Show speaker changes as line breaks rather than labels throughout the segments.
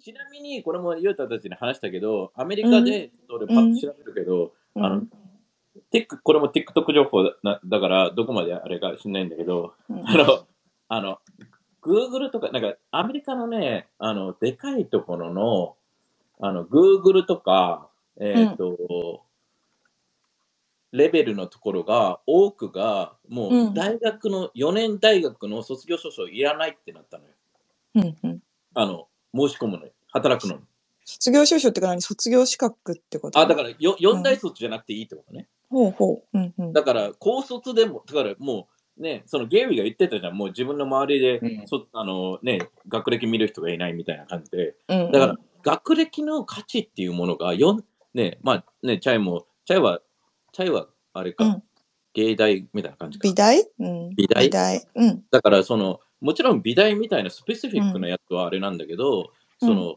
ちなみに、これもユータたちに話したけど、アメリカで、俺パッと調べるけど、
うん。
あの、テック、これも TikTok 情報だなだから、どこまであれか知んないんだけど、
うん。
あの、あの、Google とか、なんか、アメリカのね、あの、でかいところの、あの、Google とか、えっ、と、レベルのところが、多くが、も
うん。
う、大学の、4年大学の卒業証書いらないってなったのよ。
うんうん。
あの、申し込むのに、働くのに。
卒業証書ってか何？卒業資格ってこと？
あ、だから、よ4大卒じゃなくていいってことね。
ほうほう。うんうん。
だから、高卒でも、だからもう、ね、そのゲイリーが言ってたじゃん、もう自分の周りで、
うん
そあのね、学歴見る人がいないみたいな感じで、
うんうん
だから、学歴の価値っていうものが、よんね、まあね、チャイも、チャイは、チャイは、あれか、
うん
芸大みたいな感じか。
美大？うん。
美大
美大。うん。
だから、その、もちろん美大みたいなスペシフィックなやつはあれなんだけど、
うん
その、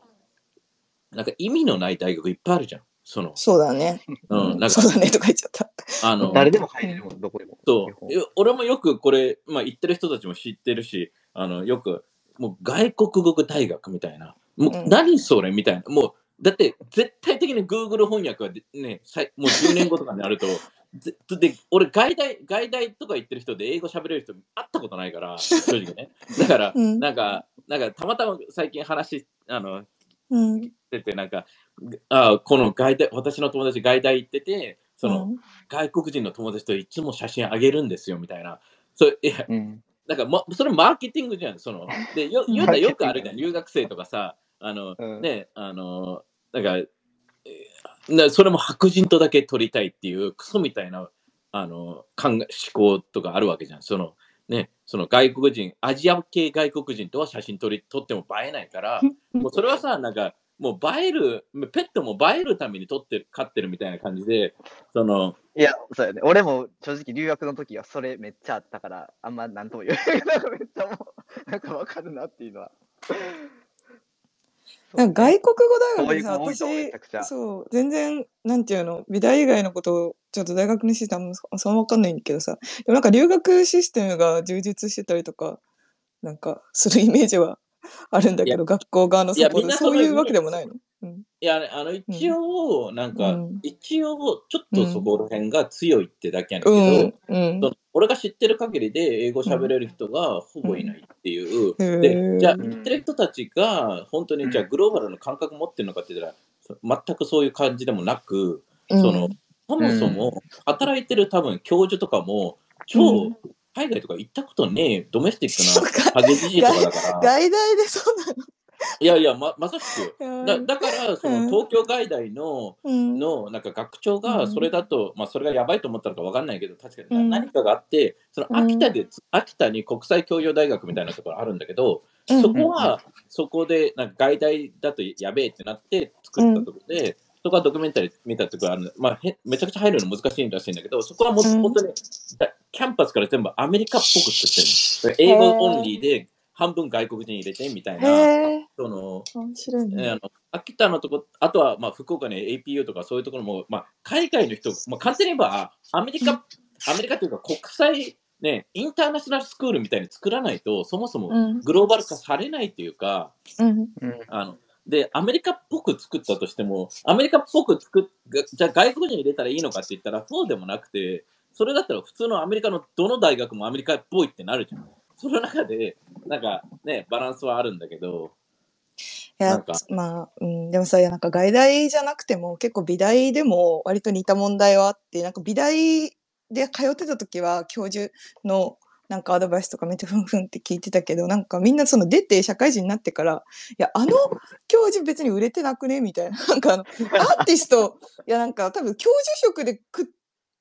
なんか意味のない大学いっぱいあるじゃん。その、
そうだね。
うん、なんか
そう、だねとか言っちゃった。
あの、
誰でも入れるもん、どこでも。
そう。よ俺もよくこれ、まあ言ってる人たちも知ってるし、あの、よく、もう外国語大学みたいな。もう
うん
何それみたいな。もう、だって絶対的に Google 翻訳はでね、さいもう10年後とかになると、ぜで、俺外大、外大とか言ってる人で英語喋れる人会ったことないから、正直ね。だから、
うん
なんか、なんかたまたま最近話、あの、
うん。
してて、なんか、あこの外大、私の友達外大行ってて、その、
うん
外国人の友達といつも写真あげるんですよみたいな。そういや
うん。
なんか、ま、それマーケティングじゃん。そのでよ
うん
よだよくあるじゃん。留学生とかさ、あの、
うん
ね、あの、なんか、えーなそれも白人とだけ撮りたいっていうクソみたいなあの考え思考とかあるわけじゃん。そのね、その外国人、アジア系外国人とは写真撮り撮っても映えないから、もうそれはさ、なんか、もう映える、ペットも映えるために撮ってる、飼ってるみたいな感じで、その、
いや、そうやね。俺も正直留学の時はそれめっちゃあったから、あんまなんとも言えないけど、めっちゃもう、なんかわかるなっていうのは。
なんか外国語大学でさ、私、そう、全然、なんていうの、美大以外のことを、ちょっと大学のシステム、そそんなわかんないんだけどさ、でもなんか留学システムが充実してたりとか、なんか、するイメージはあるんだけど、学校側のサポート。
そ
ういうわけでもないの？うん。
いや、あの、一応、なんか、
うん。
一応、ちょっとそこら辺が強いってだけやねん
う
けど、
ん。うん。
そ。の俺が知ってる限りで英語喋れる人がほぼいないっていう。で、
ー。
じゃあ言ってる人たちが本当にじゃあグローバルの感覚持ってるのかって言ったら、そ全くそういう感じでもなく、
うん。
その、そもそも働いてる多分教授とかも、超海外とか行ったことねえドメスティックなハゲじじいとかだから、
外大でそうなの
いやいや、ままさしく。だだから、そ
うん。
の東京外大の、
うん。
のなんか学長
うん。
がそれだと、まあそれがやばいと思ったのかわかんないけど、確かに。
うん。
何かがあって、その
うん。
秋田で、秋田に国際教養大学みたいなところあるんだけど、
うん。
そこは、そこでなんか外大だとやべえってなって作ったところで、そこはドキュメンタリー見たところあるのまあへ、めちゃくちゃ入るの難しいらしいんだけど、そこはもう
うん。
本当に、だキャンパスから全部アメリカっぽく作ってるの。英語オンリーで半分外国人入れてみたいな、その、
面白い
えー
ね。
あの秋田のとこ、あとはまあ福岡に APU とかそういうところも、まあ、海外の人、まあ、簡単に言えばアメリカ、アメリカというか国際、ね、インターナショナルスクールみたいに作らないと、そもそも
うん。
グローバル化されないというか、
うん。
うん。
あので、アメリカっぽく作ったとしても、アメリカっぽく作っ、がじゃあ外国人入れたらいいのかって言ったら、そうでもなくて、それだったら普通のアメリカのどの大学もアメリカっぽいってなるじゃん。その中で、なんかね、バランスはあるんだけど、
いや
なんか、
まあ、うん、でもさ、なんか外大じゃなくても、結構美大でも割と似た問題はあって、なんか美大で通ってた時は教授のなんかアドバイスとかめっちゃふん ふんって聞いてたけど、なんかみんなその出て社会人になってから、いや、あの教授別に売れてなくねみたいな。なんかあの、アーティスト、いやなんか多分教授職で食っ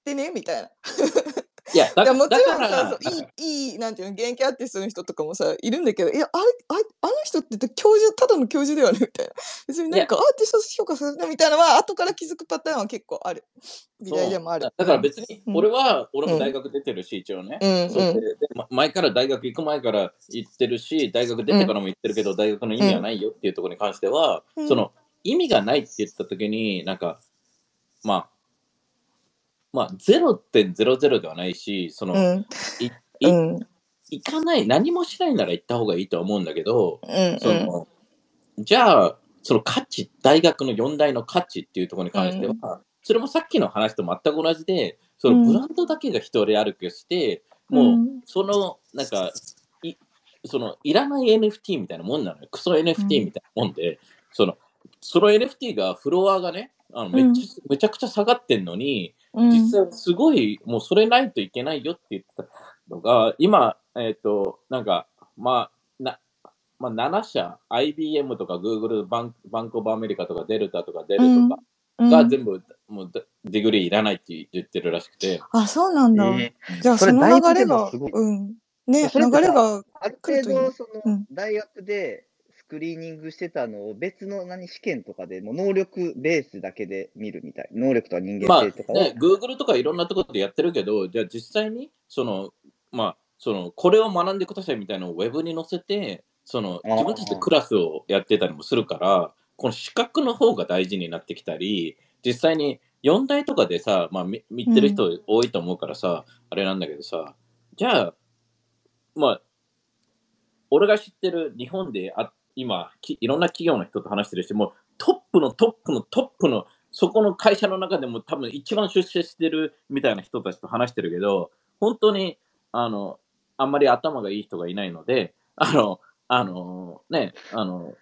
てねみたいな。
いや、だ
もち
だ
ろんさ、いい、いい、なんていうの、現役アーティストの人とかもさ、いるんだけど、いや、あれ、ああの人って教授、ただの教授ではねみたいな。別になんかアーティスト評価するみたいなのは、後から気づくパターンは結構ある。美大でもある。
だだから別に、
うん
俺は、俺も大学出てるし、一応ね。
うん、
前から大学行く前から言ってるし、大学出てからも言ってるけど、大学の意味はないよっていうところに関しては、
うん
その意味がないって言った時に、なんか、まあ、まあ、0.00ではないし、その、
うん、
いい
うん、
行かない、何もしないなら行った方がいいとは思うんだけど、
うん、
その、じゃあ、その価値、大学の4大の価値っていうところに関しては、それもさっきの話と全く同じで、そのブランドだけが一人歩きをして、もう、
うん。
その、なんか、い、その、いらない NFT みたいなもんなのよ。クソ NFT みたいなもんで、その、その NFT が、フロアがね、あのめっちゃ、めちゃくちゃ下がってんのに、
うん。
実際すごい、もうそれないといけないよって言ってたのが、今、えっ、と、なんか、まあ、な、まあ、7社、IBM とか Google、バン Bank of America とかデルタとかデルとか
うん。
が全部、もうデ degree いらないって言ってるらしくて、
あ、そうなんだ。
え
じゃあ、
そ
の流れがうん。ね、流れが、
ある程度、その
うん、
大学でスクリーニングしてたのを別の何試験とかでもう能力ベースだけで見るみたい。能力とか人間
まあ
性とかを。
ね、Google とかいろんなところでやってるけど、じゃあ実際に、その、まあ、その、これを学んでくださいみたいなのをウェブに載せて、その、自分たちでクラスをやってたりもするから、この資格の方が大事になってきたり、実際に4大とかでさ、まあ、み見てる人多いと思うからさ、あれなんだけどさ、じゃあ、まあ、俺が知ってる日本であ今き、いろんな企業の人と話してるし、もうトップのトップのトップの、そこの会社の中でも多分一番出世してるみたいな人たちと話してるけど、本当に、あの、あんまり頭がいい人がいないので、あの、あの、ね、あの、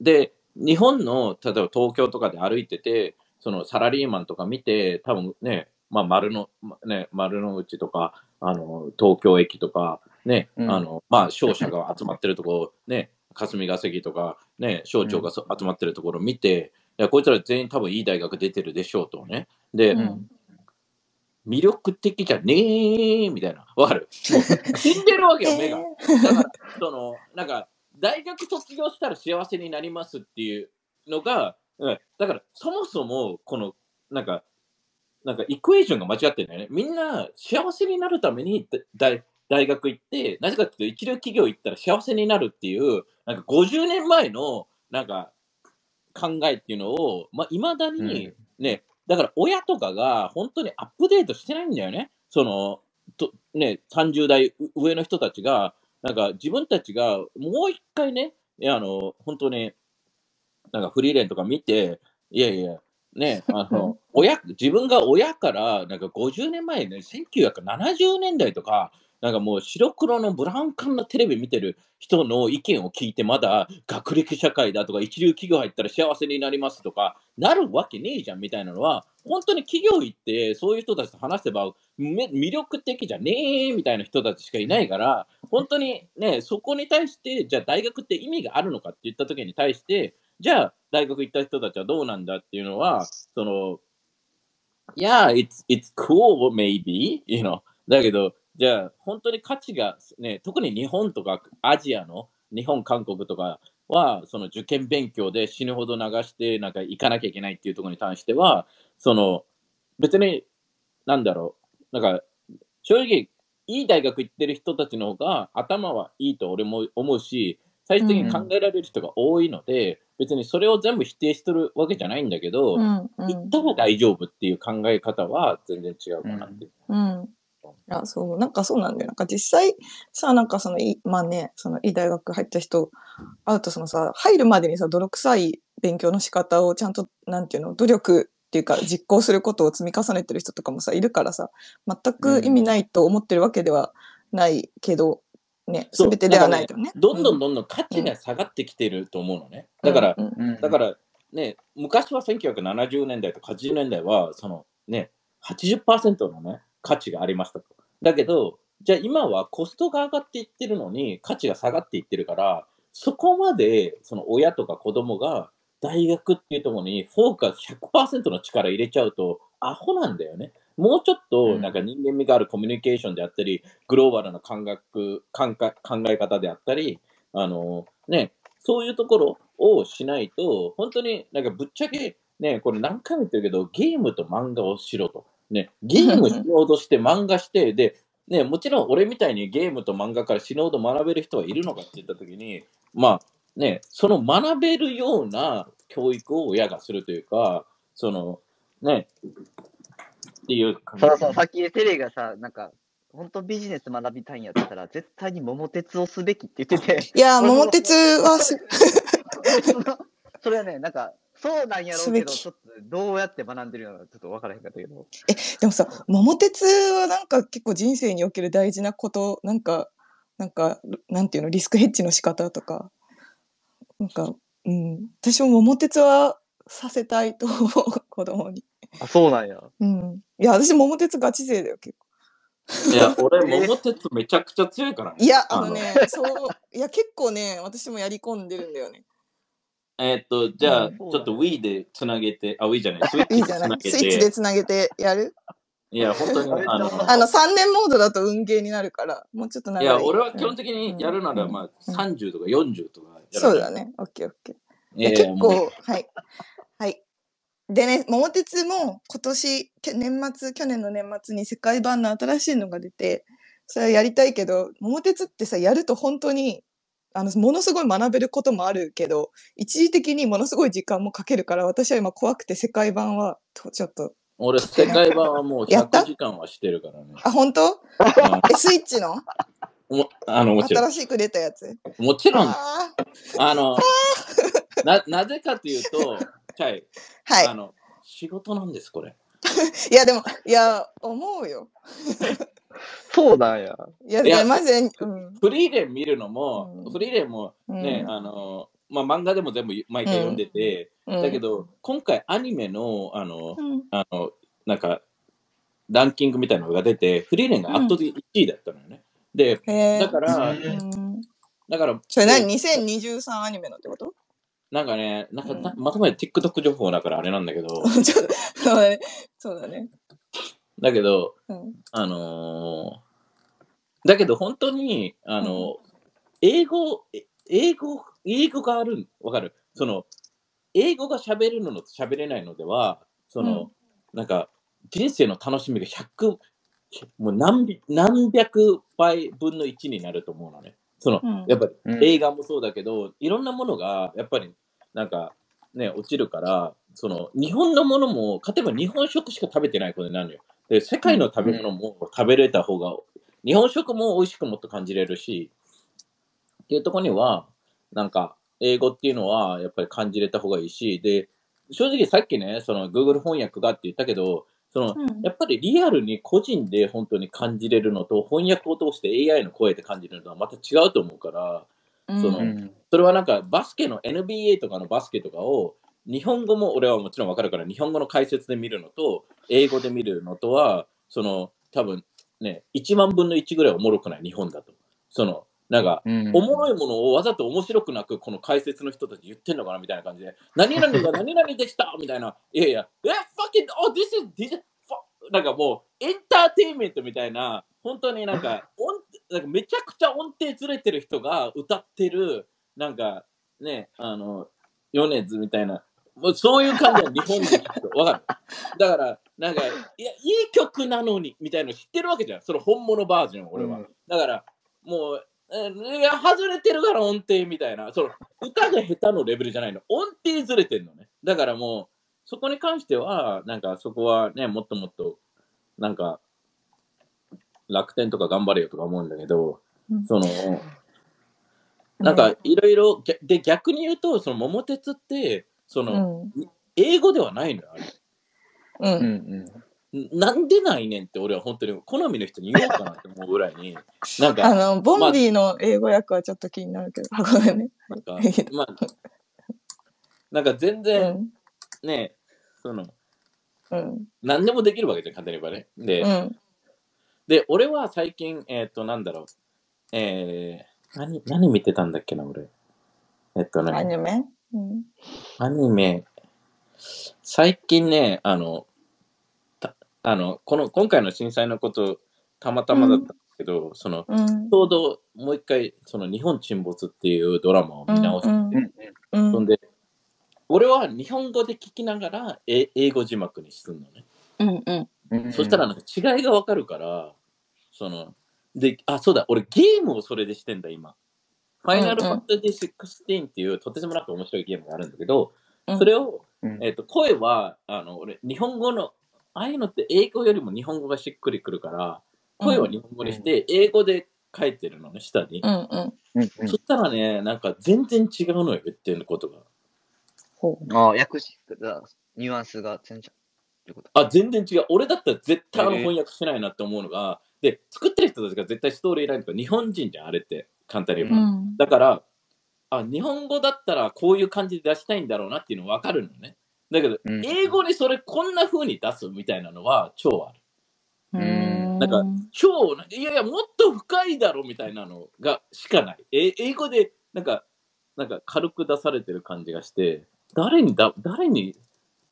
で、日本の、例えば東京とかで歩いてて、そのサラリーマンとか見て、多分ね、まあ、丸の、まね、丸の内とか、あの、東京駅とか、ね、
うん。
あの、まあ、商社が集まってるところ、ね、霞が関とか、ね、省庁がそ集まってるところを見て、いや、こいつら全員多分いい大学出てるでしょうとね。で、
うん
魅力的じゃねーみたいな。わかる？死んでるわけよ、目が。だから、その、なんか、大学卒業したら幸せになりますっていうのが、うん、だから、そもそも、この、なんか、なんか、イクエーションが間違ってるんだよね。みんな、幸せになるためにだ大大学行って、なぜかっていうと、一流企業行ったら幸せになるっていう、なんか50年前の、なんか、考えっていうのを、まあ、未だに、ね、だから親とかが本当にアップデートしてないんだよね。その、とね、30代上の人たちが、なんか自分たちがもう一回ね、いや、あの、本当に、なんかフリーレンとか見て、いやいや、ね、あの、親、自分が親から、なんか50年前ね、1970年代とか、なんかもう白黒のブラウン管のテレビ見てる人の意見を聞いて、まだ学歴社会だとか、一流企業入ったら幸せになりますとか、なるわけねえじゃんみたいなのは、本当に企業行って、そういう人たちと話せば、魅力的じゃねえみたいな人たちしかいないから、本当にね、そこに対して、じゃあ大学って意味があるのかって言った時に対して、じゃあ大学行った人たちはどうなんだっていうのは、その、Yeah, it's, it's cool, maybe, you know. だけど、じゃあ、本当に価値が、ね、特に日本とかアジアの、日本、韓国とかは、その受験勉強で死ぬほど流して、なんか行かなきゃいけないっていうところに関しては、その、別に、なんだろう、なんか、正直、いい大学行ってる人たちの方が頭はいいと俺も思うし、最終的に考えられる人が多いので、別にそれを全部否定してるわけじゃないんだけど、
うんう
行っ
ん
たら大丈夫っていう考え方は全然違うかなっていう。
うん。いや、そう、なんかそうなんだよ。なんか実際さ、なんかそのいい、まあね、そのいい大学入った人会うと、そのさ、入るまでにさ、泥臭い勉強の仕方をちゃんと、なんていうの、努力っていうか実行することを積み重ねてる人とかもさ、いるからさ、全く意味ないと思ってるわけではないけど、ね、
そう
すべてではないとね。
どんどんどんどん価値が下がってきてると思うのね。だから、
うんうん
うん
だからね、昔は1970年代とか80年代は、そのね、80%のね、価値がありましたと。だけど、じゃあ今はコストが上がっていってるのに価値が下がっていってるから、そこまでその親とか子供が大学っていうところにフォーカス100%の力入れちゃうとアホなんだよね。もうちょっとなんか人間味があるコミュニケーションであったり、グローバルな感覚、感覚考え方であったり、あのね、そういうところをしないと、本当になんかぶっちゃけ、ね、これ何回も言ってるけど、ゲームと漫画をしろと。ね、ゲームしようとして漫画して、で、ね、もちろん俺みたいにゲームと漫画から死ぬほど学べる人はいるのかって言ったときに、まあね、その学べるような教育を親がするというか、その、ね、っていう
そうそう、さっきテレがさ、なんか、本当ビジネス学びたいんやったら、絶対に桃鉄をすべきって言ってて、
いや、桃鉄はす、
そのそれはね、なんか、そうなんやろうけど、
すべき
ちょっとどうやって学んでるのかちょっと分からへんかったけど。
でもさ、桃鉄はなんか結構人生における大事なこと、なんか、なんか、なんていうの、リスクヘッジの仕方とか、なんか、うん、私も桃鉄はさせたいと思う、子供に。
あ、そうなんや。
うん。いや、私桃鉄ガチ勢だよ、結構。
いや、俺、桃鉄めちゃくちゃ強いからね。
いや、あのね、そう、いや、結構ね、私もやり込んでるんだよね。
えーっと、じゃあ、
うん
ちょっと Wii でつなげて、あ、Wii じゃない、スイッチ
いいじゃない？
でつなげ
スイッチで
て、
つなげてやる？
いや、本当に、あの、
あの、3年モードだと運ゲーになるから、もうちょっと長い。
いや、俺は基本的にやるなら、
うん
まあ、
うん
30とか40とか
そうだ。ね。オッケーオッケー。結構、はい。はい。でね、桃鉄も今年、け年末、去年の年末に世界版の新しいのが出て、それはやりたいけど、桃鉄ってさ、やると本当に、あの、ものすごい学べることもあるけど、一時的にものすごい時間もかけるから、私は今怖くて世界版は、とちょっと、
俺、世界版はもう
やった
？100時間はしてるからね。
あ、本当？
うん
え、スイッチの？
もあの、もちろん。
新しく出たやつ？
もちろん、
あ
の、な、なぜかというと、チャイ、
はい
あ。の、仕事なんです、これ。
いや、でも、いや、思うよ。
そうなんや。
いや、
いや
まず、うん。
フリーレン見るのも、
うん。
フリーレンもね、
うん。
あの、まあ、漫画でも全部毎回読んでて、
うん。
だけど、今回アニメの、あの、
うん。
あの、なんか、ランキングみたいなのが出て、フリーレンが圧倒的1位だったのよね。で、だから、
うん。
だから、
それ何 ?2023 アニメのってこと？
なんかね、なんか、
うん。
なまとめて TikTok 情報だからあれなんだけど、
ちょっとそうだね。だ
けど、
うん。
あのーだけど本当に、あの、英語、え英語、英語がある、わかる？その、英語が喋るのと喋れないのでは、その、なんか、人生の楽しみが100、もう何び何百倍分の1になると思うのね。その、
うん。
やっぱり
うん。
映画もそうだけど、いろんなものが、やっぱり、なんか、ね、落ちるから、その、日本のものも、例えば日本食しか食べてないことになるのよ。で、世界の食べ物も食べれた方が、日本食も美味しくもっと感じれるし、っていうところには、なんか、英語っていうのは、やっぱり感じれた方がいいし、で、正直さっきね、その Google 翻訳がって言ったけど、その、
うん。
やっぱりリアルに個人で本当に感じれるのと、翻訳を通して AI の声で感じるのとはまた違うと思うから、その
うん。
それはなんかバスケの NBA とかのバスケとかを日本語も俺はもちろんわかるから日本語の解説で見るのと英語で見るのとはその多分ね1万分の1ぐらいおもろくない日本だと。そのなんか
うん。
おもろいものをわざと面白くなくこの解説の人たち言ってんのかなみたいな感じで何々が何々でしたみたいな。いやいやえ fucking oh this is this is fu-" なんかもうエンターテインメントみたいな本当になんか音なんかめちゃくちゃ音程ずれてる人が歌ってるなんかねあの米津みたいなもうそういう感じは日本で聞くとわかる？だからなんかいやいい曲なのにみたいなの知ってるわけじゃん。その本物バージョン俺は、
うん。
だからもうえいや外れてるから音程みたいな。その歌が下手のレベルじゃないの。音程ずれてるのね。だからもうそこに関してはなんかそこはねもっともっとなんか楽天とか頑張れよとか思うんだけど、
うん。
そのなんかいろいろで逆に言うとその桃鉄ってその、
うん。
英語ではないのよあれ
う。
うんんうん
なんでないねんって俺は本当に好みの人に言おうかなって思うぐらいになんか
あの、ボンビーの英語訳はちょっと気になるけど、あごめんね。
なんか、まあ、なんか全
う
然
ん。
ね、その、
うん。
何でもできるわけじゃん、簡単に言えばね。で、
うん。
で俺は最近、えっ、と、なんだろう、えー、何、何見てたんだっけな、俺。えっとね、
アニメ？うん。
アニメ、最近ね、あの、たあの、この、今回の震災のこと、たまたまだったんだけど、その、
うん
ち。ょうどもう一回、その、日本沈没っていうドラマを見直して、
うん
うん
うん
そんで、俺は日本語で聞きながら、え英語字幕にするのね。
うんうん。
うん
そしたらなんか違いがわかるから、その、で、あ、そうだ、俺ゲームをそれでしてんだ、今。ファイナルファンタジー16っていうとてつもなく面白いゲームがあるんだけど、
うん
それを、
うん
えっ、と、声は、あの、俺、日本語の、ああいうのって英語よりも日本語がしっくりくるから、声は日本語にして、英語で書いてるのね、下に。
うんうん。
そしたらね、なんか全然違うのよ、言ってることが。
ほう。
ああ、訳し、ニュアンスが全然ってこと。
あ、全然違う。俺だったら絶対あの
えー
翻訳しないなって思うのが、で、作ってる人たちが絶対ストーリーラインとか日本人じゃん、あれって。簡単に言えば。
うん。
だから、あ、日本語だったらこういう感じで出したいんだろうなっていうの分かるのね。だけど、
うん
英語にそれこんな風に出すみたいなのは超ある。
ん
なんか超、いやいや、もっと深いだろみたいなのがしかない。え英語でなんか、なんか軽く出されてる感じがして、誰にだ、誰に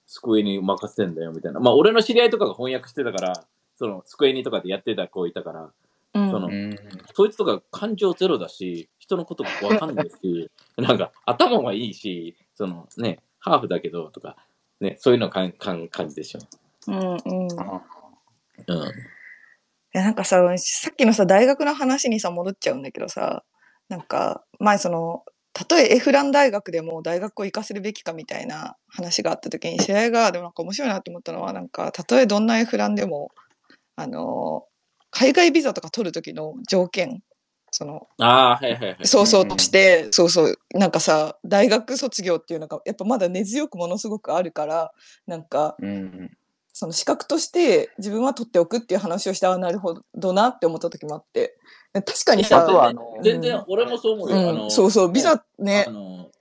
スクエニ任せてんだよみたいな。まあ、俺の知り合いとかが翻訳してたから、そのスクエニとかでやってた子いたから、
うん
その
うん。
そいつとか感情ゼロだし、人のことわかんないし、なんか頭はいいし、そのね、ハーフだけどとか、ね、そういうのかんかん感じでしょ。
うんうん。
うん。
やなんかさ、さっきのさ、大学の話にさ、戻っちゃうんだけどさ、なんか、前その、たとえエフラン大学でも大学を行かせるべきかみたいな話があった時に、試合が、でもなんか面白いなと思ったのは、なんか、たとえどんなエフランでも、あの、海外ビザとか取る時の条件、その、
ああ、はいはいはい。
そうそうとして、そうそう、なんかさ、大学卒業っていうのが、やっぱまだ根強くものすごくあるから、なんか、
うん。
その資格として自分は取っておくっていう話をしたらなるほどなって思った時もあって、確かにさ、
あとはあの
全然俺もそう思うよ。あ
うん、
の
そうそう、ビザね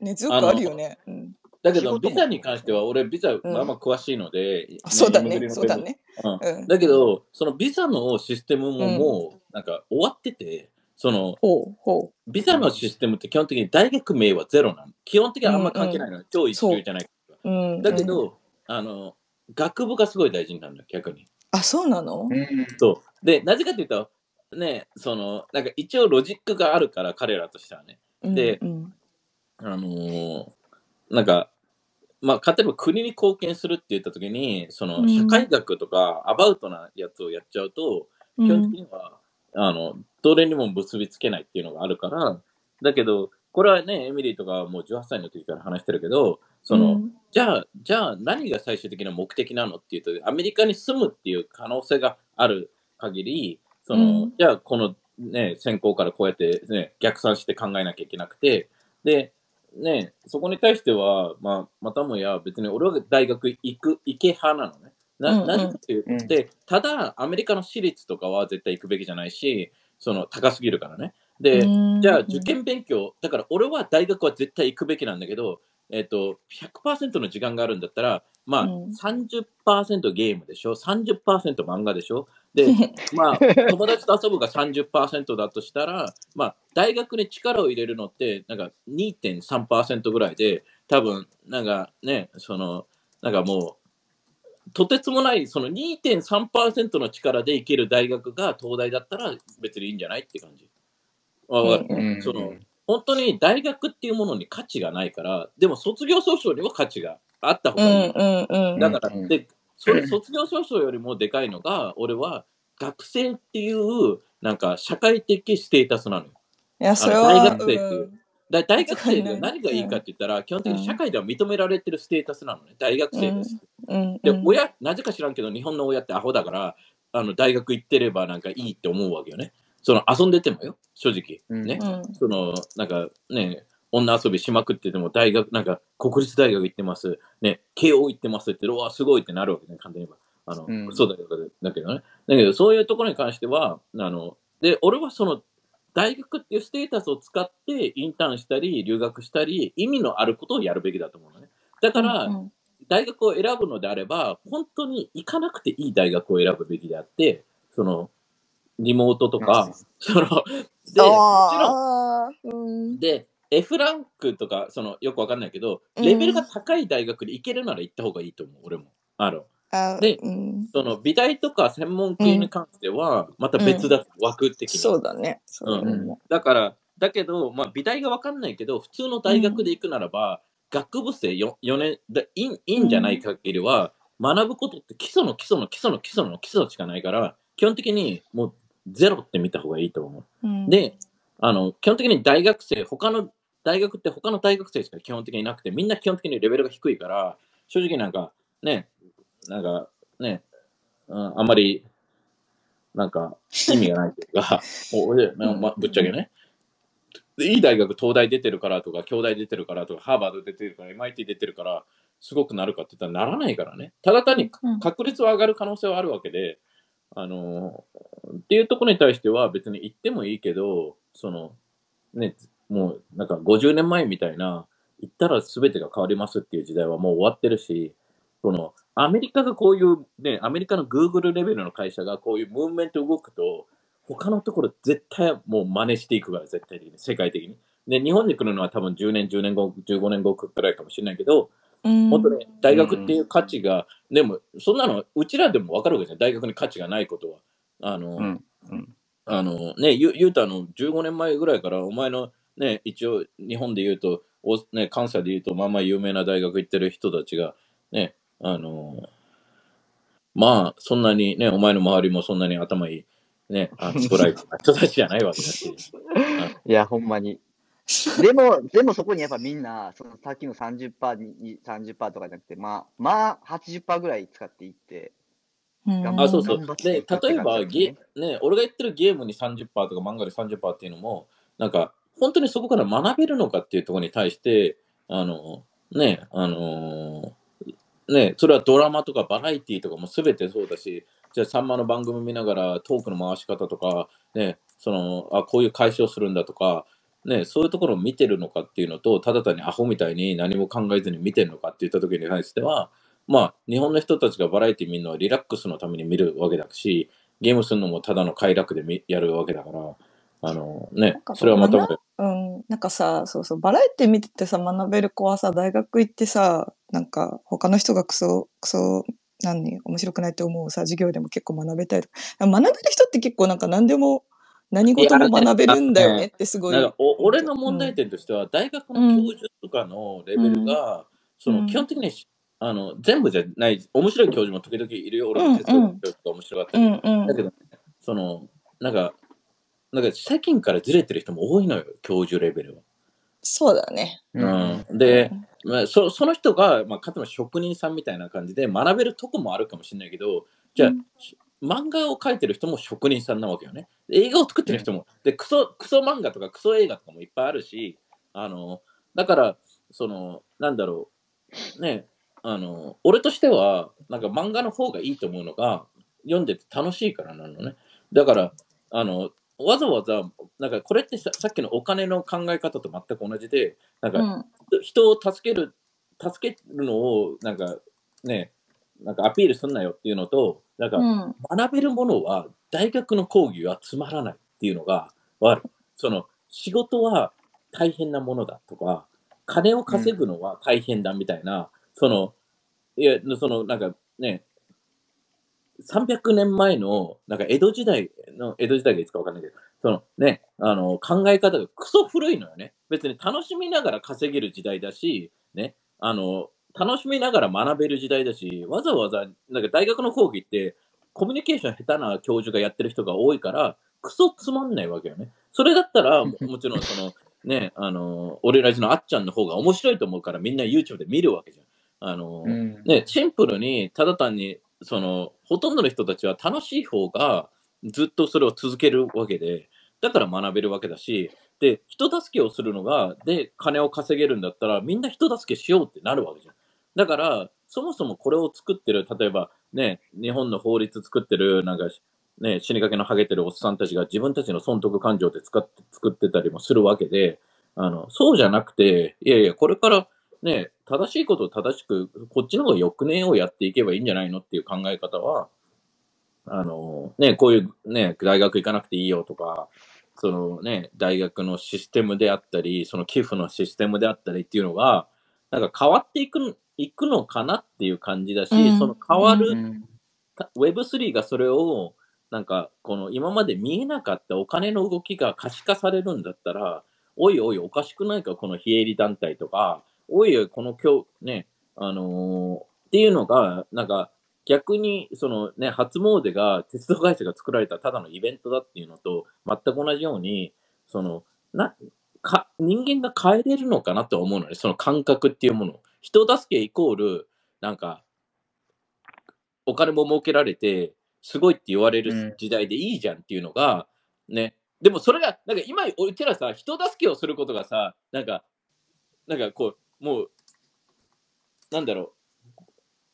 根強くあるよね。うん、
だけど、ビザに関しては俺、ビザ、
ん
まあまあ詳しいので、
あそうだね、そうだね。
うん
うん、
だけど、そのビザのシステムも
うん
もう、なんか終わってて、その、
ほうほ
ビザのシステムって基本的に大学名はゼロなの。基本的にあんま関係ないの。超一流じゃない。
う。うん、うん、
だけど、あの、学部がすごい大事になるの、逆に。
あ、そうなの？
うん。
そう。で、なぜかというと、ね、その、なんか一応ロジックがあるから、彼らとしてはね。で
うん
あのーなんか、まあ、例えば国に貢献するって言ったときに、その、
うん。
社会学とか、アバウトなやつをやっちゃうと、
うん、
基本的には、あの、どれにも結びつけないっていうのがあるから、だけど、これはね、エミリーとかはもう18歳の時から話してるけど、その、
うん。
じゃあ、じゃあ何が最終的な目的なのっていうと、アメリカに住むっていう可能性がある限り、その、
うん。
じゃあこのね、専攻からこうやってね、逆算して考えなきゃいけなくて、で、ね、そこに対しては、まあ、またもや別に俺は大学行く、行け派なのね。な、
うんうん
何かっていう
うん
で、ただ、アメリカの私立とかは絶対行くべきじゃないし、その、高すぎるからね。で、
うん
じゃあ受験勉強、だから俺は大学は絶対行くべきなんだけど、えっ、と、100%の時間があるんだったら、まあ、
うん。
30%ゲームでしょ、30%漫画でしょ、で、まあ、友達と遊ぶが30%だとしたら、まあ、大学に力を入れるのって、なんか2.3%ぐらいで、多分、なんかね、その、なんかもう、とてつもない、その2.3%の力でいける大学が東大だったら別にいいんじゃないって感じ。わかる、
うん
その本当に大学っていうものに価値がないから、でも卒業証書には価値があった方
う
がいい。
んうんうん
だから、
うん
で、それ卒業証書よりもでかいのが、俺は学生っていう、なんか社会的ステータスなのよ。
いやそれは
大学生っていう
うん
だ大学生が何がいいかって言ったら、基本的に社会では認められてるステータスなのね。大学生です。
うん
で、
うん
親、なぜか知らんけど、日本の親ってアホだから、あの大学行ってればなんかいいって思うわけよね。その遊んでてもよ、正直。
うん
ね。
うん
その、なんかね、女遊びしまくってても、大学、なんか国立大学行ってます、ね、慶応行ってますって、うわ、すごいってなるわけね、簡単に言えば。あの、
うん
そうだけど、だけどね。だけど、そういうところに関しては、あの、で、俺はその、大学っていうステータスを使ってインターンしたり、留学したり、意味のあることをやるべきだと思うのね。だから、
うん
大学を選ぶのであれば、本当に行かなくていい大学を選ぶべきであって、その、リモートとか、その、で、もちろん、
あーうん。
で、F ランクとか、その、よくわかんないけど、
うん。
レベルが高い大学に行けるなら行った方がいいと思う、俺も。あの、
あ
で
うん。
その、美大とか専門系に関しては、また別だ、枠的に。
そうだね。そう
ん
だから、だけど、まあ、美大がわかんないけど、普通の大学で行くならば、学部生 4, 4年でいいいいんじゃない限りは、学ぶことって基礎の基礎の基礎の基礎の基礎しかないから、基本的にもうゼロって見た方がいいと思う。
うん
で、あの、基本的に大学生、他の大学って他の大学生しか基本的にいなくて、みんな基本的にレベルが低いから、正直なんか、ね、なんか、ね、うん、あんまり、なんか、意味がないというか、もう俺、まあぶっちゃけね。でいい大学、東大出てるからとか、京大出てるからとか、ハーバード出てるから、MIT 出てるから、すごくなるかって言ったらならないからね。ただ単に
うん
確率は上がる可能性はあるわけで、あのっていうところに対しては別に言ってもいいけど、その、ね、もうなんか50年前みたいな、言ったら全てが変わりますっていう時代はもう終わってるし、そのアメリカがこういう、ね、アメリカの Google レベルの会社がこういうムーブメント動くと、他のところ絶対もう真似していくから、絶対的に、世界的に。で、日本に来るのは多分10年、10年後、15年後くらいかもしれないけど、本当に大学っていう価値が、でも、そんなのうちらでも分かるわけじゃん、大学に価値がないことは。あの、
うんうん
あのね、ゆゆうたの15年前ぐらいから、お前のね、一応、日本で言うと、おね、関西で言うと、まあまあ有名な大学行ってる人たちが、ね、あの、まあ、そんなにね、お前の周りもそんなに頭いい、ね、あストライクな人たちじゃないわけだし。
いや、ほんまに。でも、でもそこにやっぱみんな、そのさっきの30%に、30%とかじゃなくて、まあ、まあ、80%ぐらい使っていって、
うん
あ、そうそう
頑張っ。て
で、
いくって
例えばゲね、俺が言ってるゲームに30%とか漫画で30%っていうのも、なんか、本当にそこから学べるのかっていうところに対して、あの、ね、あのね、それはドラマとかバラエティーとかも全てそうだし、じゃあ、さんまの番組見ながらトークの回し方とか、ね、その、あ、こういう解消するんだとか、ね、そういうところを見てるのかっていうのと、ただ単にアホみたいに何も考えずに見てるのかって言った時に対しては、まあ、日本の人たちがバラエティ見るのはリラックスのために見るわけだし、ゲームするのもただの快楽で見やるわけだから、あのね
か、
それはまた
学うん、なんかさ、そうそう、バラエティ見ててさ、学べる子はさ、大学行ってさ、なんか他の人がクソ、クソ、何、面白くないと思うさ、授業でも結構学べたりとか、学べる人って結構なんか何でも、何事も学べるんだよねってすごい。
なんかお俺の問題点としては、大学の教授とかのレベルが、その基本的にあの全部じゃない、面白い教授も時々いるよ、俺の哲学の教授とか面白かったり、
うん。うん
だけど、その、なんか、なんか世間からずれてる人も多いのよ、教授レベルは。
そうだね。
うん。
うん、で、まあ、そその人が、まあ、かつても職人さんみたいな感じで学べるとこもあるかもしれないけど、じゃあ、
うん
漫画を描いてる人も職人さんなわけよね。で映画を作ってる人も、でクソ、クソ漫画とかクソ映画とかもいっぱいあるし、あの、だから、その、なんだろう、ね、あの、俺としては、なんか漫画の方がいいと思うのが、読んでて楽しいからなのね。だから、あの、わざわざ、なんかこれってささっきのお金の考え方と全く同じで、なんか、
うん
人を助ける、助けるのを、なんかね、なんかアピールすんなよっていうのと、なんか
うん
学べるものは大学の講義はつまらないっていうのが。その仕事は大変なものだとか、金を稼ぐのは大変だみたいな、その、いや、そのなんかね、300年前の、なんか江戸時代の、江戸時代がいつかわかんないけど、そのね、あの、考え方がクソ古いのよね。別に楽しみながら稼げる時代だし、ね、あの、楽しみながら学べる時代だし、わざわざ、なんか大学の講義って、コミュニケーション下手な教授がやってる人が多いから、クソつまんないわけよね。それだったら、ももちろんその、ね、あの、俺らじのあっちゃんの方が面白いと思うから、みんな YouTube で見るわけじゃん。あの、
うん
ね、シンプルに、ただ単に、その、ほとんどの人たちは楽しい方がずっとそれを続けるわけで、だから学べるわけだし、で、人助けをするのが、で、金を稼げるんだったら、みんな人助けしようってなるわけじゃん。だから、そもそもこれを作ってる、例えばね、日本の法律作ってる、なんか、ね、死にかけのハゲてるおっさんたちが自分たちの損得感情で使って作ってたりもするわけで、あの、そうじゃなくて、いやいや、これからね、正しいことを正しく、こっちの方がよくねをやっていけばいいんじゃないのっていう考え方は、あの、ね、こういうね、大学行かなくていいよとか、そのね、大学のシステムであったり、その寄付のシステムであったりっていうのが、なんか変わっていくいくのかなっていう感じだし、
うん
その変わる、
うん
た Web3 がそれを、なんか、この今まで見えなかったお金の動きが可視化されるんだったら、おいおいおかしくないか、この非営利団体とか、おいおいこの今日、ね、あのーっていうのが、なんか、逆に、そのね、初詣が鉄道会社が作られたただのイベントだっていうのと、全く同じように、その、な、か、人間が変えれるのかなと思うのね、その感覚っていうもの。人助けイコール、なんか、お金も儲けられて、すごいって言われ
うん
る時代でいいじゃんっていうのが、ね、でもそれが、なんか今、うちらさ、人助けをすることがさ、なんか、なんかこう、もう、なんだろ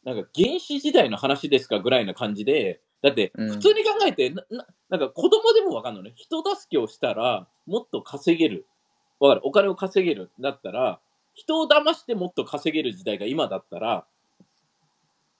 う、なんか原始時代の話ですかぐらいな感じで、だって、
うん
普通に考えて、なななんか子供でもわかんのね。人助けをしたら、もっと稼げる。わかる？お金を稼げる。だったら、人を騙してもっと稼げる時代が今だったら、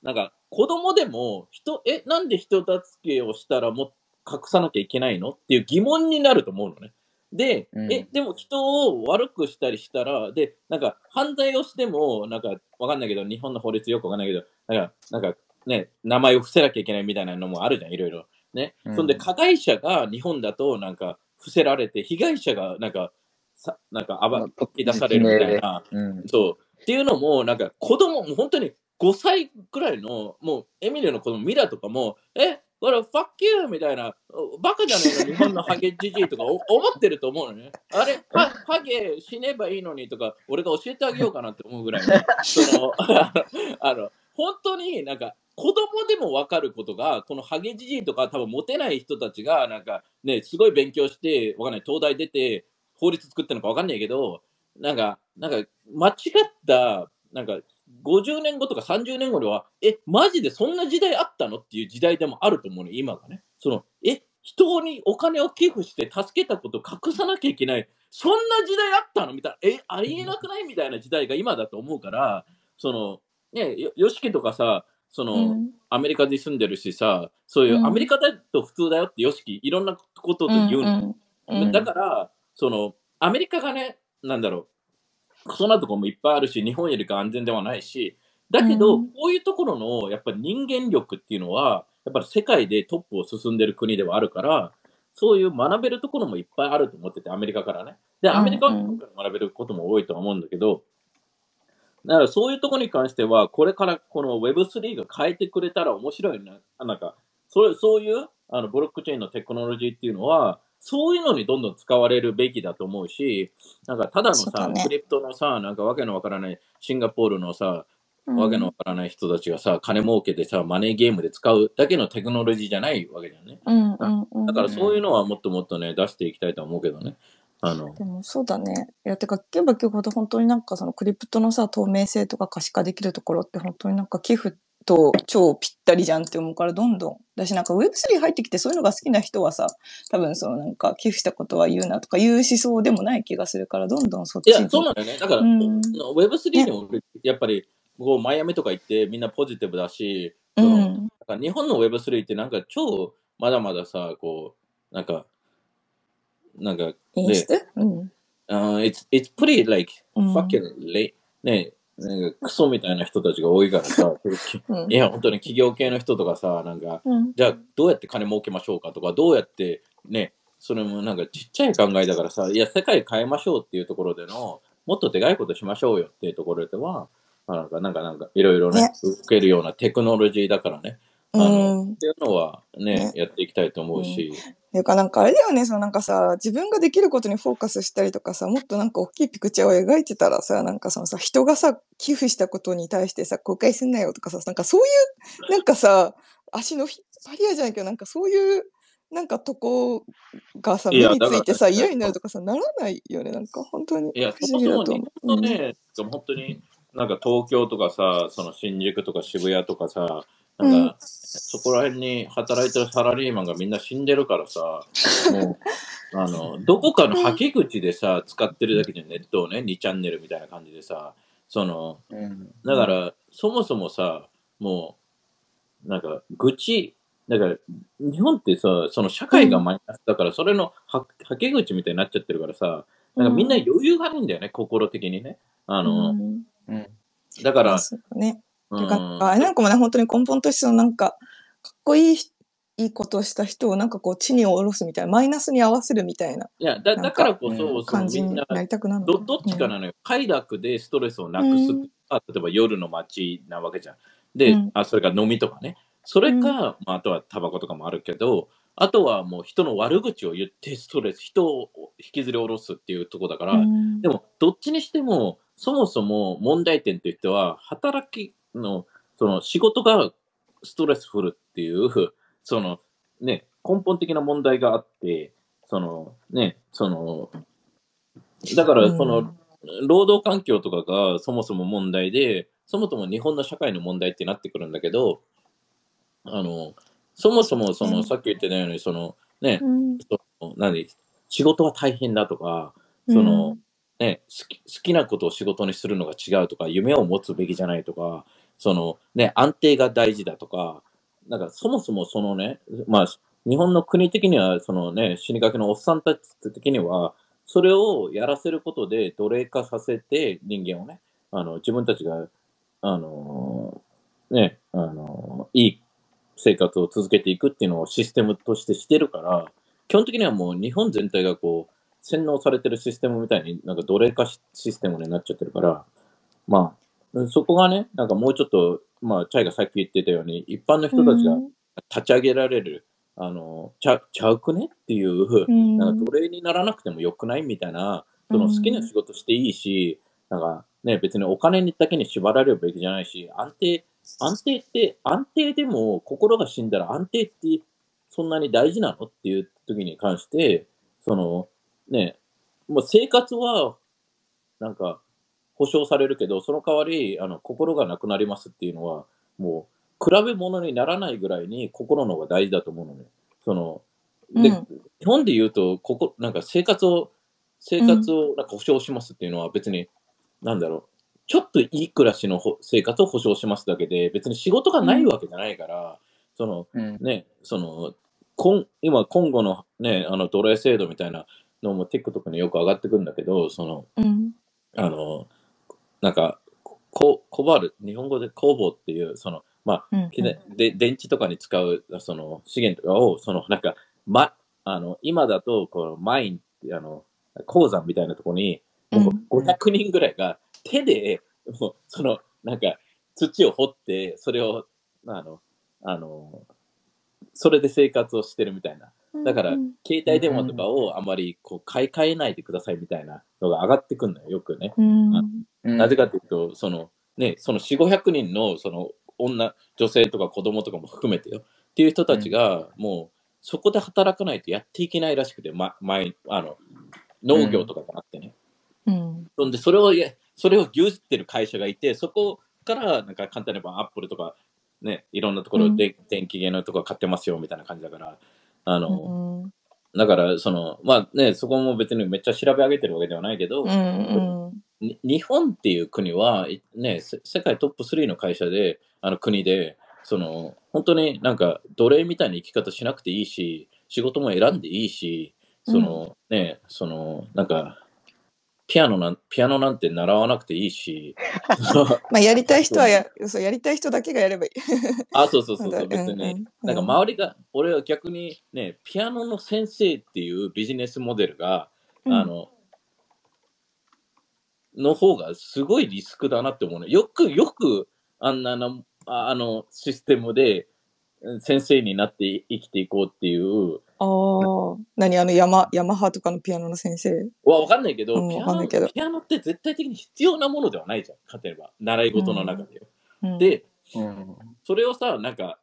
なんか子供でも人、え、なんで人助けをしたらも隠さなきゃいけないのっていう疑問になると思うのね。で、
うん
え、でも人を悪くしたりしたら、で、なんか犯罪をしても、なんかわかんないけど、日本の法律よくわかんないけど、なんか、なんかね、名前を伏せなきゃいけないみたいなのもあるじゃん、いろいろ。ね。
うん
そんで、加害者が日本だと、なんか、伏せられて、被害者が、なんか、さなんか暴き出されるみたいな。
うん。
そう。っていうのも、なんか子供、もう本当に5歳くらいの、もうエミリーの子供ミラとかも、え、これ、ファッキューみたいな、おバカじゃねえの、日本のハゲじじいとかお 思ってると思うのね。あれ、ハハゲ死ねばいいのにとか、俺が教えてあげようかなって思うぐらいの、その、あの、本当になんか、子供でも分かることが、このハゲじじいとか多分モテない人たちが、なんかね、すごい勉強して、わかんない、東大出て、法律作ってるのかわかんないけど、なんか、なんか、間違った、なんか、50年後とか30年後には、え、マジでそんな時代あったのっていう時代でもあると思うね、今がね。その、え、人にお金を寄付して助けたことを隠さなきゃいけない、そんな時代あったの？みたいな、え、ありえなくない？みたいな時代が今だと思うから、その、ね、よよしきとかさ、その、
うん。
アメリカで住んでるしさ、そういううん。アメリカだと普通だよってよしき、いろんなことで言うの。
うんうん。
だから、その、アメリカがね、なんだろう、そんなとこもいっぱいあるし、日本よりか安全ではないし、だけど、
うん
こういうところの、やっぱり人間力っていうのは、やっぱり世界でトップを進んでる国ではあるから、そういう学べるところもいっぱいあると思ってて、アメリカからね。で、アメリカ
うんうん
から学べることも多いとは思うんだけど、だからそういうところに関しては、これからこの Web3 が変えてくれたら面白いな。なんか、そうそういうあのブロックチェーンのテクノロジーっていうのは、そういうのにどんどん使われるべきだと思うし、なんかただのさ、
ね
クリプトのさ、なんかわけのわからないシンガポールのさ、
うん
わけのわからない人たちがさ、金儲けてさ、マネーゲームで使うだけのテクノロジーじゃないわけじゃんね。
うんうんうん
だからそういうのはもっともっとね、出していきたいと思うけどね。あの、
でもそうだね。いや、てか、聞けば聞くほど本当になんかそのクリプトのさ、透明性とか可視化できるところって本当になんか寄付と超ぴったりじゃんって思うからどんどん。だしなんか Web3 入ってきてそういうのが好きな人はさ、多分そのなんか寄付したことは言うなとかいう思想でもない気がするからどんどんそっちに。
いや、そうなんだよね。だから、
うん
Web3 でもやっぱり、こうマイアミとか行ってみんなポジティブだし、
うん。
なんか日本の Web3 ってなんか超まだまださ、こう、なんか、なんか、
演出うん。
uh, it's, it's pretty like
うん
fucking late. ね、なんかクソみたいな人たちが多いからさ、
うん。
いや、本当に企業系の人とかさ、なんか、
うん。
じゃあどうやって金儲けましょうかとか、どうやってね、それもなんかちっちゃい考えだからさ、いや、世界変えましょうっていうところでの、もっとでかいことしましょうよっていうところでは、まあなんか、なんか、なんか、いろいろね
ね、
受けるようなテクノロジーだからね、あ
う
の、
ん。
っていうのはね
ね、
やっていきたいと思うし、
ていうかなんかあれだよね、そのなんかさ、自分ができることにフォーカスしたりとかさ、もっとなんか大きいピクチャーを描いてたらさ、なんかそのさ、人がさ、寄付したことに対してさ、公開すんなよとかさ、なんかそういう、なんかさ、足の引っ張り合いじゃないけど、なんかそういう、なんかとこがさ、目についてさ、嫌になるとかさ、ならないよね、なんか本当に
いや、
不思議だと思う。
日本のね、本当に、なんか東京とかさ、その新宿とか渋谷とかさ、なんか、そこら辺に働いてるサラリーマンがみんな死んでるからさ、もう、あの、どこかのはけ口でさ、使ってるだけでネットをね、2チャンネルみたいな感じでさ、その、
うん。
だから、そもそもさ、もう、なんか、愚痴、だから、日本ってさ、その社会がマイナスだから、それのははけ口みたいになっちゃってるからさ、なんかみんな余裕がないんだよね、心的にね。あの、
うん
うん。
だから、
ね。
うん
てかあれなんかもね、本当に根本としてのなんか、かっこいいし、いいことをした人をなんかこう地に下ろすみたいな、マイナスに合わせるみたいない
や、だだからこそ、
感じに
な
なりたくなるの
ど、どっちかなのよ。快楽でストレスをなくす。
うん
あ例えば夜の街なわけじゃん。で、
うん
あそれから飲みとかね。それか、
うん
まあ、あとはタバコとかもあるけど、あとはもう人の悪口を言ってストレス、人を引きずり下ろすっていうところだから、
うん
でも、どっちにしても、そもそも問題点としては、働きの、その仕事がストレスフルっていう、そのね、根本的な問題があって、そのね、その、だからその、労働環境とかがそもそも問題で、そもそも日本の社会の問題ってなってくるんだけど、あの、そもそもその、
うん。
さっき言ってたように、その、ね、
うん。
その何、仕事は大変だとか、その、ね、好き好きなことを仕事にするのが違うとか、夢を持つべきじゃないとか、そのね、安定が大事だとか、なんかそもそもそのね、まあ、日本の国的には、そのね、死にかけのおっさんたち的には、それをやらせることで奴隷化させて人間をね、あの自分たちが、あのね、あのいい生活を続けていくっていうのをシステムとしてしてるから、基本的にはもう日本全体がこう、洗脳されてるシステムみたいになんか奴隷化シシステムになっちゃってるから、まあ、そこがね、なんかもうちょっと、まあ、チャイがさっき言ってたように、一般の人たちが立ち上げられる、あの、ちゃちゃうくね？っていう、
うん。
なんか奴隷にならなくてもよくないみたいな、その好きな仕事していいし、なんかね、別にお金にだけに縛られるべきじゃないし、安定、安定って、安定でも心が死んだら安定ってそんなに大事なの？っていう時に関して、そのね、もう生活はなんか保証されるけど、その代わりあの心がなくなりますっていうのは、もう比べ物にならないぐらいに心の方が大事だと思うのね。そので、
うん
日本で言うと、ここ、なんか生活を、生活をなんか保証しますっていうのは別に、なんだろう、ちょっといい暮らしのほ生活を保証しますだけで、別に仕事がないわけじゃないから、その、
うん。
ね、その、今今、今後のね、あの奴隷制度みたいなのも TikTok によく上がってくるんだけど、その、
うん
あの、なんか、ココバル、日本語でコーボっていう、その、まあ、
うん
きねで電池とかに使うその資源とかを、そのなんか、ま、あの今だとこのマインってあの鉱山みたいなところに、もう500人ぐらいが手で、もうそのなんか土を掘って、それを、あの、あの、それで生活をしてるみたいな。だから
うん
携帯電話とかをあまりこう買い替えないでくださいみたいなのが上がってくるのよ、よくね。なぜかというと、そのね、その4、500人のその女、女性とか子供とかも含めてよ、っていう人たちが、もうそこで働かないとやっていけないらしくて、ま、前、あの、農業とかじゃなくてね。
うん。
そんで、それを、いやそれを牛耳ってる会社がいて、そこから、なんか簡単に言えばアップルとか、ね、いろんなところで電気系のとこ買ってますよ、みたいな感じだから、あの、
うん
だから、その、まあね、そこも別にめっちゃ調べ上げてるわけではないけど、
うんうん。
に日本っていう国は、いね、せ世界トップ3の会社で、あの国で、その本当になんか奴隷みたいな生き方しなくていいし、仕事も選んでいいし、その、ね、そのなんか、ピアノなんピアノなんて習わなくていいし、
まあやりたい人はやそうやりたい人だけがやればいい。
あ、そうそうそうそう、別に、
うんうん
なんか周りが、俺は逆にね、ピアノの先生っていうビジネスモデルが、
うん
あの、の方がすごいリスクだなって思うね。よく、よく、あんなの、ああの、システムで、うん先生になって生きていこうっていう、
ああ、何あのヤマヤマハとかのピアノの先生？
はわかんないけど、
うん
ピアノ
わかんないけど
ピアノって絶対的に必要なものではないじゃん。例えば、習い事の中でよ。
うん、
で、
うん
それをさ、なんか、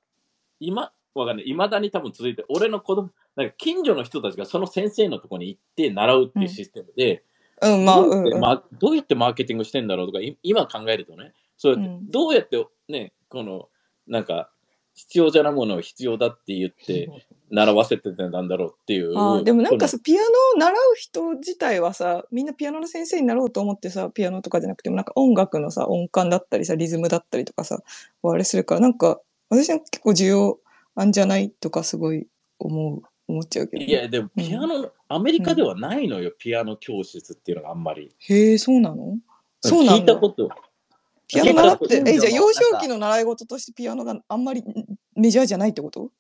今、わかんない。未だに多分続いて、俺の子供、なんか近所の人たちがその先生のところに行って習うっていうシステムで、
うん、まあ、
どうやって
うんうん。
まどうやってマーケティングしてんだろうとか、い今考えるとね、そうやって、
うん
どうやってね、この、なんか、必要じゃないものを必要だって言って、習わせてたんだろうっていう。
あーでもなんか
そ
さ、ピアノを習う人自体はさ、みんなピアノの先生になろうと思ってさ、ピアノとかじゃなくても、なんか音楽のさ、音感だったりさ、リズムだったりとかさ、あれするから、なんか、私は結構需要あんじゃないとかすごい思う、思っちゃうけど
いや、でもピアノの、アメリカではないのよ、ピアノ教室っていうのがあんまり。
へえ、そうなの？そうなんだ
聞いた。こと。
ピアノ習って、え、じゃあ幼少期の習い事としてピアノがあんまりんメジャーじゃないってこと？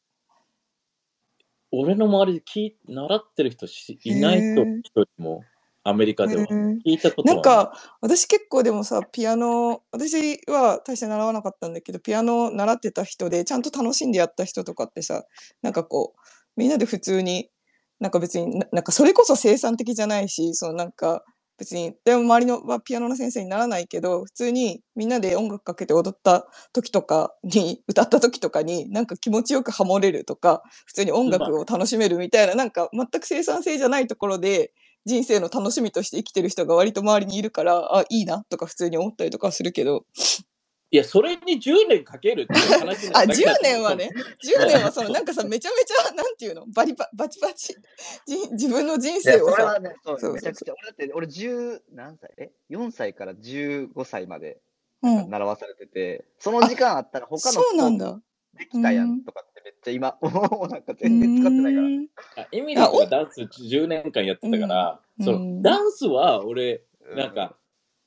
俺の周りで聞い習ってる人しいないと人も、アメリカでは。聞いたことは
なんか、私結構でもさ、ピアノ、私は大して習わなかったんだけど、ピアノ習ってた人で、ちゃんと楽しんでやった人とかってさ、なんかこう、みんなで普通に、なんか別にな、なんかそれこそ生産的じゃないし、そのなんか、別に、でも周りのはピアノの先生にならないけど、普通にみんなで音楽かけて踊った時とかに、歌った時とかに、なんか気持ちよくハモれるとか、普通に音楽を楽しめるみたいな、なんか全く生産性じゃないところで、人生の楽しみとして生きてる人が割と周りにいるから、あ、いいなとか普通に思ったりとかするけど、
いや、それに10年かけるっていう話な
あ、10
だけだと
年はね、10年はその、なんかさ、めちゃめちゃ、なんていうの、バリババチバチ、じ自分の人生をさ。
俺は、ね、そうめちゃくちゃ、俺だって、俺10、何歳？え ?4 歳から15歳まで
うん。
習わされてて、その時間あったら他の
そうなんだ。
できたや
うん
んとかってめっちゃ今、もうなんか全然使ってないから。
エミリーとかダンス10年間やってたから、そ
うん。うん
のダンスは俺、なんか、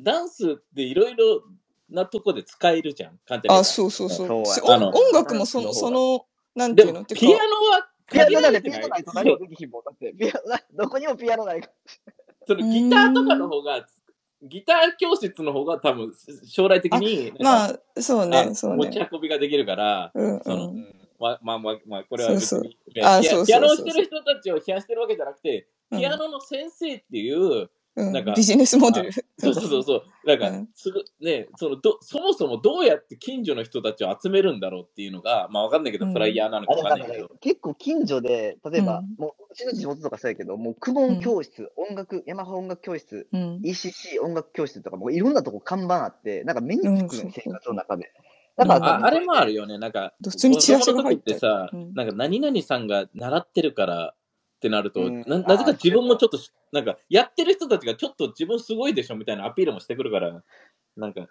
ダンスっていろいろなとこで使えるじゃん、簡単に言
あ、
う
そうそう。そう。
そう
し
あの
音音楽もその、その、なんていうの？
ピアノ
か、
は
ピアノだって
限られてない。
ピアノないと何もできひんもん。だって、ピアノ、どこにもピアノないから。
そのギターとかの方が、ギター教室の方が多分将来的に、
ま
あ、
あ、そうね、そう
持ち
ね。
運びができるから、
うんうん。
まあまあまあ、まあ、これは別
そう。
に、ピア
あそうそうそう。
ピアノをしてる人たちを批判してるわけじゃなくて、
うん。
ピアノの先生っていう、
うん
なんか
ビジネスモデル。
そうそうそうそう。なんか、
うん
すぐね、そのど、そもそもどうやって近所の人たちを集めるんだろうっていうのが、まあわかんないけど、
うん
フライヤーなのかわかんないけど。
結構近所で、例えば、
うん
もううちの地元とかそうやけど、もう公文教室、音楽、ヤマハ音楽教室、
うん。
ECC 音楽教室とか、もういろんなとこ看板あって、なんか目につくのよ、
うんそうそう
生活の中で。だから
ああれもあるよね。なんか、
普通にチラシが入って
さ、
うん
なんか何々さんが習ってるからってなると、
うん。
ななぜか自分もちょっと、なんか、やってる人たちがちょっと自分すごいでしょみたいなアピールもしてくるから、なんか、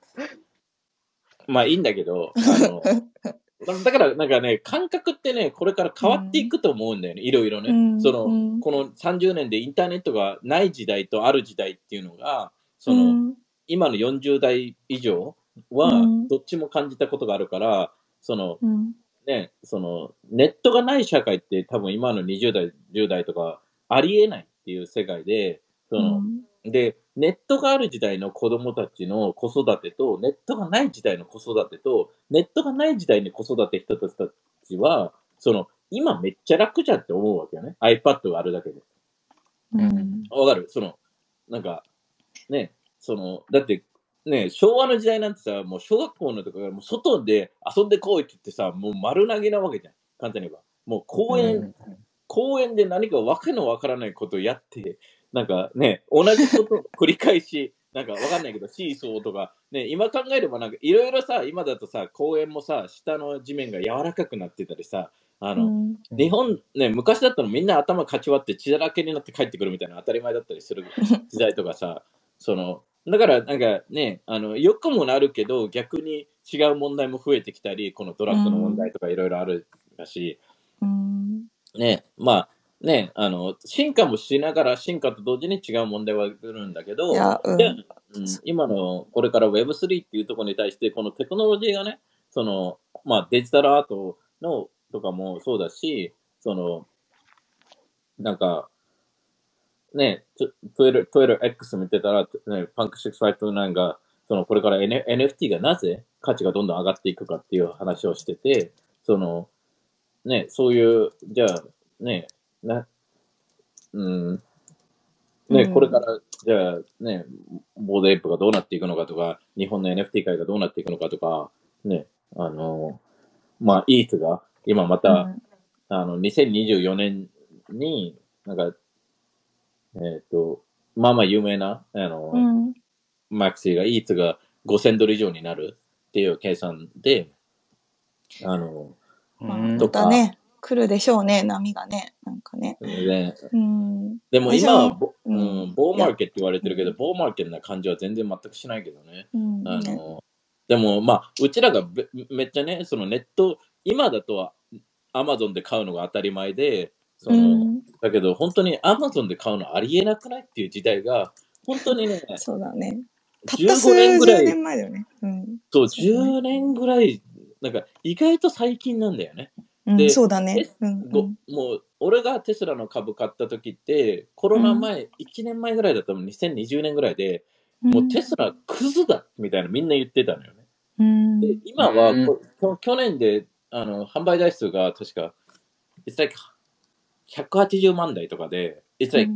まあいいんだけど、あの、だからなんかね、感覚ってね、これから変わっていくと思うんだよね、いろいろね。
うん。
その、
うん。
この30年でインターネットがない時代とある時代っていうのが、その、
うん。
今の40代以上は
うん。
どっちも感じたことがあるから、その
うん
ね、そのネットがない社会って多分今の20代、10代とかありえないっていう世界で、その、で、ネットがある時代の子供たちの子育てと、ネットがない時代の子育てと、ネットがない時代に子育て人たちは、その、今めっちゃ楽じゃんって思うわけよね。iPad があるだけで。
うん
わかる？その、なんか、ね、その、だって、ね、昭和の時代なんてさ、もう小学校のとかもう外で遊んでこいって言ってさ、もう丸投げなわけじゃん。簡単に言えば。もう公園、
うん
公園で何かわけのわからないことをやって、なんかね、同じことを繰り返し、なんかわかんないけど、シーソーとか、ね、今考えればなんかいろいろさ、今だとさ、公園もさ、下の地面が柔らかくなってたりさ、あの、
うん
日本、ね、昔だったらみんな頭かち割って血だらけになって帰ってくるみたいな当たり前だったりする時代とかさ、その、だからなんかね、あの、良くもなるけど、逆に違う問題も増えてきたり、このドラッグの問題とかいろいろあるだし、
うん。
ね、まあ、ね、あの、進化もしながら進化と同時に違う問題は来るんだけど、
うん。
でうん今のこれから Web3 っていうところに対して、このテクノロジーがね、その、まあデジタルアートのとかもそうだし、その、なんか、ね、ト Twitter, Twitter X 見てたら、ね、パンク659が、そのこれから N NFT がなぜ価値がどんどん上がっていくかっていう話をしてて、その、ね、そういう、じゃあ、ね、な、うん、ね、
うん。
これから、じゃあ、ね、ボードエイプがどうなっていくのかとか、日本の NFT 界がどうなっていくのかとか、ね、あの、まあ、イーツが、今また、
うん。
あの、2024年に、なんか、えっ、と、まあまあ有名な、あの、
うん
マクシーが、イーツが5000ドル以上になるっていう計算で、あの、
まあ
うん
またね、来るでしょうね、波がね。なんかね。
で
うん。
でも今はボ、
う
うんん、ボーマーケットって言われてるけど、ボーマーケットな感じは全然全くしないけどね。
うんね
あの、でもまあ、うちらがべめっちゃね、そのネット、今だとはアマゾンで買うのが当たり前で、その、
うん
だけど本当にアマゾンで買うのありえなくないっていう時代が、本当にね、
そうだね。たった数
15年ぐらい
十年、前だよね。うん。
そう、
そうだね
10年ぐらい、なんか意外と最近なんだよね。
うん、
で
そうだね
え。
うん
ごもう、俺がテスラの株買った時って、コロナ前、1年前ぐらいだったの、2020年ぐらいで、
うん、
もうテスラクズだみたいなみんな言ってたのよね。
うん。
で、今は去年で、あの、販売台数が確か、it's like 180万台とかで、it's like、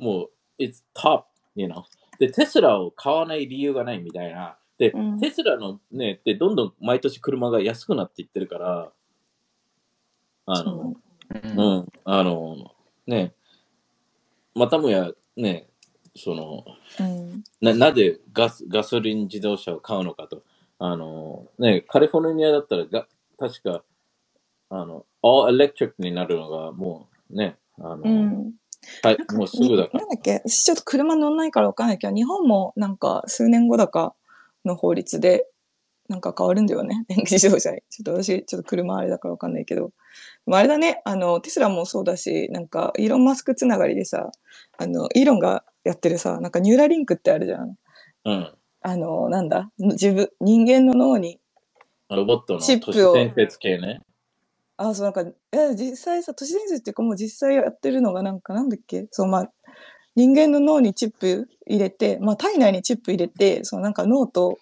もう、it's top, you know? で、テスラを買わない理由がないみたいな。で、
うん
テスラのね、で、どんどん毎年車が安くなっていってるから、あの、
う
うんん、あの、ね、またもや、ね、その、
うん
ななぜガスガソリン自動車を買うのかと。あの、ね、カリフォルニアだったらが、確か、あの、all electric になるのがもうね、あの、
うん
はいもうすぐだから
なん。だっけ？私ちょっと車乗んないからわかんないけど、日本もなんか数年後だかの法律でなんか変わるんだよね。電気自動車に。ちょっと私、ちょっと車あれだからわかんないけど。あれだね、あの、テスラもそうだし、なんかイーロン・マスクつながりでさ、あの、イーロンがやってるさ、なんかニューラリンクってあるじゃん。
うん。
あの、なんだ？自分、人間の脳に
ロボットの
チップを
都市伝説系ね。
あ、そう、なんか、え、実際さ、都市伝説っていうかもう実際やってるのがなんか、なんだっけそう、まあ、人間の脳にチップ入れて、まあ、体内にチップ入れて、そのなんか脳と、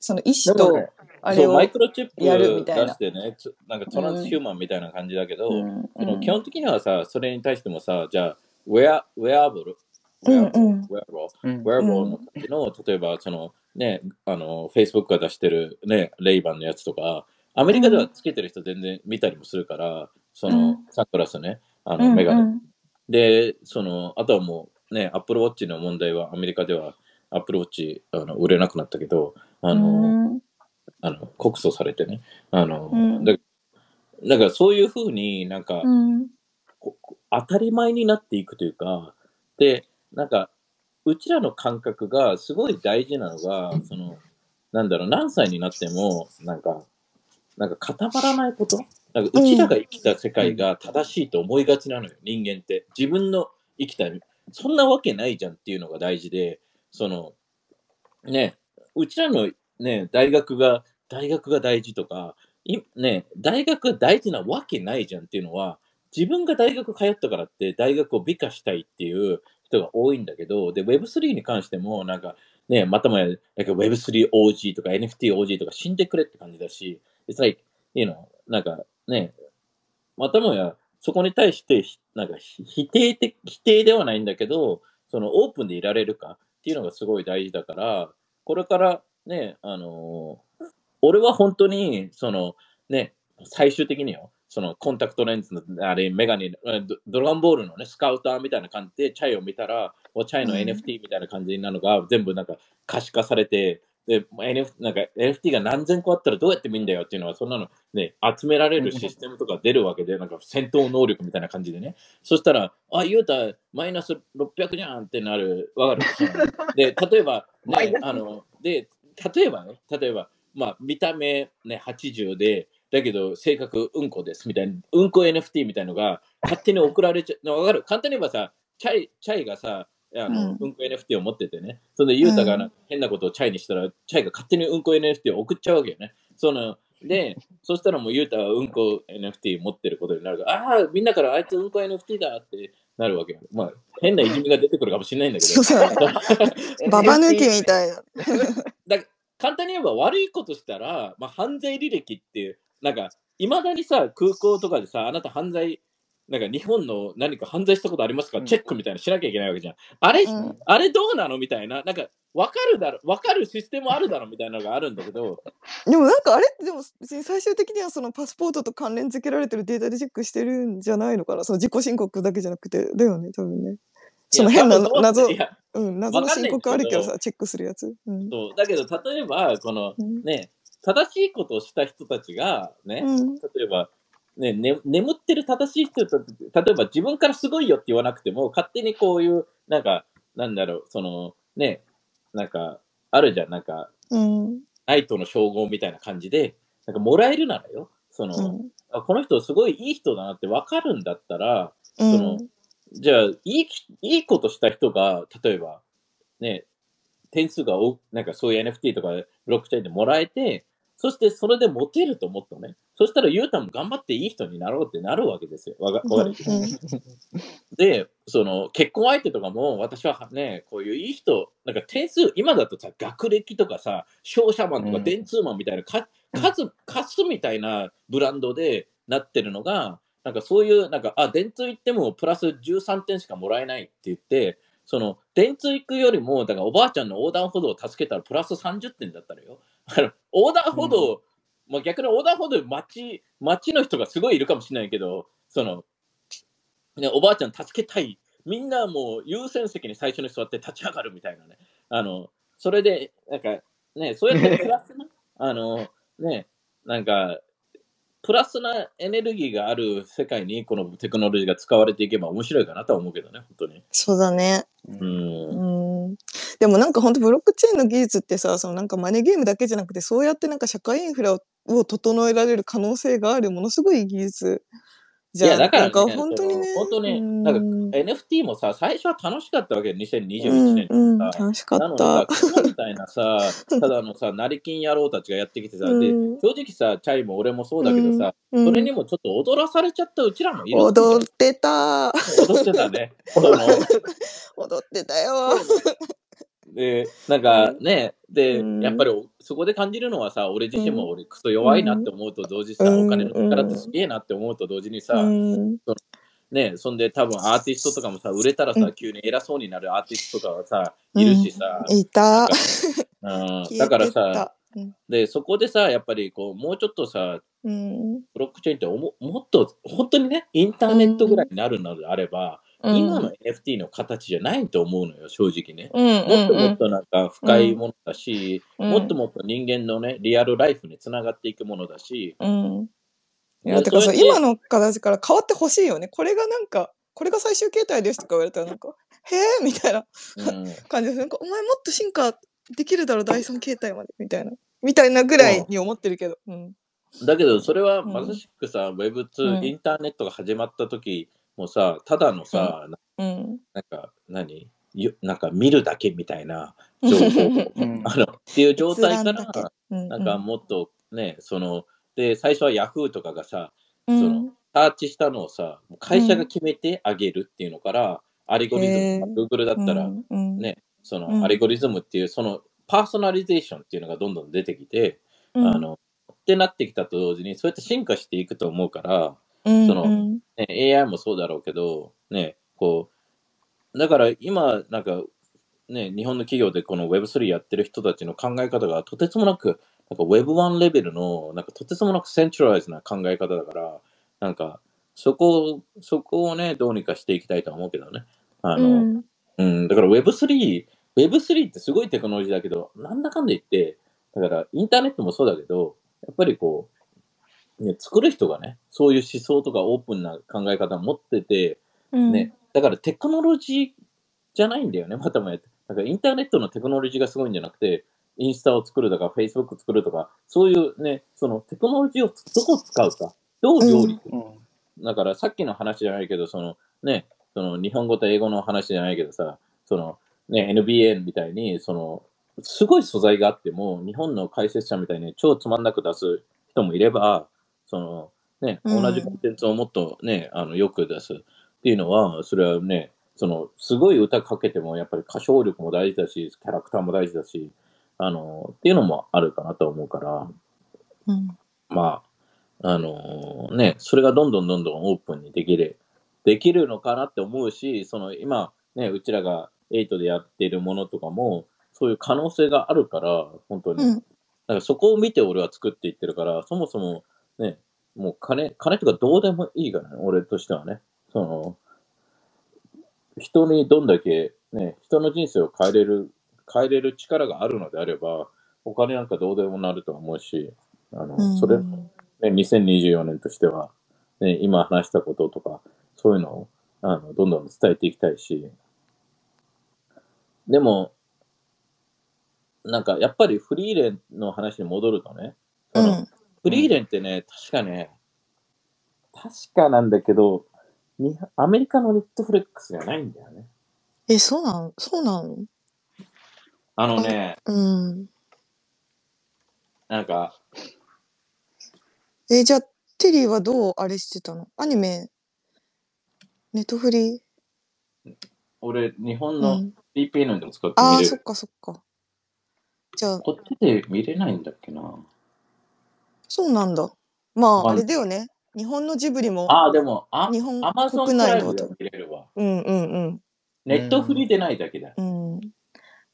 その意志と
でもね、そう、
あれを、
マイクロチップ
やるみ
出
たいな。
してね、つなんかトランスヒューマンみたいな感じだけど、
うん。
基本的にはさ、それに対してもさ、じゃあ、ウェア、ウェアブル、ウェアブル、ウェアブル、の感じの、例えばそのね、あの、Facebook が出してるね、レイバンのやつとか、アメリカではつけてる人全然見たりもするから、その、
うん。
サングラスね、あの、
うん
メガネ。
うん
で、その、あとはもうね、アップルウォッチの問題は、アメリカではアップルウォッチあの売れなくなったけど、あの、
うん。
あの告訴されてね、あの、
うん。
だだからそういうふうになんか、
うん。
当たり前になっていくというか、で、なんか、うちらの感覚がすごい大事なのが、その、なんだろう、何歳になっても、なんか、なんか固まらないこと？なんかうちらが生きた世界が正しいと思いがちなのよ、人間って。自分の生きた、そんなわけないじゃんっていうのが大事で、その、ね、うちらのね、大学が、大学が大事とか、いね、大学が大事なわけないじゃんっていうのは、自分が大学通ったからって大学を美化したいっていう人が多いんだけど、で、Web3 に関しても、なんか、ね、またもや、なんか Web3OG とか NFTOG とか死んでくれって感じだし、it's like, you know, なんかね、またもや、そこに対してひ、なんかひ否定的、否定ではないんだけど、そのオープンでいられるかっていうのがすごい大事だから、これからね、あのー俺は本当に、そのね、最終的によ、そのコンタクトレンズのあれ、メガネ、えドドラゴンボールのね、スカウターみたいな感じで、チャイを見たら、おチャイの
うん。
NFT みたいな感じなのが全部なんか可視化されて、で、NF なんか NFT が何千個あったらどうやって見んだよっていうのは、そんなのね、集められるシステムとか出るわけで、なんか戦闘能力みたいな感じでね。そしたら、あ、ゆうた、マイナス600じゃんってなる、わかるそので、例えば、ねあの、で、例えばね、例えば、まあ、見た目ね、80で、だけど、性格うんこですみたいな、うんこ NFT みたいのが勝手に送られちゃう、わかる？簡単に言えばさ、チャイ、チャイがさ、あの、
う
うんん、こ NFT を持っててね、それでユータがな
う
変なことをチャイにしたら、チャイが勝手にうんこ NFT を送っちゃうわけよね。そので、そしたらもうユータはうんこ NFT 持ってることになるから、ああ、みんなからあいつうんこ NFT だってなるわけよ。まあ、変ないじめが出てくるかもしれないんだけ
そう
ど。
そう ババ抜きみたいな。
だ簡単に言えば悪いことしたら、まあ、犯罪履歴って、なんか、いまだにさ、空港とかでさ、あなた犯罪、なんか日本の何か犯罪したことありますか、
うん。
チェックみたいなのしなきゃいけないわけじゃん。あれ、
うん。
あれどうなのみたいな、なんか、わかるだろ、わかるシステムあるだろみたいなのがあるんだけど、
でもなんかあれってでも別に最終的にはそのパスポートと関連付けられてるデータでチェックしてるんじゃないのかな？その自己申告だけじゃなくて。だよね多分ね。その変な謎うん謎の申告あるけどさチェックするやつ。うん。
そうだけど、例えば、この
うん。
ね、正しいことをした人たちが、ね、
うん。
例えば、ねね、眠ってる正しい人たち、例えば自分からすごいよって言わなくても、勝手にこういう、なんか、なんだろう、その、ね、なんか、あるじゃん、なんか、
うん。
愛との称号みたいな感じで、なんかもらえるならよ、その、
うん。
あこの人すごいいい人だなって分かるんだったら、
う
その
ん
じゃあ、いい、いいことした人が、例えば、ね、点数が多なんかそういう NFT とかブロックチェーンでもらえて、そしてそれでモテると思ったね。そしたら、ゆうたも頑張っていい人になろうってなるわけですよ。わかわかる、で、その結婚相手とかも、私はね、こういういい人、なんか点数、今だとさ、学歴とかさ、商社マンとか
うん。
電通マンみたいな、か数、数みたいなブランドでなってるのが、なんかそういう、なんか、あ、電通行ってもプラス13点しかもらえないって言って、その、電通行くよりも、だからおばあちゃんの横断歩道を助けたらプラス30点だったらよ。あの横断歩道、まあ逆に横断歩道町、町の人がすごいいるかもしれないけど、その、ね、おばあちゃん助けたい。みんなもう優先席に最初に座って立ち上がるみたいなね。あの、それで、なんか、ね、そうやってプラスな、あの、ね、なんか、プラスなエネルギーがある世界にこのテクノロジーが使われていけば面白いかなとは思うけどね、本当に。
そうだね。
う。
うんん。でもなんか本当ブロックチェーンの技術ってさ、そのなんかマネーゲームだけじゃなくて、そうやってなんか社会インフラをを整えられる可能性があるものすごい技術じゃん。
いやだからね
なんか本当にね。
本当なんか NFT もさ、最初は楽しかったわけよ、2021年
うんうん、
さ
楽しかった
さ、。今日みたいなさ、ただのさ、成金野郎たちがやってきてさ、
ん
正直さ、チャイも俺もそうだけどさ、
うん
それにもちょっと踊らされちゃったうちらもいる
踊ってた。
踊ってたね。
踊ってたよ。
で、なんかね、で、
うん。
やっぱりそこで感じるのはさ、俺自身も俺クソ弱いなって思うと同時にさ、
うん。
お金の力ってすげえなって思うと同時にさ、
うん。
ね、そんで多分アーティストとかもさ、売れたらさ、
うん。
急に偉そうになるアーティストとかはさ、いるしさ、
い た。
だからさ、。で、そこでさ、やっぱりこう、もうちょっとさ、
うん。
ブロックチェーンっておももっと、本当にね、インターネットぐらいになるのであれば、
うん
今の NFT の形じゃないと思うのよ、正直ね。
うん
もっともっ
うん
となんか深いものだし、
うん
もっともっと人間のね、リアルライフにつながっていくものだし、
うん。い
で
や、てかそう、
それで
今の形から変わってほしいよね。これがなんか、これが最終形態ですとか言われたらなんか、へえみたいな
うん、
感じです。なんか、お前もっと進化できるだろ、第三形態まで、みたいな。みたいなぐらいに思ってるけど。うん。
だけど、それは
うん
まさしくさ、Web2、
うん
インターネットが始まった時もさ、ただのさ、な
うん。
なんか、何？よなんか見るだけみたいな情報。
うん。
あのっていう状態か
閲覧だけ。
ら、
うん。
なんかもっとね、その、で、最初は Yahoo とかがさ、
うん。
そのサーチしたのをさ、会社が決めてあげるっていうのから、アリゴリズ
へ
ム、
ー。
Google だったら、
うん、
ね、そ
うん。
のアリゴリズムっていう、そのパーソナリゼーションっていうのがどんどん出てきて、
うん、
あの、ってなってきたと同時に、そうやって進化していくと思うから、
うん、
その
うん
ね、AI もそうだろうけど、ね、こう、だから今、なんか、ね、日本の企業でこの Web3 やってる人たちの考え方がとてつもなく、なんか Web1 レベルの、なんかとてつもなくセントラライズな考え方だから、なんか、そこを、そこをね、どうにかしていきたいとは思うけどね。あの、
うん
うん、だから Web3、Web3 ってすごいテクノロジーだけど、なんだかんだ言って、だからインターネットもそうだけど、やっぱりこう、ね、作る人がね、そういう思想とかオープンな考え方を持ってて、
うん。
ね、だからテクノロジーじゃないんだよね、またもやって。だからインターネットのテクノロジーがすごいんじゃなくて、インスタを作るとか、Facebook 作るとか、そういうね、そのテクノロジーをどこ使うか、どう料理する
うん
だからさっきの話じゃないけど、そのね、その日本語と英語の話じゃないけどさ、そのね、NBA みたいに、その、すごい素材があっても、日本の解説者みたいに超つまんなく出す人もいれば、その、ね、
うん。
同じコンテンツをもっとね、あの、よく出すっていうのは、それはね、その、すごい歌かけても、やっぱり歌唱力も大事だし、キャラクターも大事だし、あの、っていうのもあるかなと思うから、
うん。
まあ、あのね、それがどんどんどんどんオープンにできる、できるのかなって思うし、その今、ね、うちらが8でやっているものとかも、そういう可能性があるから、本当に。
うん。
だからそこを見て俺は作っていってるから、そもそもね、もう金、金とかどうでもいいからね、俺としてはね。その、人にどんだけ、ね、人の人生を変えれる、変えれる力があるのであれば、お金なんかどうでもなると思うし、あの、
うん。
それ、ね、2024年としては、ね、今話したこととか、そういうのを、あの、どんどん伝えていきたいし、でも、なんか、やっぱりフリーレンの話に戻るとね、その
うん
フリーレンってね、確かね、確かなんだけど、にアメリカのネットフレックスじゃないんだよね。
え、そうなんそうなの
あのね、
うん。
なんか、
え、じゃあ、テリーはどうあれしてたの？アニメ、ネットフリ
俺、日本の
うん。
VPN でも使って
ああ、
見れる。
そっかそっか。じゃあ、
こっちで見れないんだっけな？
そうなんだ。まあ、あれだよね。日本のジブリも、
ああ、でも、あ
日本
アマゾンプ
国
ライムで
内のと。
見れるわ。
うんうんうん。
ネットフリでないだけだ。
うん。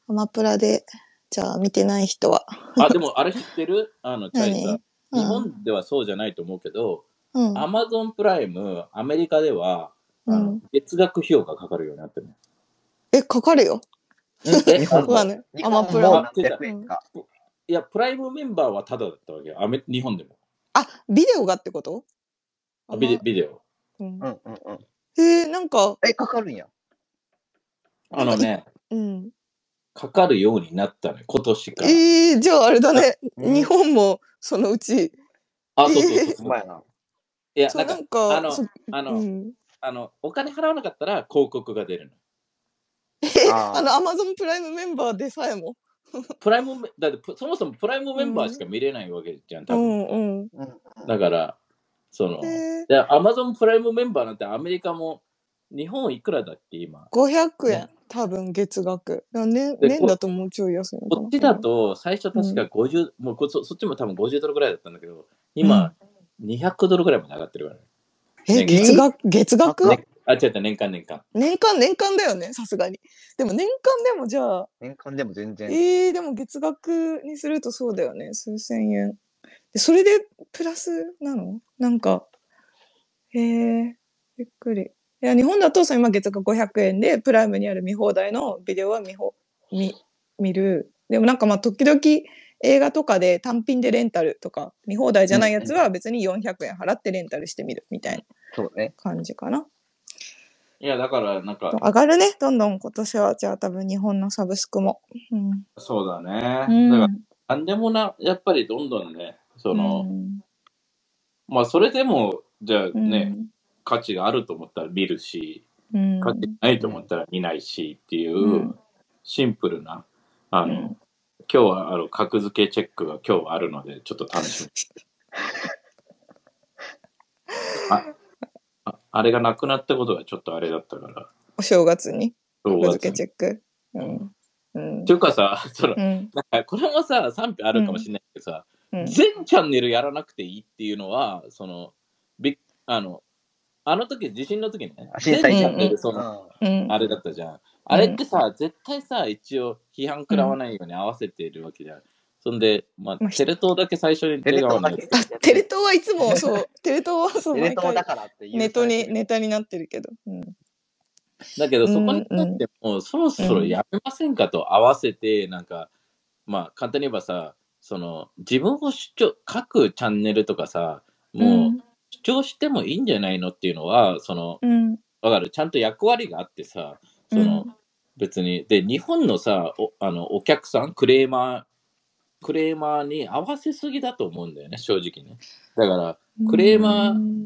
アマプラで、じゃあ見てない人は。
あ、でもあれ知ってる？あの、チャイさ
何、
日本ではそうじゃないと思うけど、
うん。
アマゾンプライム、アメリカでは、あの
うん
月額費用がかかるようになってるね。
え、かかるよ？
え
日本
わかんなアマプラ。
本も何百円か。
いや、プライムメンバーはタダだったわけよ。アメ日本でも。
あ、ビデオがってこと？
あビデビデオ。
うん
うんうんうん。
えー、なんか、
え、かかるんや。
あのね、
うん。
かかるようになったね、今年から。
えー、じゃああれだね。
うん
日本もそのうち。
あ、そうそうそうそう。
ほんまやな。
いや、
そう、
なんか
なんか、
あの
そ
あの、
うん、
あの、お金払わなかったら広告が出るの。
え
あー
あの、アマゾンプライムメンバーでさえも。
プライムメ、だってプそもそもプライムメンバーしか見れないわけじゃん、多
う
分。
んうん。
うん
だから、その、アマゾンプライムメンバーなんてアメリカも、日本いくらだっけ、今
？500円
ね。
多分月額。年
で
年だともうちょい安い。
こっちだと、最初確か50、もうこそそっちも多分50ドルぐらいだったんだけど、今、200ドルぐらいまで上がってるからね。
え、
年
月額？月額？
ねあ、違う違う、年間年間。
年間年間だよね、さすがに。でも年間でもじゃあ、
年間でも全然。
えー、でも月額にするとそうだよね、数千円。でそれでプラスなの？なんか、へえびっくり。いや、日本だとその今月額500円で、プライムにある見放題のビデオは見ほ見見る。でもなんかまあ時々映画とかで単品でレンタルとか、見放題じゃないやつは別に400円払ってレンタルしてみるみたいな
そうね。
感じかな。
いや、だから、なんか、
上がるね、どんどん今年は。じゃあ多分日本のサブスクも。うん。
そうだね。
うん
だから、なんでもな、やっぱりどんどんね、その、
うん
まあ、それでも、じゃあね、
うん
価値があると思ったら見るし、
うん
価値ないと思ったら見ないしっていう、
うん
シンプルな、あの、
うん
今日はあの格付けチェックが今日あるので、ちょっと楽しみ。あああれがなくなったことがちょっとあれだったから。
お正月に？
そう
格付けチェック？うん。うん
っていうかさ、その、
うん。
なんかこれもさ、賛否あるかもしれないけどさ、
うん
全チャンネルやらなくていいっていうのは、その、びあの、あの時、地震の時ね、
あ
全
震災
チャンネル、
うん
その、
うん。
あれだったじゃん。あれってさ、絶対さ、一応批判食らわないように合わせてるわけじゃん。そんで、まあ、
まあ
テレ東だけ最初に
テレ東
テレ東はいつも そう、テレ東はそう、毎
テレ東だ
回
からっていう。
ネットに、ネタになってるけど。うん。
だけど、
うん
そこになっても、そろそろやめませんかと合わせて、なんか、まあ、簡単に言えばさ、その、自分を主張、各チャンネルとかさ、もう、主張してもいいんじゃないのっていうのは、その、
うん。
わかる？ちゃんと役割があってさ、その、別に、で、日本のさ、おあのお客さん、クレーマー、クレーマーに合わせすぎだと思うんだよね、正直ね。だから、
うん
クレーマー
うん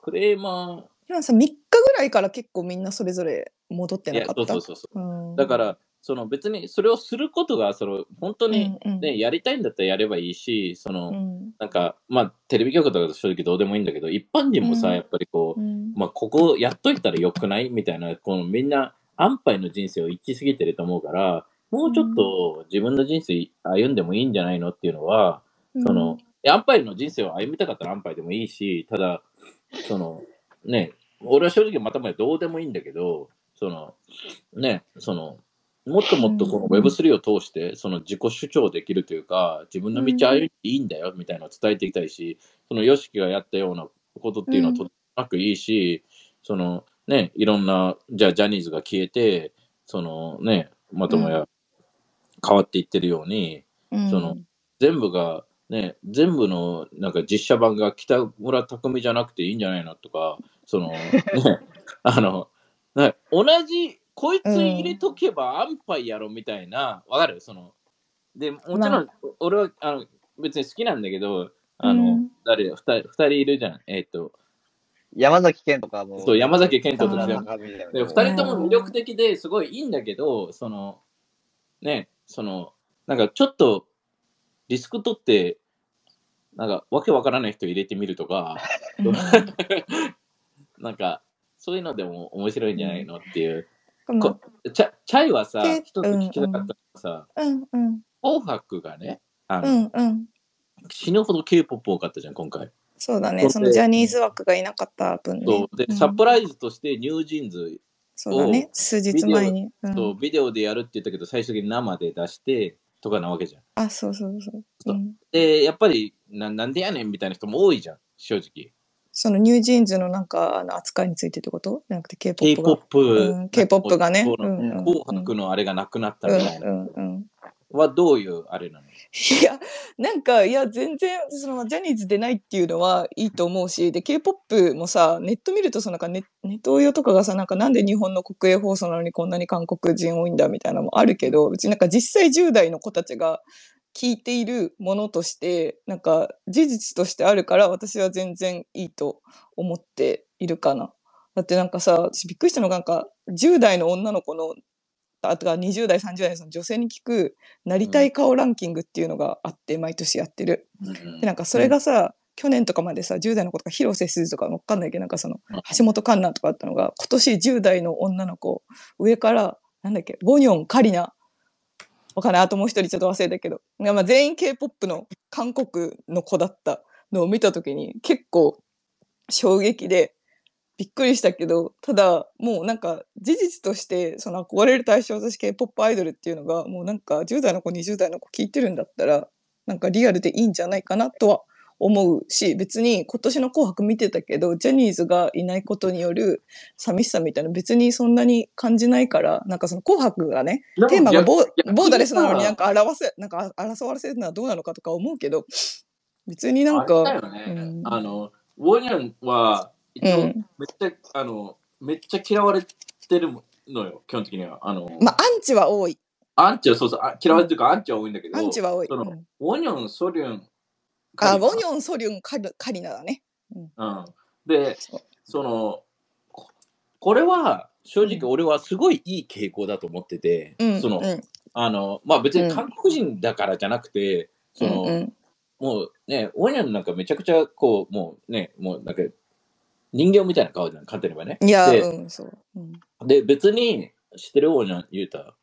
クレーマ
今さ、3日ぐらいから結構みんなそれぞれ戻ってなか、った？
そうそうそうそう。
うん
だから、その別にそれをすることが、その本当に、
うんうん
ね、やりたいんだったらやればいいし、その、
うん
なんか、まあ、テレビ局とか正直どうでもいいんだけど、一般人もさ、
うん
やっぱりこう、
うん
まあ、ここやっといたらよくないみたいな、このみんな安牌の人生を生きすぎてると思うから、もうちょっと自分の人生歩んでもいいんじゃないのっていうのは、その、いや安牌の人生を歩みたかったら安牌でもいいし、ただ、その、ね、俺は正直またまでどうでもいいんだけど、その、ね、その、もっともっとこの
うん。
Web3 を通して、その自己主張できるというか、自分の道歩いていいんだよみたいなのを伝えていきたいし、その YOSHIKI がやったようなことっていうのはとてもなくいいし、そのね、いろんな、じゃあジャニーズが消えて、そのね、まともや変わっていってるように、
うん。
その全部が、ね、全部のなんか実写版が北村匠海じゃなくていいんじゃないのとか、その、ね、あの、ね、同じ、こいつ入れとけば安牌やろみたいな、わかる？その、で、もちろん、
ま
俺はあの別に好きなんだけど、あの、
うん。
誰だ、二人二人いるじゃん。えっ、と、
山崎賢とかも。
そう山崎賢人
と
と
か
二人とも魅力的ですごいいいんだけど、その、ね、その、なんかちょっとリスク取って、なんかわけわからない人入れてみるとか、
うん。
なんかそういうのでも面白いんじゃないのっていう。
まあ
チャチャイはさ、
で
一つ聞きたかったのがさ、
うんうん。
紅白がね、あ
う
の、
んうん。
死ぬほど K-POP 多かったじゃん、今回。
そうだね。
そ
のジャニーズ枠がいなかった分ね。
そう。で、
ん。
サプライズとして NewJeans
そうだね。数日前に。うん
そうビデオでやるって言ったけど、最終的に生で出してとかなわけじゃん。
あ、そうそうそう。
そう
うん
で、やっぱりな、なんでやねんみたいな人も多いじゃん、正直。
その NewJeans のなんかあの扱いについてってこと？じゃなくて K-POP が。
K-POP、
うん K-POP がね
紅白のあれがなくなった
うん
みたいな。
うんうん。
はどういうあれなの？
いや、なんか、いや、全然、その、ジャニーズでないっていうのはいいと思うし、で、K-POP もさ、ネット見ると、そのなんネ、ネトウヨとかがさ、なんか、なんで日本の国営放送なのにこんなに韓国人多いんだみたいなのもあるけど、別になんか実際10代の子たちが聞いているものとして、なんか、事実としてあるから、私は全然いいと思っているかな。だってなんかさ、私びっくりしたのが、なんか、10代の女の子の、あとか20代、30代のその女性に聞く、なりたい顔ランキングっていうのがあって、毎年やってる。で、なんかそれがさ、去年とかまでさ、10代の子とか広瀬すずとかわかんないけど、なんかその
うん、
橋本環奈とかあったのが、今年10代の女の子、上から、なんだっけ、ボニョン、カリナ、わかんない、あともう一人ちょっと忘れたけど、まあ全員 K-POP の韓国の子だったのを見たときに、結構衝撃で、びっくりしたけど、ただ、もうなんか事実として、その憧れる対象として K-POP アイドルっていうのが、もうなんか10代の子、20代の子聞いてるんだったら、なんかリアルでいいんじゃないかなとは思うし、別に今年の紅白見てたけど、ジャニーズがいないことによる寂しさみたいな別にそんなに感じないから、なんかその紅白がね、テーマがボーダレスなのになん
か
か表せ、なんか争わせるのはどうなのかとか思うけど、別になんか、
よね、
うん。
あの、ウォニャンは、一応、
うん
めっちゃ、あの、めっちゃ嫌われてるのよ、基本的には。あの、
まあアンチは多い。
アンチはそうそう、あ嫌われてるか、アンチは多いんだけど、
アンチは多い。
その
うん
ウォニョン、ソリュン、
あ、ウォニ
ョン。
ソリュン、カルカリナだね。
うん。で、
そう
その、ここれは、正直俺はすごいいい傾向だと思ってて、
うん、
その、
うん、
あの、まあ別に
うん
韓国人だからじゃなくて、その、
うんうん
もうね、オニャンなんかめちゃくちゃこう、もうね、もうなんか人形みたいな顔じゃん、簡単に言えばね。
いや、
で
うん、そう。うん
で、別に知ってるオニャン言うたら。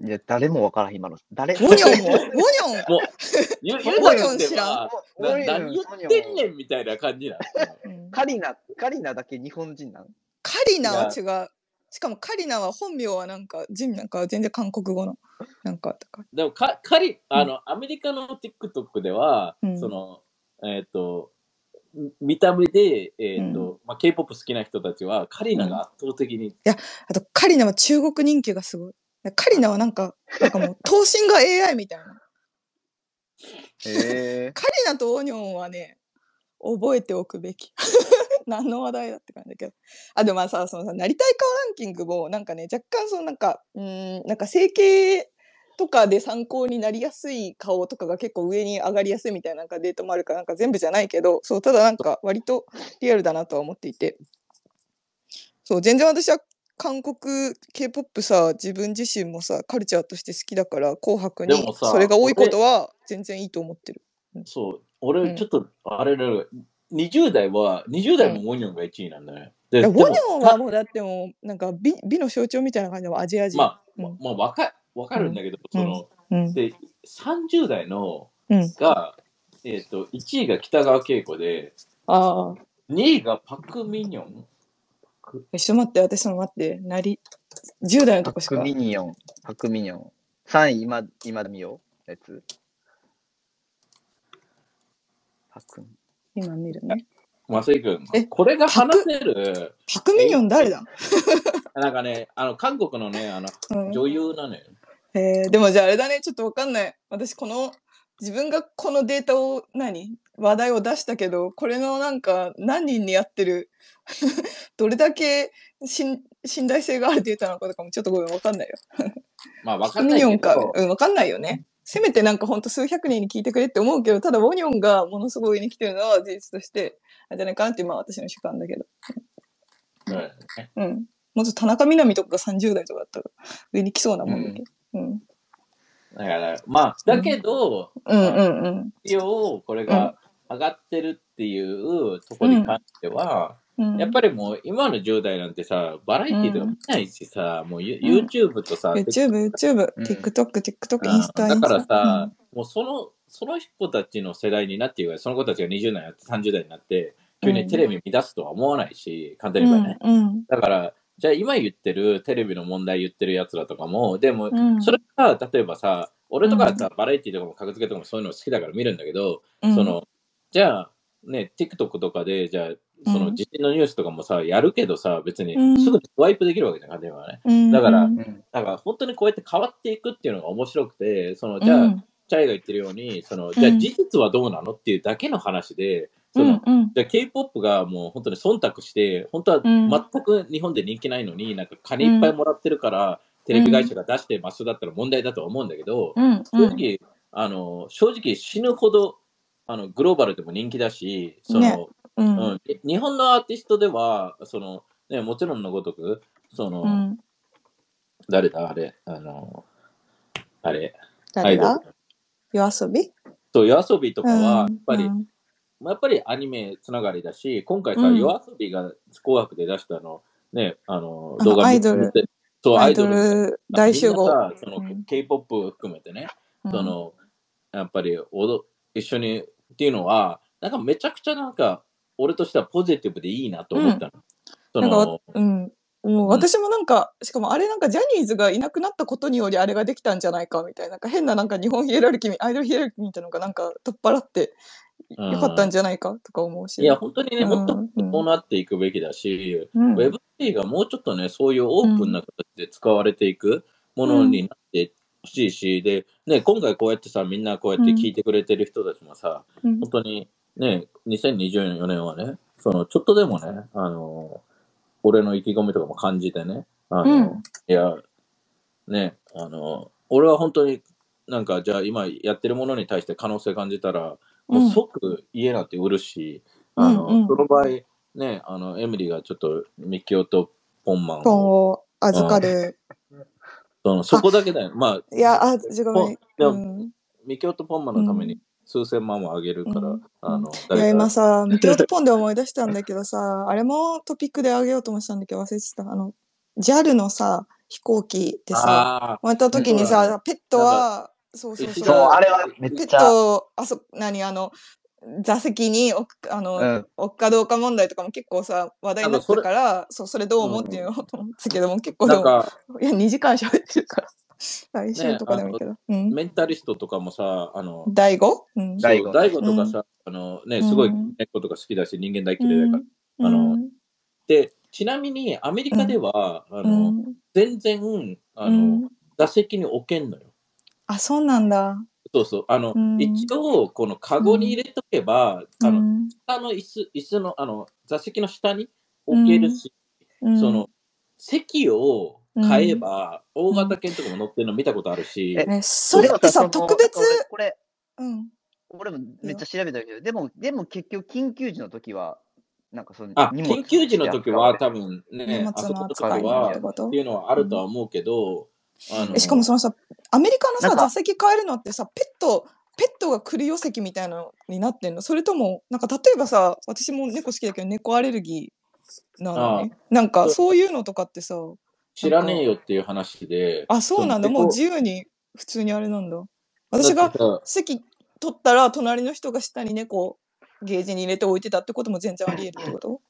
いや、誰もわからん、今の。誰？
ウォニョンも？ウォニョン？
もう、言う言う
オニョ
たらって
ン知らん
何言ってんねんみたいな感じなの？
うん
カリナ、カリナだけ日本人なん？
カリナは違う。しかもカリナは本名はなんか、人なんか全然韓国語の。なんか。
でもか、仮、あの、アメリカの TikTok では、
うん
その、えっ、と、見た目で、えっ、と、まあ、K-POP 好きな人たちは、カリナが圧倒的に、
あと、カリナは中国人気がすごい。カリナはなんか、なんかもう、頭身が AI みたいな。
へえ。
カリナとオニョンはね、覚えておくべき。何の話題だって感じだけど。あ、でもまあさ、そのさ、なりたい顔ランキングも、なんかね、若干そのなんか、うーん、なんか整形とかで参考になりやすい顔とかが結構上に上がりやすいみたいななんかデータもあるから、なんか全部じゃないけど、そう、ただなんか割とリアルだなとは思っていて。そう、全然私は韓国 K-POP さ、自分自身もさ、カルチャーとして好きだから、紅白にそれが多いことは全然いいと思ってる。
そう、
うん
俺、ちょっと、あれだよ、20代は、20代もウォニョンが1位なんだね。で
いやウォニョンは
でも
もうだってもうなんか美美の象徴みたいな感じのアジア人。
まあ、
うん
まあ、わかわかるんだけど、その、
うん
で、30代の
うん、
が、えっ、と、1位が北川景子で、
ああ。
2位がパク・ミニョン？
えちょっと待って、私その待って、なり、10代のと
パク
こしか。
ミニオン。パクミニオン。3位、今、今だみよ。やつ。パクミ。
今見るね。
マセイ君
え、
これが話せる、
パクミニョン誰だ、
なんかね、あの、韓国のね、あの、
うん
女優なのよ。
えーでもじゃああれだね、ちょっとわかんない。私この、自分がこのデータを何？話題を出したけど、これのなんか何人にやってる、どれだけ信信頼性があるデータなのかとかもちょっとごめんわかんないよ。
まあ、わかんないけど
ニョンか。うん、わかんないよね。せめてなんかほんと数百人に聞いてくれって思うけど、ただウォニョンがものすごい上に来てるのは事実として、あれじゃないかなって今は私の主観だけど。
うん
うん。もっと田中みな実とかが30代とかだったら上に来そうなもんだけど。うん。
だから、まあ、だけど、
うんうんうん。
一応、これが上がってるっていうところに関しては、
うん、
やっぱりもう今の10代なんてさ、バラエティとか見ないしさ、もう YouTube とさ、
YouTube、YouTube、
うん。
TikTok、TikTok、
うん。
インスタ。
だからさ、もうその、その子たちの世代になっていうか、その子たちが20代になって30代になって、急にテレビ見出すとは思わないし、簡単に言えばね。
うんうん。
だから、じゃあ今言ってるテレビの問題言ってるやつらとかも、でも、
うん。
それが例えばさ、俺とかさ、
う
バラエティとかも格付けとかもそういうの好きだから見るんだけど、
うん。
その、じゃあ、ね、TikTok とかで、じゃあ、その
うん。
地震のニュースとかもさ、やるけどさ、別に
うん。
すぐスワイプできるわけじゃん、例えばね。
うん。
だからだから本当にこうやって変わっていくっていうのが面白くて、その、じゃあ、
うん
チャイが言ってるように、その、じゃあ事実はどうなの？っていうだけの話で、その、
うん
じゃあ K-POP がもう本当に忖度して、本当は
うん。
全く日本で人気ないのに、なんか金いっぱいもらってるから、テレビ会社が出してますだったら問題だとは思うんだけど、
うん
正直、あの、正直死ぬほど、あの、グローバルでも人気だし、その、
ね。うん。
う
うん。
ん、日本のアーティストでは、その、ね、もちろんのごとく、その、
うん。
誰だ？あれ、あの、あれ、ア
誰だ。夜遊び？
そう、夜遊びとかは、やっぱり、
うん。
まあやっぱりアニメつながりだし、今回さ、
うん。
夜遊びが紅白で出したの、ね、あの、動画
アイドル。
見てそう、
アイドル。大集合。
その
うん。
K-POP を含めてね、
うん。
その、やっぱり踊一緒にっていうのは、なんかめちゃくちゃなんか、俺としてはポジティブでいいなと思ったの。そ
なん
の
か、うん。もう私もなんか、しかもあれなんかジャニーズがいなくなったことによりあれができたんじゃないかみたいな、なんか変ななんか日本ヒエラルキー、アイドルヒエラルキーみたいなのがなんか取っ払って
うん
よかったんじゃないかとか思うし。
いや、本当にね、
うん
もっとこうなっていくべきだし、
うん、
Web3 がもうちょっとね、そういうオープンな形で使われていくものになってほしいし、で、ね、今回こうやってさ、みんなこうやって聞いてくれてる人たちもさ、
うん。
本当にね、2024年はね、その、ちょっとでもね、あの、俺の意気込みとかも感じてね、あの、
うん。
いや、ね、あの、俺は本当になんか、じゃあ今やってるものに対して可能性感じたら、もう即家なんて売るし、あの、
うんうん。
その場合、ね、あの、エミリーがちょっとミキオとポンマン
本
を、
を預かる。
そのそこだけだよ。まあ、
いや、あ、違うね。
でも
うん。
ミキオとポンマンのために数千万もあげるから、
うん。
あの、
いや、今さ、ミキオとポンで思い出したんだけどさ、あれもトピックであげようと思ってたんだけど忘れてた。あの、JAL のさ、飛行機でさ、終わった時に
う
さ、ペットは、そうそうそう。
そう、あれはめっ
ペッ
ちゃ、
ト、あそ、何、あの、座席に置く、あの、
うん
置くかどうか問題とかも結構さ、話題になってたから、そう、それどう思うっていうの？をと思ったけども、結構でも、
なんか、
いや、2時間喋ってるから、来週とかでもいいけど。うん。
メンタリストとかもさ、あの、
第 5? うん。
大悟
大悟とかさ、あのね、すごい
うん
猫とか好きだし、人間大嫌いだから。あの
うん
で、ちなみにアメリカでは、あ
う
の、
ん
全然、あの、
うん
座席に置けんのよ。
あ、そうなんだ。
そうそう。あの、
うん。
一応、このカゴに入れとけば、あの、
うん
下の椅子、椅子の、あの、座席の下に置けるし、
うん。
その、席を変えば、大型犬とかも乗ってるの見たことあるし、
え
ね、それってさ、特別、
俺これ、
うん。
俺もめっちゃ調べたけど、でも、でも結局緊急時の時は、なんかその
あ、緊急時の時は多分
荷
ね、
物
あそ
の
こと？かは
って
いうのはあるとは思うけど、あの
えしかもそのさ、アメリカのさ、座席変えるのってさ、ペット、ペットが来るよ席みたいなのになってんの？それとも、なんか例えばさ、私も猫好きだけど猫アレルギーなのね。なんかそう。いうのとかってさ、
知らねえよっていう話で、
あ、そうなんだ。もう自由に普通にあれなんだ。私が席取ったら、隣の人が下に猫をゲージに入れて置いてたってことも全然あり得るってこと？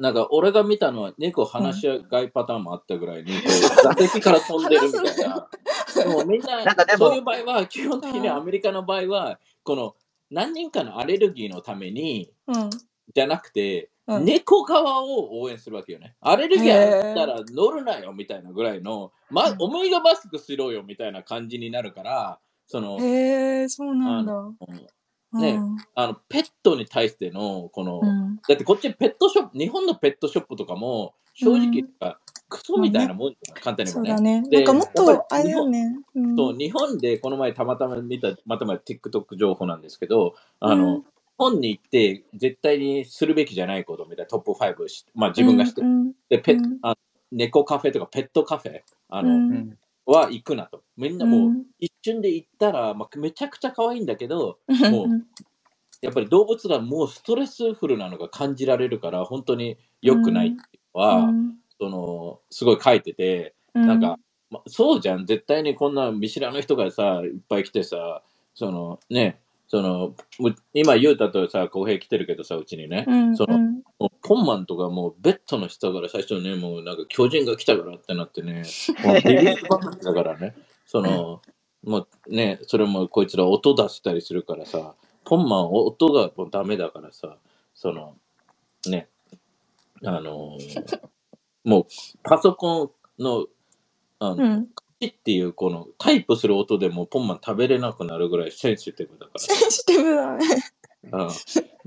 なんか俺が見たのは猫話し合いパターンもあったぐらいに、こう座席から飛んでるみたいな。で もみんな
なんかでも
そういう場合は、基本的にアメリカの場合は、この何人かのアレルギーのために、
うん。
じゃなくて、
うん
猫側を応援するわけよね。アレルギーあったら乗るなよみたいなぐらいの、ま
うん、
お前がマスクしろよみたいな感じになるから、その、
へえ、そうなんだ。
うんね
うん。
あのペットに対してのこの、
うん。
だってこっちペットショップ日本のペットショップとかも正直言ったらクソみたいなもんじゃん、簡単にもね。
そうだね。
で
なんかもっと、あれだよね。うん。
そう日本でこの前たまたま見たまたま TikTok 情報なんですけどあの、
うん。
日本に行って絶対にするべきじゃないことみたいなトップ5し、まあ、自分がして、
うん
でペッ
うん。
あ猫カフェとかペットカフェあの、
うん。
うん
は行くなと。みんなもう、
うん。
一瞬で行ったら、まあ、めちゃくちゃ可愛いんだけど
うん
もうやっぱり動物がもうストレスフルなのが感じられるから本当に良くないっていうのは、
うん。
そのすごい書いてて、
うん。
なんか、ま、そうじゃん。絶対にこんな見知らぬ人がさいっぱい来てさそのねその、む今、ゆうたとさ、浩平来てるけどさ、うちにね、
うん
その、
うん
もうポンマンとかもうベッドの下から最初ね、もうなんか巨人が来たからってなってね、もうビビりばっかりだからね、その、もうね、それもこいつら音出したりするからさ、ポンマン音がもうダメだからさ、その、ね、あのーもうパソコンの、あの、
うん。
っていうこのタイプする音でもポンマン食べれなくなるぐらいセンシティブだか
センシティブだね。
ら。うん。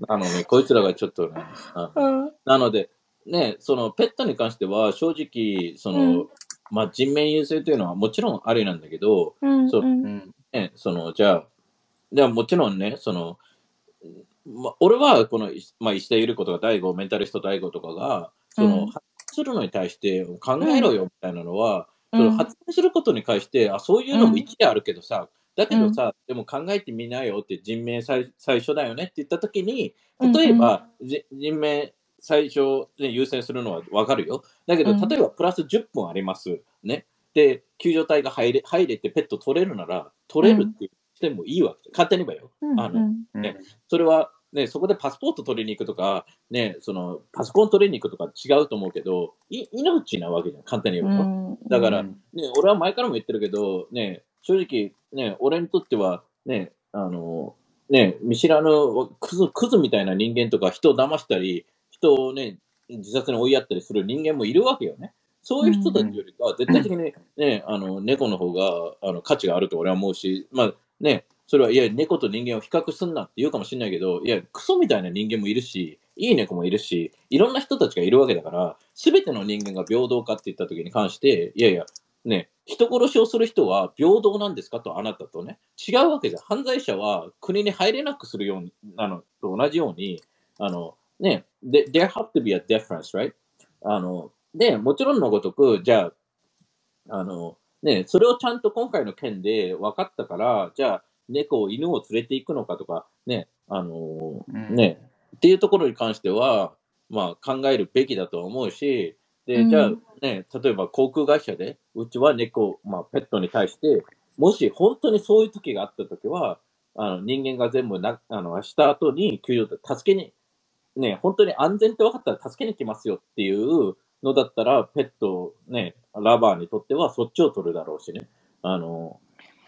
あのね、こいつらがちょっとね、
うん。
なので、ね、そのペットに関しては正直、その、
うん
まあ人命優先というのはもちろんありなんだけど、
うん。
そう
うん
うん。
ね、その、じゃあ、じゃあもちろんね、その、まあ、俺はこの、まあ、石田ゆり子とか大悟、メンタリスト大悟とかが、その、するのに対して考えろよみたいなのは、
うん
その発言することに対して、あ、そういうのも一理あるけどさ、だけどさ、でも考えてみなよって人命最最初だよねって言ったときに、例えば、じ人命最初で優先するのはわかるよ。だけど、
うん
例えばプラス10分あります。ね。で、救助隊が入れ入れてペット取れるなら、取れるってしてもいいわけ。勝手に言えばよ。
うん
あの
うん
ねそれは、ね、そこでパスポート取りに行くとか、ね、そのパソコン取りに行くとか違うと思うけど、い命なわけじゃん、簡単に言えばよ。
うん
だから、
うん
ね、俺は前からも言ってるけど、ね、正直、ね、俺にとっては、ね、あの、ね、見知らぬクズクズみたいな人間とか、人を騙したり、人をね、自殺に追いやったりする人間もいるわけよね。そういう人たちよりは、絶対的にね、あの、猫の方が、あの、価値があると俺は思うし、まあね、それは、いや、猫と人間を比較すんなって言うかもしれないけど、いや、クソみたいな人間もいるし、いい猫もいるし、いろんな人たちがいるわけだから、すべての人間が平等かって言った時に関して、いやいや、ね、人殺しをする人は平等なんですかとあなたとね、違うわけじゃん。犯罪者は国に入れなくするように、あの、と同じように、あの、ね、で there have to be a difference, right? あの、で、もちろんのごとく、じゃあ、あの、ね、それをちゃんと今回の件で分かったから、じゃあ、猫、犬を連れて行くのかとか、ね、あの、
うん
ね、っていうところに関しては、まあ、考えるべきだと思うし、で、
うん
じゃあね、例えば航空会社で、うちは猫、まあ、ペットに対して、もし本当にそういう時があった時は、あの人間が全部な、あの、した後に救助隊、助けに、ね、本当に安全って分かったら助けに来ますよっていうのだったら、ペット、ね、ラバーにとってはそっちを取るだろうしね。あの、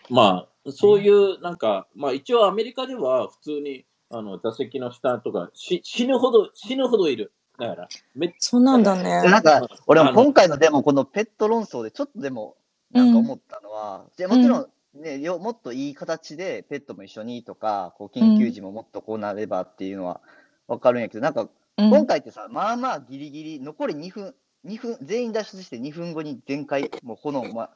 まあ、そういう、なんか、まあ一応アメリカでは普通に、あの、座席の下とか、し死ぬほど、死ぬほどいる。だから、めっ
そうなんだ
で
ね。
なんか、俺も今回のでもこのペット論争でちょっとでもなんか思ったのは、じゃあもちろんね、よもっといい形でペットも一緒にとか、こう緊急時ももっとこうなればっていうのはわかるんやけど、なんか
うん
今回ってさ、まあまあギリギリ、残り2分、2分、全員脱出して2分後に全開、もう炎ま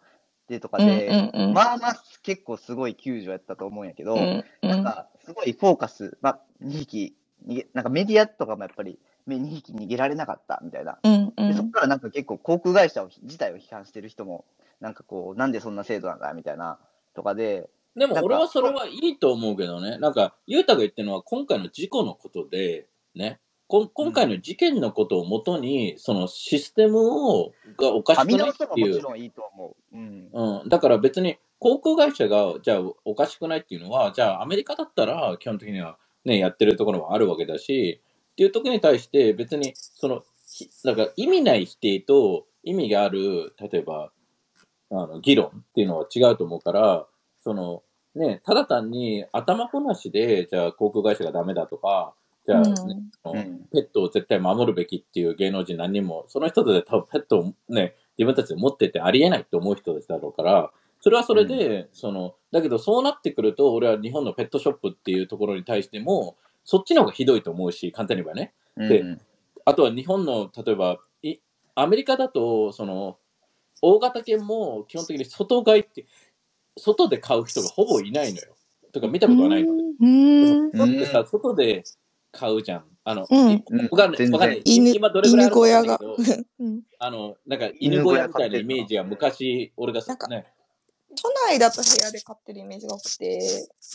でとかで、
うんうんうん
まあまあ結構すごい救助やったと思うんやけど、
うんうん
なんか、すごいフォーカス、まあ、2匹逃げ、なんかメディアとかもやっぱり、2匹逃げられなかったみたいな。
うんう
でそこ
ん
からなんか結構航空会社を自体を批判してる人も、なんかこう、なんでそんな制度なんだみたいな、とかで、
でも俺はそれはいいと思うけどね。なんか、ゆうたが言ってるのは今回の事故のことで、ね。こん今回の事件のことをもとに、そのシステムをがおかしくないっていう。
いいと思う。うん。
うん、だから別に航空会社がじゃあおかしくないっていうのは、じゃあアメリカだったら基本的にはね、やってるところもあるわけだし、っていう時に対して別にその、ひなんか意味ない否定と意味がある、例えば、あの議論っていうのは違うと思うから、そのね、ただ単に頭こなしで、じゃあ航空会社がダメだとか、じゃあ、ね
うん
ペットを絶対守るべきっていう芸能人何人も、その人たちで多分ペットをね、自分たちで持っててありえないと思う人たちだろうから、それはそれで、その、だけどそうなってくると、俺は日本のペットショップっていうところに対しても、そっちの方がひどいと思うし、簡単に言えばね。で
うん
あとは日本の、例えば、いアメリカだと、その、大型犬も基本的に外買いって、外で買う人がほぼいないのよ。とか見たことはないの。
うん
だってさ、外で買うじゃん。あの、
うん。
いわかんない。わかんない。
犬
今どれぐらいあ
犬
るかわかん
小屋が
ないけど。
うん。
あの、なんか犬小屋みたいなイメージは昔、俺が
なんか
ね、
都内だと部屋で飼ってるイメージが多くて、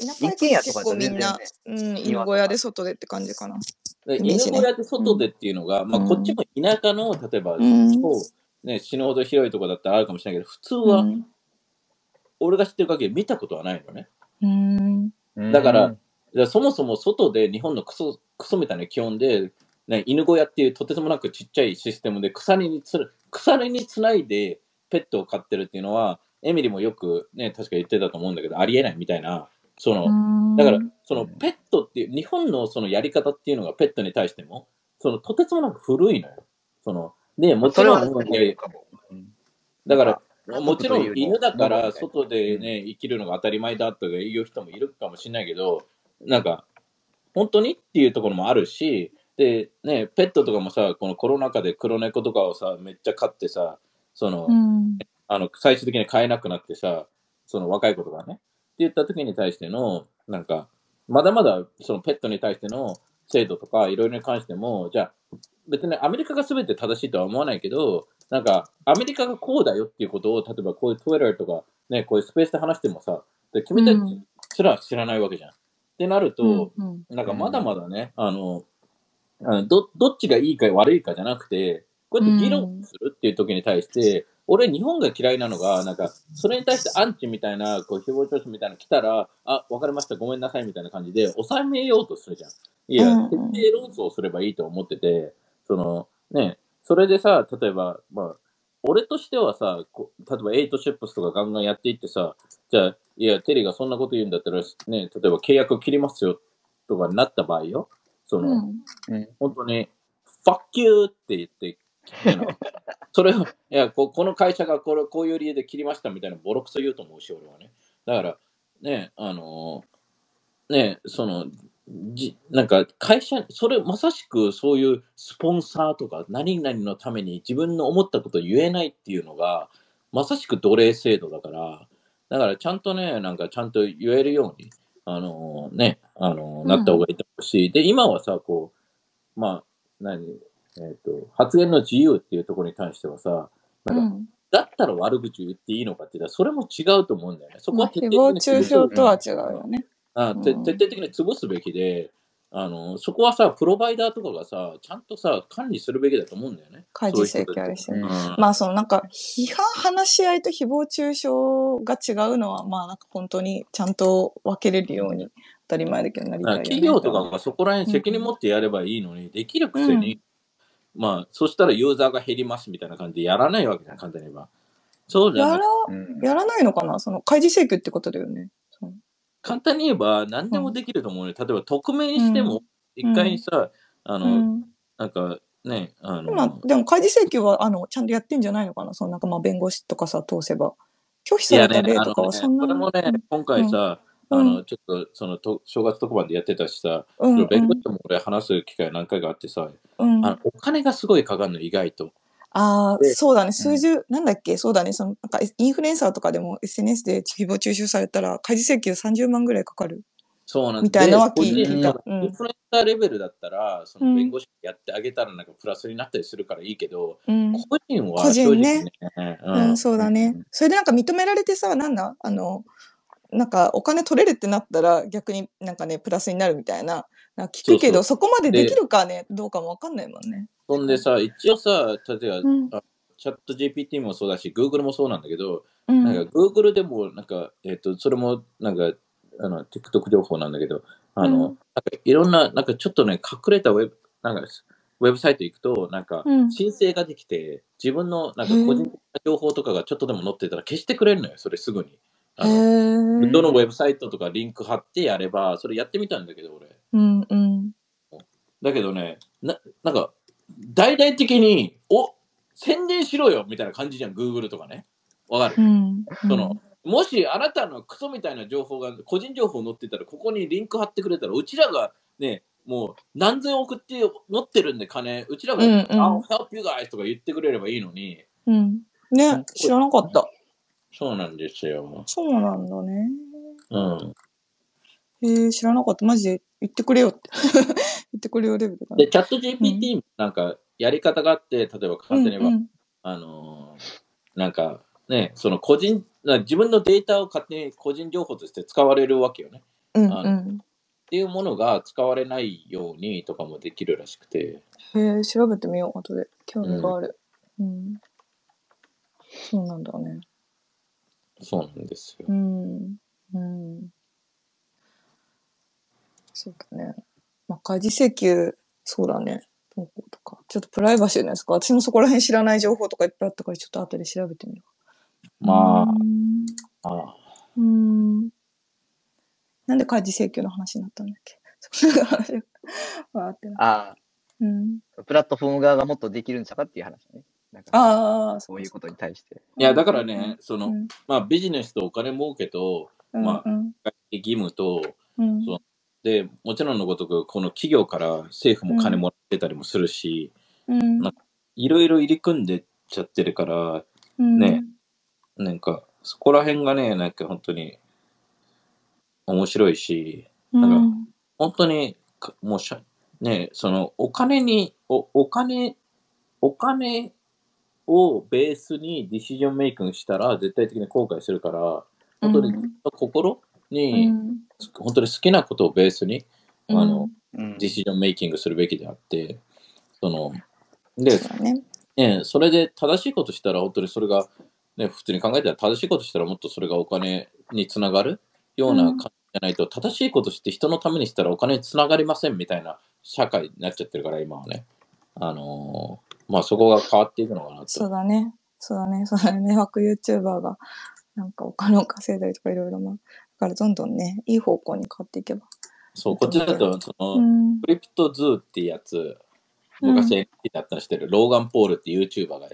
田舎
一軒家
行くと結構みんな、うん、犬小屋で外でって感じかな。ね。
犬小屋で外でっていうのが、まあ
うん
こっちも田舎の、例えば、
うん。
超ね、死ぬほど広いとこだったらあるかもしれないけど、普通は
うん。
俺が知ってる限り見たことはないのね。
うん。
うん。
だから、らそもそも外で日本のクソクソみたいな気温で、ね、犬小屋っていうとてつもなくちっちゃいシステムで鎖につる鎖につないでペットを飼ってるっていうのは、エミリもよくね、確か言ってたと思うんだけど、ありえないみたいな、その、だから、そのペットっていう、日本のそのやり方っていうのがペットに対しても、そのとてつもなく古いのよ。その、で、もちろん、だから、
家
もちろん犬だから外でね、生きるのが当たり前だとかいう人もいるかもしれないけど、なんか、本当にっていうところもあるし、で、ね、ペットとかもさ、このコロナ禍で黒猫とかをさ、めっちゃ飼ってさ、その、
うん。
あの、最終的に飼えなくなってさ、その若い子とかね、って言った時に対しての、なんか、まだまだそのペットに対しての制度とかいろいろに関しても、じゃあ、別にアメリカが全て正しいとは思わないけど、なんか、アメリカがこうだよっていうことを、例えばこういう Twitter とか、ね、こういうスペースで話してもさ、で君たち
うん
すら知らないわけじゃん。ってなると、
うん
なんかまだまだね、あの、あのどどっちがいいか悪いかじゃなくて、こうやって議論するっていう時に対して、俺、日本が嫌いなのが、なんか、それに対してアンチみたいな、こう、誹謗中傷みたいなの来たら、あ、わかりました、ごめんなさいみたいな感じで、収めようとするじゃん。いや、
うん。
徹底論争すればいいと思ってて、その、ね、それでさ、例えば、まあ、俺としてはさ、こ例えばエイトシップスとかガンガンやっていってさ、じゃあ、いや、テリーがそんなこと言うんだったら、ね、例えば契約を切りますよとかになった場合よ、その、
うん。
うん。
本当に、fuck you って言って、それを、いやこ、この会社がこれこういう理由で切りましたみたいなボロクソ言うと思うし、俺はね。だから、ね、あのね、その、じなんか会社、それまさしくそういうスポンサーとか何々のために自分の思ったことを言えないっていうのが、まさしく奴隷制度だから、だからちゃんとね、なんかちゃんと言えるように、あのね、あの
うん
なった方がいいと思うし、で、今はさ、こう、まあ、何、えっ、と、発言の自由っていうところに関してはさ、なんか、
うん
だったら悪口言っていいのかって言ったら、それも違うと思うんだよね。そこ
まあ、
は徹
誹謗
底的に
中傷とは違うよね。
あ徹底的に潰すべきで、あの、そこはさ、プロバイダーとかがさ、ちゃんとさ、管理するべきだと思うんだよね。
開示請求あるしね。
うん
うん
まあそのなんか批判話し合いと誹謗中傷が違うのはまあなんか本当にちゃんと分けれるように当たり前だけどなりたいよね。
企業とかがそこら辺責任持ってやればいいのに、できるくせに、まあ、そしたらユーザーが減りますみたいな感じでやらないわけじゃん、簡単に言えば。そうじゃ
やら
なく
うん
やらないのかな？その開示請求ってことだよね。
簡単に言えば何でもできると思うよ。例えば、匿名にしても、一回さ、あの、
うん。
なんかね、あの、
まあでも開示請求はあのちゃんとやってんじゃないのかな？そのなんかまあ弁護士とかさ通せば。拒否された例とかはそんな。
それもね、今回さ、
うん。
あの、ちょっと、その、と正月特番でやってたしさ、
うん。うん
弁護士とも俺話す機会何回かあってさ、
うん。
あのお金がすごいかかるの、意外と。
ああ、
で
そうだね。数十、なんだっけ？そうだね。その、なんか、インフルエンサーとかでも SNS で誹謗中傷されたら、開示請求30万ぐらいかかる。
そうなん
みたいなのは
で
聞いうん
インフルエンサーレベルだったら、そ
うん
の弁護士やってあげたらなんかプラスになったりするからいいけど、
うん。
個人は
個人ねうん、そうだね
うん。
それでなんか認められてさ、なんだあの、なんかお金取れるってなったら逆になんかね、プラスになるみたいな。な聞くけど、そこまでできるかね、どうかもわかんないもんね。
そんでさ、一応さ、例えば、
うん。
あチャット GPT もそうだし、Google もそうなんだけど、
うん。
なんか Google でも、なんか、えっ、と、それも、なんか、あの、TikTok 情報なんだけど、あの、
うん。
なんかいろんな、なんかちょっとね、隠れたウェブ、なんか、ウェブサイト行くと、なんか
うん、
申請ができて、自分の、なんか個人的な情報とかがちょっとでも載ってたら消してくれるのよ、それすぐに。あ
へ
の
え。
どのウェブサイトとかリンク貼ってやれば、それやってみたんだけど、俺。
うんうん。
だけどね、ななんか、大々的に、お宣伝しろよみたいな感じじゃん、Google とかね。わかる、
うん。
そのもしあなたのクソみたいな情報が、個人情報載ってたら、ここにリンク貼ってくれたら、うちらがね、もう何千億って持ってるんで、金、うちらが、
うんうん
I'll help you guys とか言ってくれればいいのに、
うん。ね、知らなかった。
そうなんですよ。
そうなんだね。
うん。
へえ、知らなかった。マジで言ってくれよって。言ってくれよレベルだね。
で、チャット GPT もなんかやり方があって、例えば簡単に言えば、
うん
あのーなんかね、その個人、な自分のデータを勝手に個人情報として使われるわけよね。
うん
あ
うん
っていうものが使われないようにとかもできるらしくて。
へえ、調べてみよう、後で。興味がある。うん。そうなんだね。
そうなんですよ
う。ん。うん。そうだね。まあ、開示請求、そうだね。投稿とか。ちょっとプライバシーのやつか。私もそこら辺知らない情報とかいっぱいあったから、ちょっと後で調べてみよう。
まあ、ああ
うーん。なんで開示請求の話になったんだっけ？そんな話がわーってな
あ
うん。
あ、プラットフォーム側がもっとできるんちゃうかっていう話ね。なんか
ああ、
そういうことに対して。
いや、だからね、その、
うん。
まあ、ビジネスとお金儲けと、まあ
うん。
義務と、
うん。
そう。で、もちろんのごとく、この企業から政府も金もらってたりもするし、いろいろ入り組んでっちゃってるから、
うん。
ねなんか、そこら辺がね、なんか本当に面白いし、
うん。
本当にか、もうしゃ、ね、その、お金に、おお金、お金をベースにディシジョンメイクしたら絶対的に後悔するから、本当に
うん。
心
う
に、
ん。
本当に好きなことをベースに、あの、
うん。
ディシジョンメイキングするべきであって、その、で、
そね。
ね、それで正しいことしたら本当にそれが、ね、普通に考えたら正しいことしたらもっとそれがお金につながるような感じじゃないと、正しいことして人のためにしたらお金につながりませんみたいな社会になっちゃってるから今はね。あのーまあそこが変わっていくのかな
そう
と。
だね。そうだね。そうだね。迷惑 YouTuber がなんかお金を稼いだりとかいろいろまあ。だからどんどんね、いい方向に変わっていけば。
そう、こっちだと、その、
うん。
CryptoZoo っていうやつ、昔 NFT だったりしてる、ローガン・ポールって YouTuber が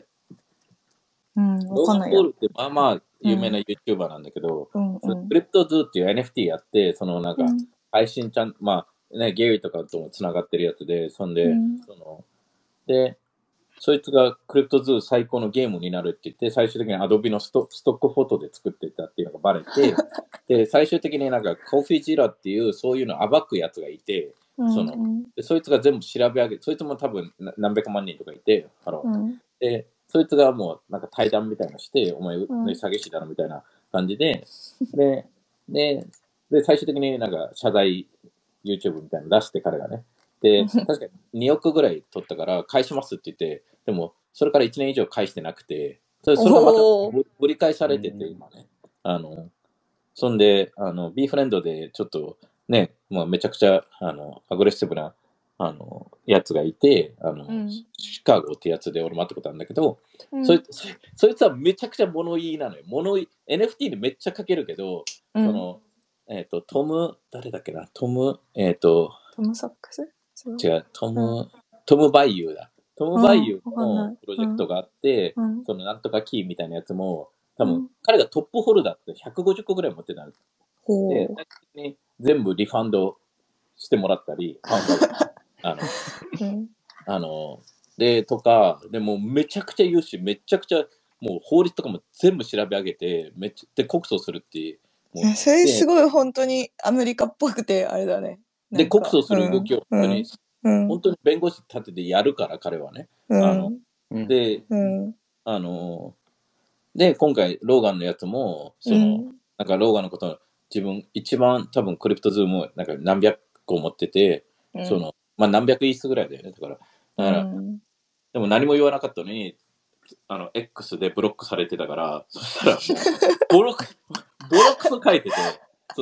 うん。
ローガン・
わかんないよ。
ポールってまあまあ有名な YouTuber なんだけど、
うんうん。
CryptoZoo っていう NFT やって、そのなんか、
うん
配信ちゃん、まあね、ゲイとかともつながってるやつで、そんで、
うん
その、で、そいつがクリプトズー最高のゲームになるって言って、最終的にアドビのストックフォトで作ってたっていうのがバレて、で、最終的になんかコーフィージラっていうそういうのを暴くやつがいて、
うん。
そのでそいつが全部調べ上げそいつも多分な何百万人とかいて、あの
うん。
で、そいつがもうなんか対談みたいなのして、お前、ね
うん。
詐欺師だろみたいな感じで、で、で、で、最終的になんか謝罪 YouTube みたいなの出して彼がね。で、確かに2億ぐらい取ったから返しますって言って、でもそれから1年以上返してなくて、それそれがまたぶぶり返されてて、
うん。
今ね。あの、そんで、あの、B フレンドでちょっとね、まあ、めちゃくちゃ、あの、アグレッシブな、あの、やつがいて、あの、
うん。
シカゴってやつで俺も会ったことあるんだけど、
うん。
そいそいそいつはめちゃくちゃ物言いなのよ。物言い、NFT でめっちゃ書けるけど、
うん。
その、えっ、と、トム、誰だっけな、トム、えっ、と、
トム・サックス？違う
トム、トム・バイユーだ。トム・バイユーのプロジェクトがあって、
うん
そのなんとかキーみたいなやつも、多分、
うん
彼がトップホルダーって150個ぐらい持ってたの。で、
ほう
最終的に全部リファンドしてもらったり、あの、
うん
あの、で、とか、でもめちゃくちゃ言うし、めちゃくちゃ、もう法律とかも全部調べ上げて、めっちゃ、で、告訴するっていう。
それすごい本当にアメリカっぽくてあれだね。
で、告訴する動きを本当に、
うん。
本当に弁護士立ててやるから、彼はね。
うん。
あの
うん。
で、
うん。
あの、で、今回、ローガンのやつも、その、
うん。
なんか、ローガンのこと、自分、一番多分、クリプトズーム、なんか何百個持ってて、
うん。
その、まあ、何百イースぐらいだよね。だから、だから、
うん
でも何も言わなかったのに、あの、X でブロックされてたから、そしたらもう、ボロク、ボロクソ書いてて、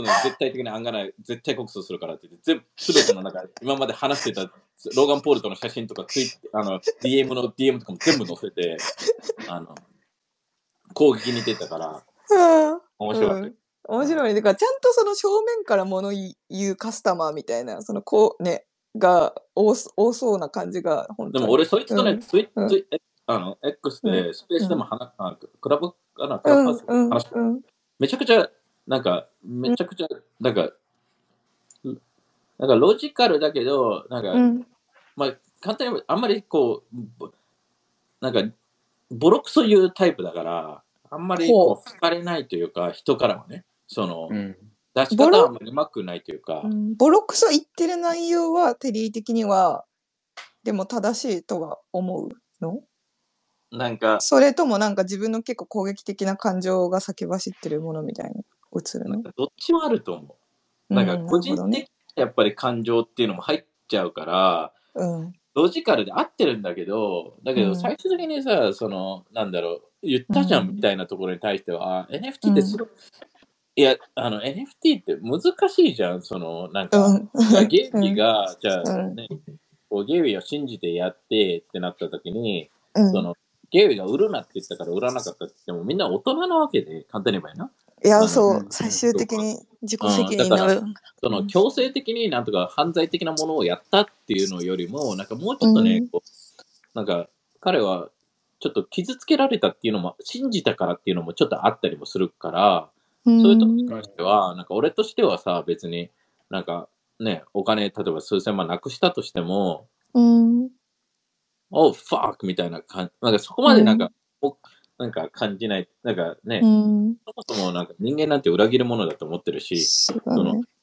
絶対的に案がない、絶対告訴するからって言って、全部、すべての中、今まで話してた、ローガン・ポールとの写真とか、ツイあの、DM の DM とかも全部載せて、あの、攻撃に出たから、
うん。
面白かった。
うん。面白いね。だからちゃんとその正面から物言うカスタマーみたいな、そのこうね、が多そ多そうな感じが本当に。
でも俺、そいつとね、
うん。
ツイ
うん。
ツイえあの、X
う
で、スペースでも話、あクラブかな、ク
うん。
ラブハウスで
うん。うん。
めちゃくちゃ、なんか、めちゃくちゃ、なんか、なんかロジカルだけど、なんか、
うん。
まあ、簡単に言えばあんまりこう、ぼなんか、ボロクソ言うタイプだから、あんまりこ
ほ
う。好かれないというか、人からはね、その、
うん。
出し方はあんまりうまくないというか、
うん。ボロクソ言ってる内容はテリー的にはでも正しいとは思うの？
なんか、
それともなんか自分の結構攻撃的な感情が先走ってるものみたいに映るの？
どっちもあると思う。なんか、
うん
個人的なやっぱり感情っていうのも入っちゃうから、
うん
ロジカルで合ってるんだけど、だけ
うん
ど最終的にさ、その、なんだろう、言ったじゃ
うん
んみたいなところに対しては、あ NFT ってすごい、いや、あの NFT って難しいじゃん。その、なん
う
か、
ん。
ゲイリーが、じゃあ
うん
ね、こうゲイを信じてやってってなった時に、
うん
その、ゲイが売るなって言ったから売らなかったって言っても、みんな大人なわけで、簡単に言えばいいな。
いや、
うん
そう、最終的に自己責任になる。
そうの
ん
強制的になんとか犯罪的なものをやったっていうのよりも、なんかもうちょっとね、
うん。
こうなんか彼はちょっと傷つけられたっていうのも、信じたからっていうのもちょっとあったりもするから、
うん。
そういうとこに関しては、なんか俺としてはさ、別になんかね、お金、例えば数千万なくしたとしても、
うん。
おう、ファークみたいな感じ、なんかそこまでなんか、おなんか感じない、なんかね、
うん。
そもそもなんか人間なんて裏切るものだと思ってるし、
そう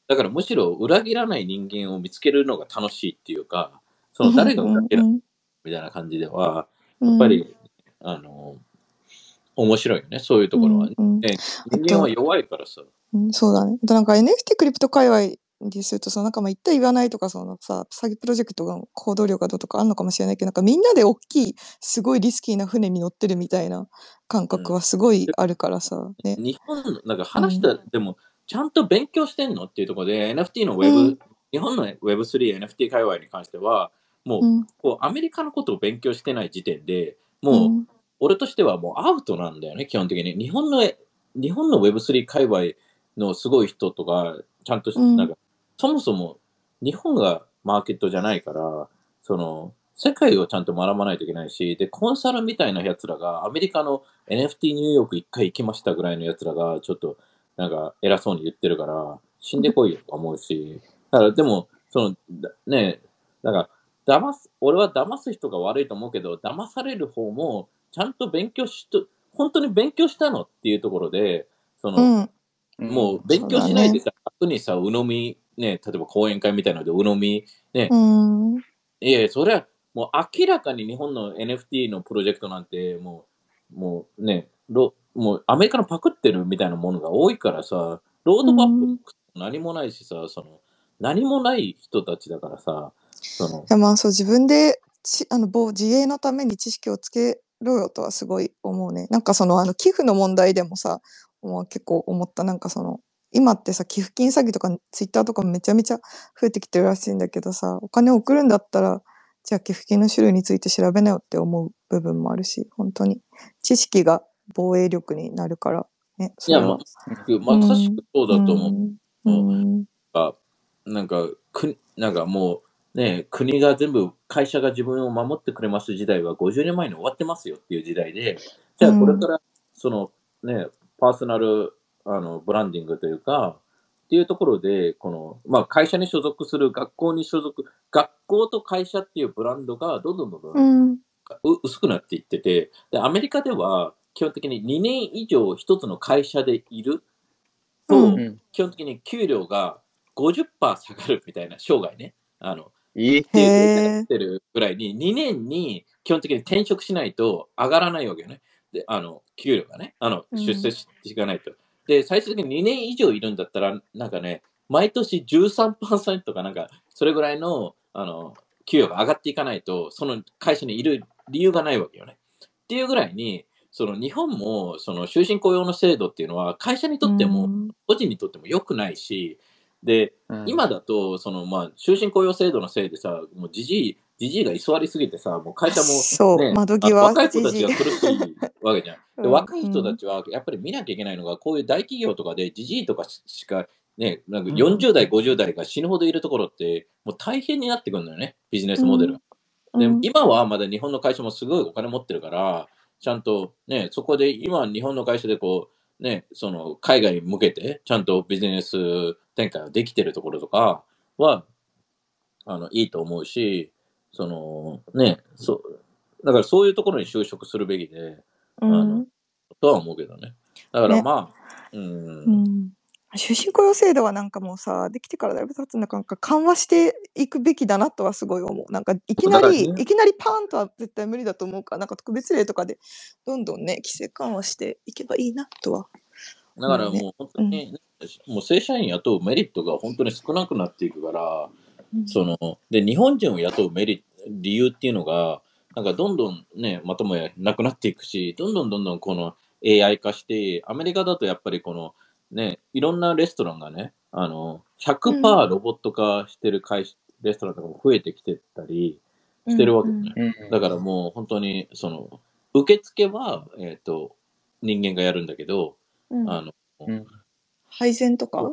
だ
からむしろ裏切らない人間を見つけるのが楽しいっていうか、その誰が裏切る
うん
みたいな感じでは、
うん
やっぱり、あの、面白いよね、そういうところはね。
うんうん
ね人間は弱いからさ。
うん、そうだね。あとなんか NFT クリプト界隈でするとさ、なんかまあ言った言わないとか、そのさ、詐欺プロジェクトが行動量がどうとかあるのかもしれないけど、なんかみんなで大きい、すごいリスキーな船に乗ってるみたいな感覚はすごいあるからさ、ね。
日本の、なんか話した、でも、ちゃんと勉強してんのっていうところで、NFT のウェブ、
うん
日本の Web3、NFT 界隈に関しては、もう、
うん。
こうアメリカのことを勉強してない時点で
う
もう、
ん。
俺としてはもうアウトなんだよね、基本的に。日本の、日本の Web3 界隈のすごい人とか、ちゃんとなんか、そもそも日本がマーケットじゃないから、その、世界をちゃんと学ばないといけないし、で、コンサルみたいな奴らが、アメリカの NFT ニューヨーク一回行きましたぐらいの奴らが、ちょっと、なんか、偉そうに言ってるから、死んでこいよとか思うし、だから、でも、その、だね、だから、騙す、俺は騙す人が悪いと思うけど、騙される方も、ちゃんと勉強しと、本当に勉強したのっていうところで、その、
うん。
もう勉強しないでさ、楽にさ、鵜呑み、ね、例えば講演会みたいなので鵜呑み、ね、
うん。
いやいや、それはもう明らかに日本の NFT のプロジェクトなんて、もう、もうね、ロもうアメリカのパクってるみたいなものが多いからさ、ロードマップ何もないしさ、その、何もない人たちだからさ、その
い、やまあそう自分でちあの防自衛のために知識をつけろよとはすごい思うね。なんかそのあの寄付の問題でもさ、もう結構思ったなんかその今ってさ寄付金詐欺とかツイッターとかもめちゃめちゃ増えてきてるらしいんだけどさお金を送るんだったらじゃあ寄付金の種類について調べなよって思う部分もあるし本当に。知識が防衛力になるからね。
いや、
それは
ままさしくそうだと思う。
うん。うん。
か、なんか、くなんかもう、ね、国が全部、会社が自分を守ってくれます時代は50年前に終わってますよっていう時代で、じゃあこれから、そのね、パーソナルあのブランディングというか、っていうところで、この、まあ会社に所属する、学校に所属、学校と会社っていうブランドがどんどんどんどん
うん
う薄くなっていっててで、アメリカでは基本的に2年以上一つの会社でいると、
うん
うん。
基本的に給料が50%下がるみたいな、生涯ね。あの、
え
っていう
へー
データが出てるぐらいに、2年に基本的に転職しないと上がらないわけよね。で、あの、給料がね、あの、
うん
出世しいかないと。で、最終的に2年以上いるんだったら、なんかね、毎年13%かなんか、それぐらいの、あの、給与が上がっていかないと、その会社にいる理由がないわけよね。っていうぐらいに、その日本も、その終身雇用の制度っていうのは、会社にとっても、
うん
個人にとっても良くないし、で、
うん
今だと、その、まあ、終身雇用制度のせいでさ、もうじじい、じじいが居座りすぎてさ、もう会社も、
そう
ね、
窓際
あ若い子たちが苦しいわけじゃん。で
うん
若い人たちは、やっぱり見なきゃいけないのが、こういう大企業とかで、じじいとかししか、ね、なんか
うん
40代、50代が死ぬほどいるところって、もう大変になってくるんだよね、ビジネスモデル。
うん
で
うん
今はまだ日本の会社もすごいお金持ってるから、ちゃんとね、そこで今日本の会社でこう、ね、その海外に向けてちゃんとビジネス展開ができてるところとかは、あの、いいと思うし、その、ね、そう、だからそういうところに就職するべきで、
う
あの
ん
とは思うけどね。だから
ね。
まあ、うん、
うん。終身雇用制度はなんかもうさできてからだいぶ経つんだからなんか緩和していくべきだなとはすごい思う。なんかいきなり、
ね。
いきなりパーンとは絶対無理だと思うからなんか特別例とかでどんどんね規制緩和していけばいいなとは。
だからもう本当に、もう正社員雇うメリットが本当に少なくなっていくから、そので日本人を雇うメリ理由っていうのがなんかどんどんねまともやなくなっていくしどんどんどんどんこの AI 化してアメリカだとやっぱりこのね、いろんなレストランがね、あの、100%ロボット化してる会社、レストランとかも増えてきてたりしてるわけね。
うん
だからもう本当に、その、受付は、えっ、と、人間がやるんだけど、
うん。
あの、
うん。
配膳とか？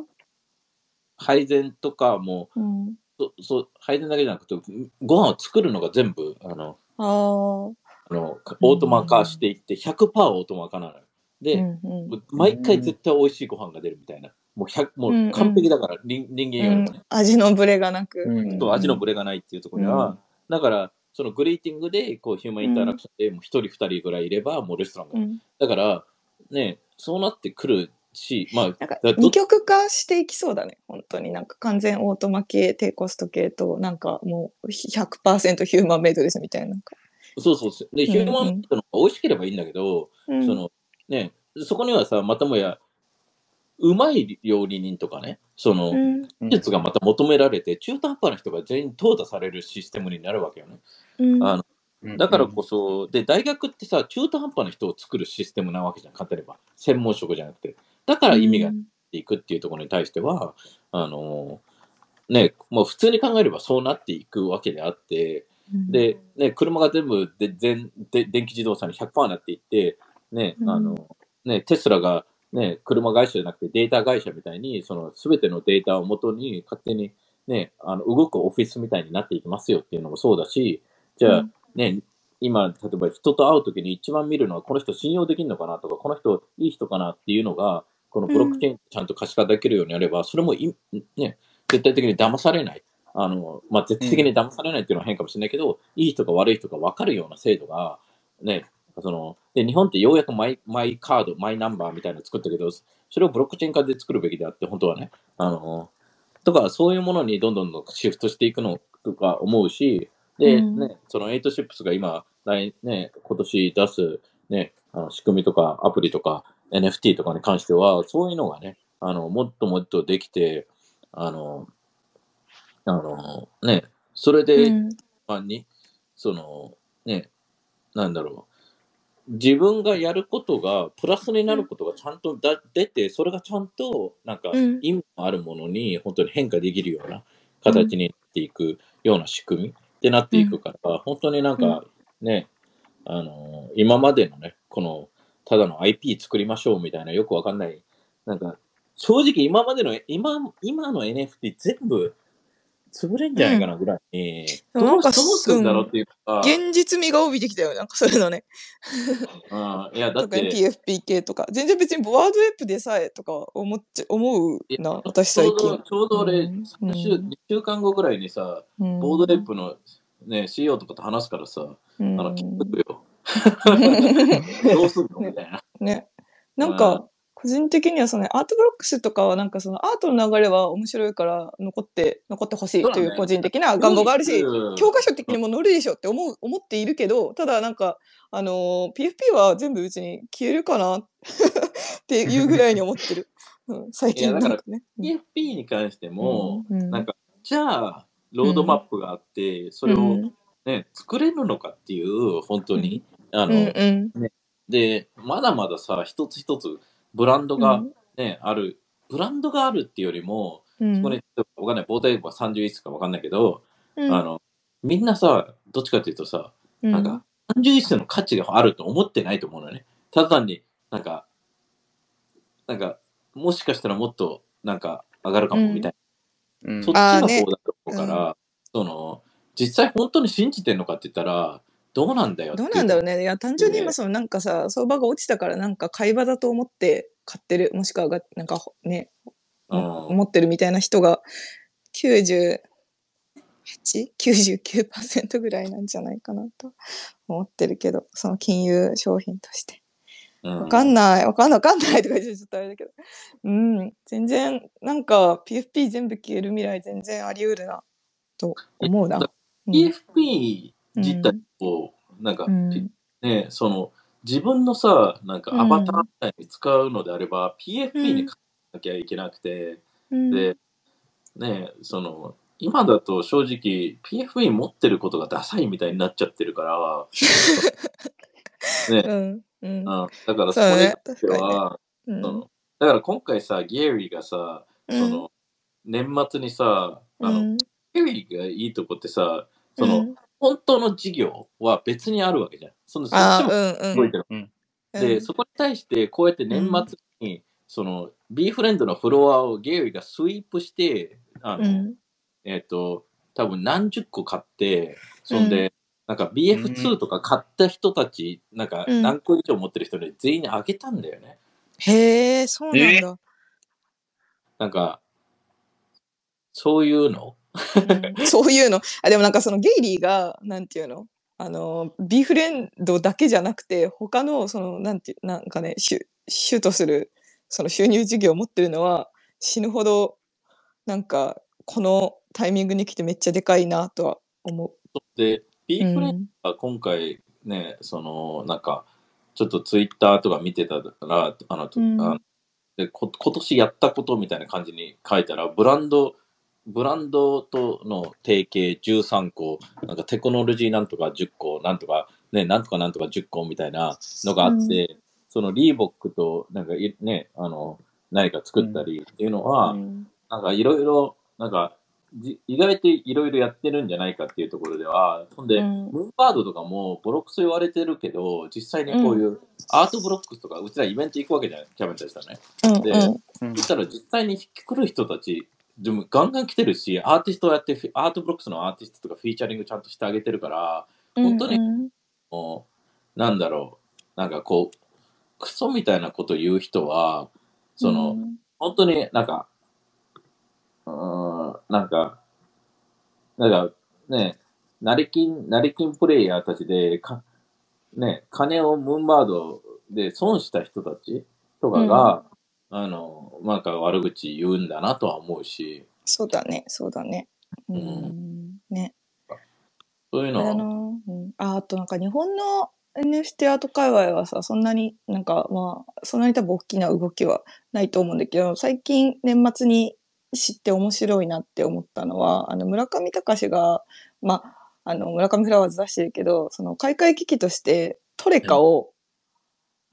配膳とかも、
うん。
そそう配膳だけじゃなくて、ご飯を作るのが全部、あの、
ああ。
あのオートマ化していって、100%オートマ化なのよ。で、
うんうん
毎回絶対美味しいご飯が出るみたいな。もう100もう完璧だから、人人間よりもね。
味のブレがなく。
うん
と味のブレがないっていうところでは、だから、そのグリーティングで、こう、ヒューマンインタラクションで、もう一人二人ぐらいいれば、もうレストランが。
うん
だから、ね、そうなってくるし、まあ、
なんか二極化していきそうだね、本当に。なんか完全オートマ系、低コスト系と、なんかもう100%ヒューマンメイドですみたいな。
そうそうそう。で、
うん
ヒューマンメイドの方が美味しければいいんだけど、
うん
その、ね、そこにはさ、またもや、うまい料理人とかね、その、
うん
技術がまた求められて、中途半端な人が全員淘汰されるシステムになるわけよね。
うん
あのだからこそ、で、大学ってさ、中途半端な人を作るシステムなわけじゃん、簡単に言えば。専門職じゃなくて。だから意味がいくっていうところに対しては、あのね、もう普通に考えればそうなっていくわけであって、
うん。
で、ね、車が全部で全で電気自動車に100%になっていって、ね、
うん。
あの、ね、テスラが、ね、車会社じゃなくてデータ会社みたいに、その全てのデータをもとに勝手に、ね、あの動くオフィスみたいになっていきますよっていうのもそうだし、じゃあ、ね、今、例えば人と会うときに一番見るのは、この人信用できるのかなとか、この人いい人かなっていうのが、このブロックチェーンちゃんと可視化できるようになれば、それもい、ね、絶対的に騙されない。あの、まあ、絶対的に騙されないっていうのは変かもしれないけど、いい人か悪い人か分かるような制度が、ね、その、で、日本ってようやくマイマイカード、マイナンバーみたいなの作ったけど、それをブロックチェーン化で作るべきであって、本当はね。あの、とか、そういうものにどんどんどんシフトしていくのとか思うし、で、
うん
ね、その8シップスが今、来ね、今年出す、ね、あの仕組みとかアプリとか NFT とかに関しては、そういうのがね、あの、もっともっとできて、あの、あの、ね、それで、
うん。
まあに、その、ね、なんだろう。自分がやることがプラスになることがちゃんとだ出て、それがちゃんとなんか
うん。
意味のあるものに本当に変化できるような形になっていくような仕組みってなっていくから、本当になんかね、あの今までのね、このただの IP 作りましょうみたいなよくわかんない、なんか正直今までの、今今の NFT 全部潰れんじゃないかなぐらいに、どう
うんなんか
どうするんだろうっていうか、
現実味が帯びてきたよ。なんかそういうのね。
うんいや、だって、
PFP 系とか。全然別にワードウェブでさえとか思っちゃ思うな、私最
ちょうど
近。
ちょうど俺、
うん
3週、
うん
2週間後ぐらいにさ、
うん
Bored Ape の、ね、CEO とかと話すからさ、あ
うん
の、聞くよ。どうすんのみたいな。
ね。なん
うん
か、個人的にはその Art Blocks とかはなんかそのアートの流れは面白いから残って、残ってほしいという個人的な願望があるし、
うん
教科書的にも載るでしょって思う、思っているけど、ただなんか、あのー PFP は全部うちに消えるかな っていうぐらいに思ってる。うん、最近なんかね。
PFP に関しても、
うん、
なんか、じゃあ、ロードマップがあって、それを
うん
ね、作れるのかっていう、本当に。あの、
うんうん。
で、まだまださ、一つ一つブランドがね、ある、ブランドがあるっていうよりも、
うん。
そこに、わかんない、ボーダイブは30いつかわかんないけど、
うん。
あの、みんなさ、どっちかっていうとさ、
うん。
なんか、30一の価値があると思ってないと思うのね。ただ単に、なんか、なんか、もしかしたらもっと、なんか、上がるかも、みたい
うん。
な。そっちが
あーね。
そうだと思うから、その、実際本当に信じてんのかって言ったら、どうなんだよ
ど
いうう
なんだろうね。いや、単純に
ね
今、そのなんかさ、相場が落ちたからなんか買い場だと思って買ってる、もしくはが、なんかほね、
うん
思ってるみたいな人が 98?99% ぐらいなんじゃないかなと 思ってるけど、その金融商品として。
うん
わかんない、わかんない、わかんないとか言ってちょっとあれだけど。うん、全然、なんか PFP 全部消える未来全然あり得るな、と思うな。うん
PFP 自体を、なんか、
うん。
ね、その、自分のさ、なんかアバターみたいに使うのであれば、PFP に書かなきゃいけなくて、
うん。
で、ね、その、今だと正直 PFP 持ってることがダサいみたいになっちゃってるから、ね、
うん、うん。
あだからそ
そうね。
れに関しては、
うん。
そのだから今回さ、ゲイリーがさ、
うん。
その、年末にさ、あの、
うん。
ゲイリーがいいとこってさ、その、
うん
本当の事業は別にあるわけじゃん。そのそっ
あ
ちも
ーうんうん
動いてる。
うん。
で、
うん
そこに対して、こうやって年末に、その、B フレンドのフロアをゲイリーがスイープして、あの、
うん
えっ、と、多分何十個買って、そんで、なんか BF2 とか買った人たち、なんか
うん
何個以上持ってる人に全員にあげたんだよね。
へえ、そうなんだ。
なんか、そういうの
うんそういうの。あ、でもなんかそのゲイリーが、なんていうの？あの、ビーフレンドだけじゃなくて、他の、その、なんて、なんかね、主、主とする、その収入事業を持ってるのは、死ぬほど、なんか、このタイミングに来てめっちゃでかいなとは思
で、
う。
B フレン
ん。
ドは今回ね、その、なんか、ちょっとツイッターとか見てたら、あの、
うん
でこ今年やったことみたいな感じに書いたら、ブランド、ブランドとの提携13個、なんかテクノロジーなんとか10個、なんとか、ね、なんとかなんとか10個みたいなのがあって、そのリーボックと、なんかいね、あの、何か作ったりっていうのは、
うん。
なんかいろいろ、なんか、じ意外といろいろやってるんじゃないかっていうところでは、ほんで、
うん。
Moonbird とかもボロクソ言われてるけど、実際にこういう Art Blocks とか、うちらイベント行くわけじゃない、キャベンたちだね。で
うんうん
うん。
そしたら実際に来る人たち、でもガンガン来てるし、アーティストをやって、 Art Blocks のアーティストとかフィーチャリングちゃんとしてあげてるから、本当に
うん
もう、なんだろう、なんかこう、クソみたいなこと言う人は、その、
うん。
本当になんか、うーん、なんか、なんかね、成金、成金プレイヤーたちで、か、ね、金をムーンバードで損した人たちとかが、あの、なんか悪口言うんだなとは思うし、
そうだね、そうだね。う
うん
ん。ね。
そういうのは、
あの、うん、ああとなんか日本の NFT アート界隈はさ、そんなになんかまあ、そんなに多分大きな動きはないと思うんだけど、最近年末に知って面白いなって思ったのは、あの村上隆が、まあ、あの村上フラワーズ出してるけど、その開会機器としてトレカを、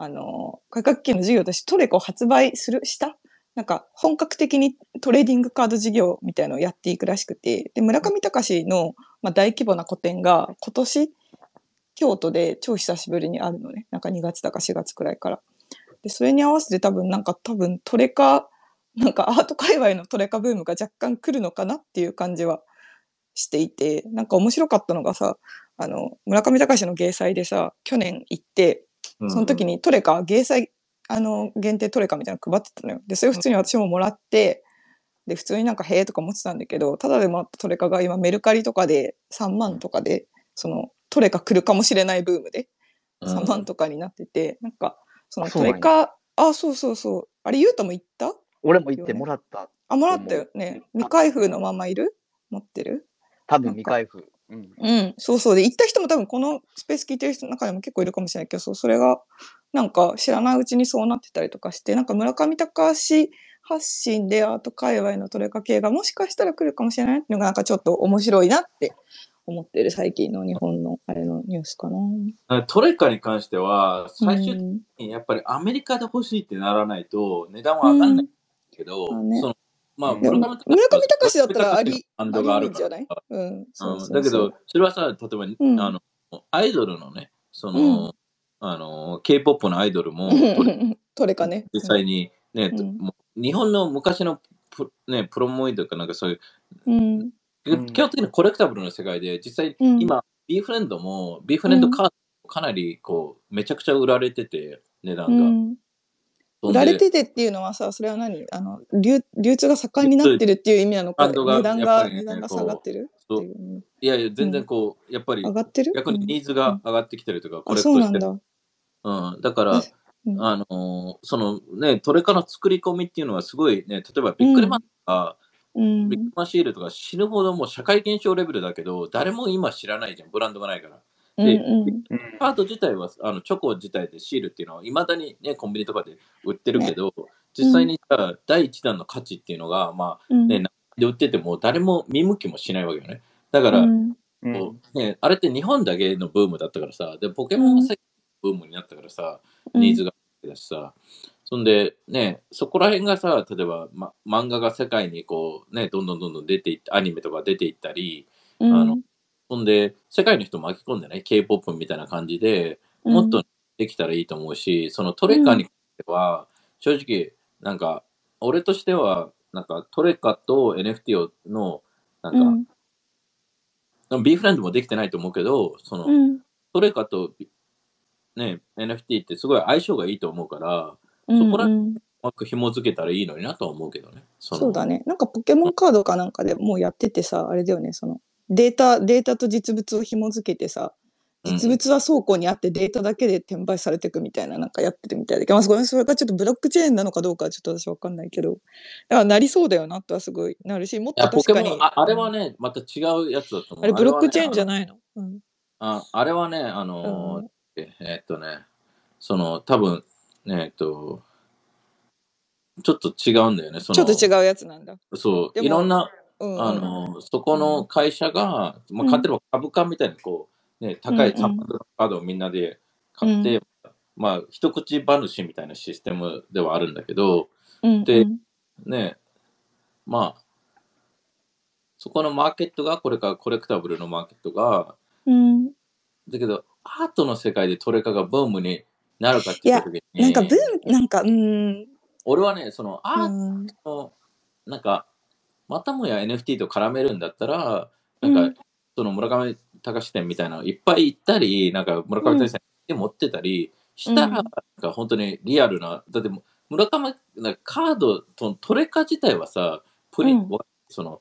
あの、開会機器の事業としてトレカを発売する、した？なんか本格的にトレーディングカード事業みたいのをやっていくらしくて、で、村上隆のまあ、大規模な個展が今年京都で超久しぶりにあるのね。なんか2月だか4月くらいから。で、それに合わせて多分なんか多分トレカ、なんかアート界隈のトレカブームが若干来るのかなっていう感じはしていて、なんか面白かったのがさ、あの、村上隆の芸祭でさ、去年行って、その時にトレカ、芸祭、あの、限定トレカみたいなの配ってたのよ。で、それを普通に私ももらって、で、普通になんか、へえとか思ってたんだけど、ただでもらったトレカが今メルカリとかで3万とかで、そのトレカ来るかもしれないブームで
うん
3万とかになってて、なんか、そのトレカ、あ、そうそうそう。あれ、ゆうとも言った？
俺も行ってもらった。
あ、もらったよね。未開封のままいる？持ってる？
多分未開封。うん。
うん、そうそう。で、行った人も多分このスペース聞いてる人の中でも結構いるかもしれないけど、そう、それが、なんか知らないうちにそうなってたりとかして、なんか村上隆発信でアート界隈のトレカ系がもしかしたら来るかもしれないっていうのがなんかちょっと面白いなって思ってる最近の日本のあれのニュースかな。
トレカに関しては、最終的
うん
にやっぱりアメリカで欲しいってならないと値段は上がんないけど、
うんまあね
そのまあ、村上
隆だったらあり、
バン
あ
ドがある
じゃない
だけど、それはさ、例えば、
ん
あの、アイドルのね、その、あの、K-POP のアイドルも、トレ
カね。
実際にね、日本の昔のプ,、ね、プロモイドかなんかそういう、
うん。
うん
基本的にコレクタブルの世界で、実際、
うん
今、B フレンドも、B フレンドカードもかなり、こう、めちゃくちゃ売られてて、値段が。
うん売られててっていうのはさ、それは何？あの流流通が盛んになってるっていう意味なのか、値段が、
ね
値段が下がってる？っていう。う。ん
いやいや、全然こう、やっぱり
上、がってる？
逆にニーズが上がってきてるとか、コ
あ、
レク
そうなんだ。
うん、だから、
うん。
あのーそのね、トレカの作り込みっていうのはすごいね、例えばビックリマンとか、
うん。
ビッグマシールとか死ぬほどもう社会現象レベルだけど、誰も今知らないじゃん、ブランドがないから。で
うん。うん。
カード自体は、あのチョコ自体でシールっていうのは、いまだにね、コンビニとかで売ってるけど、実際にじゃあ第一弾の価値っていうのが、まあ、
うん。
ね、で売ってても誰も見向きもしないわけよね。だから、
う
ね、あれって日本だけのブームだったからさ、で、ポケモンが最近ブームになったからさ、ニーズがだしさ、そんで、ね、そこら辺がさ、例えば、ま、漫画が世界にこう、ね、どんどんどんどん出ていって、アニメとか出ていったり、
う
あの
ん。
そんで、世界の人巻き込んでね、K-POP みたいな感じで、もっとできたらいいと思うし、そのトレカに関しては、正直、なんか、俺としては、なんかトレカと NFT をの、なんか、
うん。
ビーフランドもできてないと思うけど、その、
うん。
トレカと、ね、NFT ってすごい相性がいいと思うから、
うん。
そこら
うん
うまく紐付けたらいいのになとは思うけどね。そ
うだね。なんかポケモンカードかなんかでもうやっててさ、あれだよね、そのデータ、データと実物を紐付けてさ、
うん
実物は倉庫にあってデータだけで転売されていくみたいななんかやってるみたいだけど、まあ、それそれがちょっとブロックチェーンなのかどうかはちょっと私わかんないけど、だからなりそうだよなとはすごいなるし、もっと確かに。
ああれはね、また違うやつだと思う。
あれブロックチェーンじゃ
い
ないの、うん
ああれはね、あのー
うん
ええっとね、その、多分、ねえっと、ちょっと違うんだよね。その
ちょっと違うやつなんだ。
そう、いろんな、あの、そこの会社が、まあ、
うん。
買ってれば株価みたいにこう、ね、高い
うんうん。
サンプルカードをみんなで買って、まあ、一口話みたいなシステムではあるんだけど、
うん
で
うん。
ね、まあ、そこのマーケットが、これからコレクタブルのマーケットが、
うん、
だけど、アートの世界でトレカがブームになるかっていう時に、
なんかブーム、なんか、うん、
俺はね、そのアー
うん、
トの、なんか、またもや NFT と絡めるんだったら、なんか、
うん。
その村上隆店みたいなのいっぱい行ったり、なんか村上隆店で持ってたりしたら、
うん。
なんか本当にリアルな、だって村上、なんかカードとトレカ自体はさ、プリン、
うん。
その、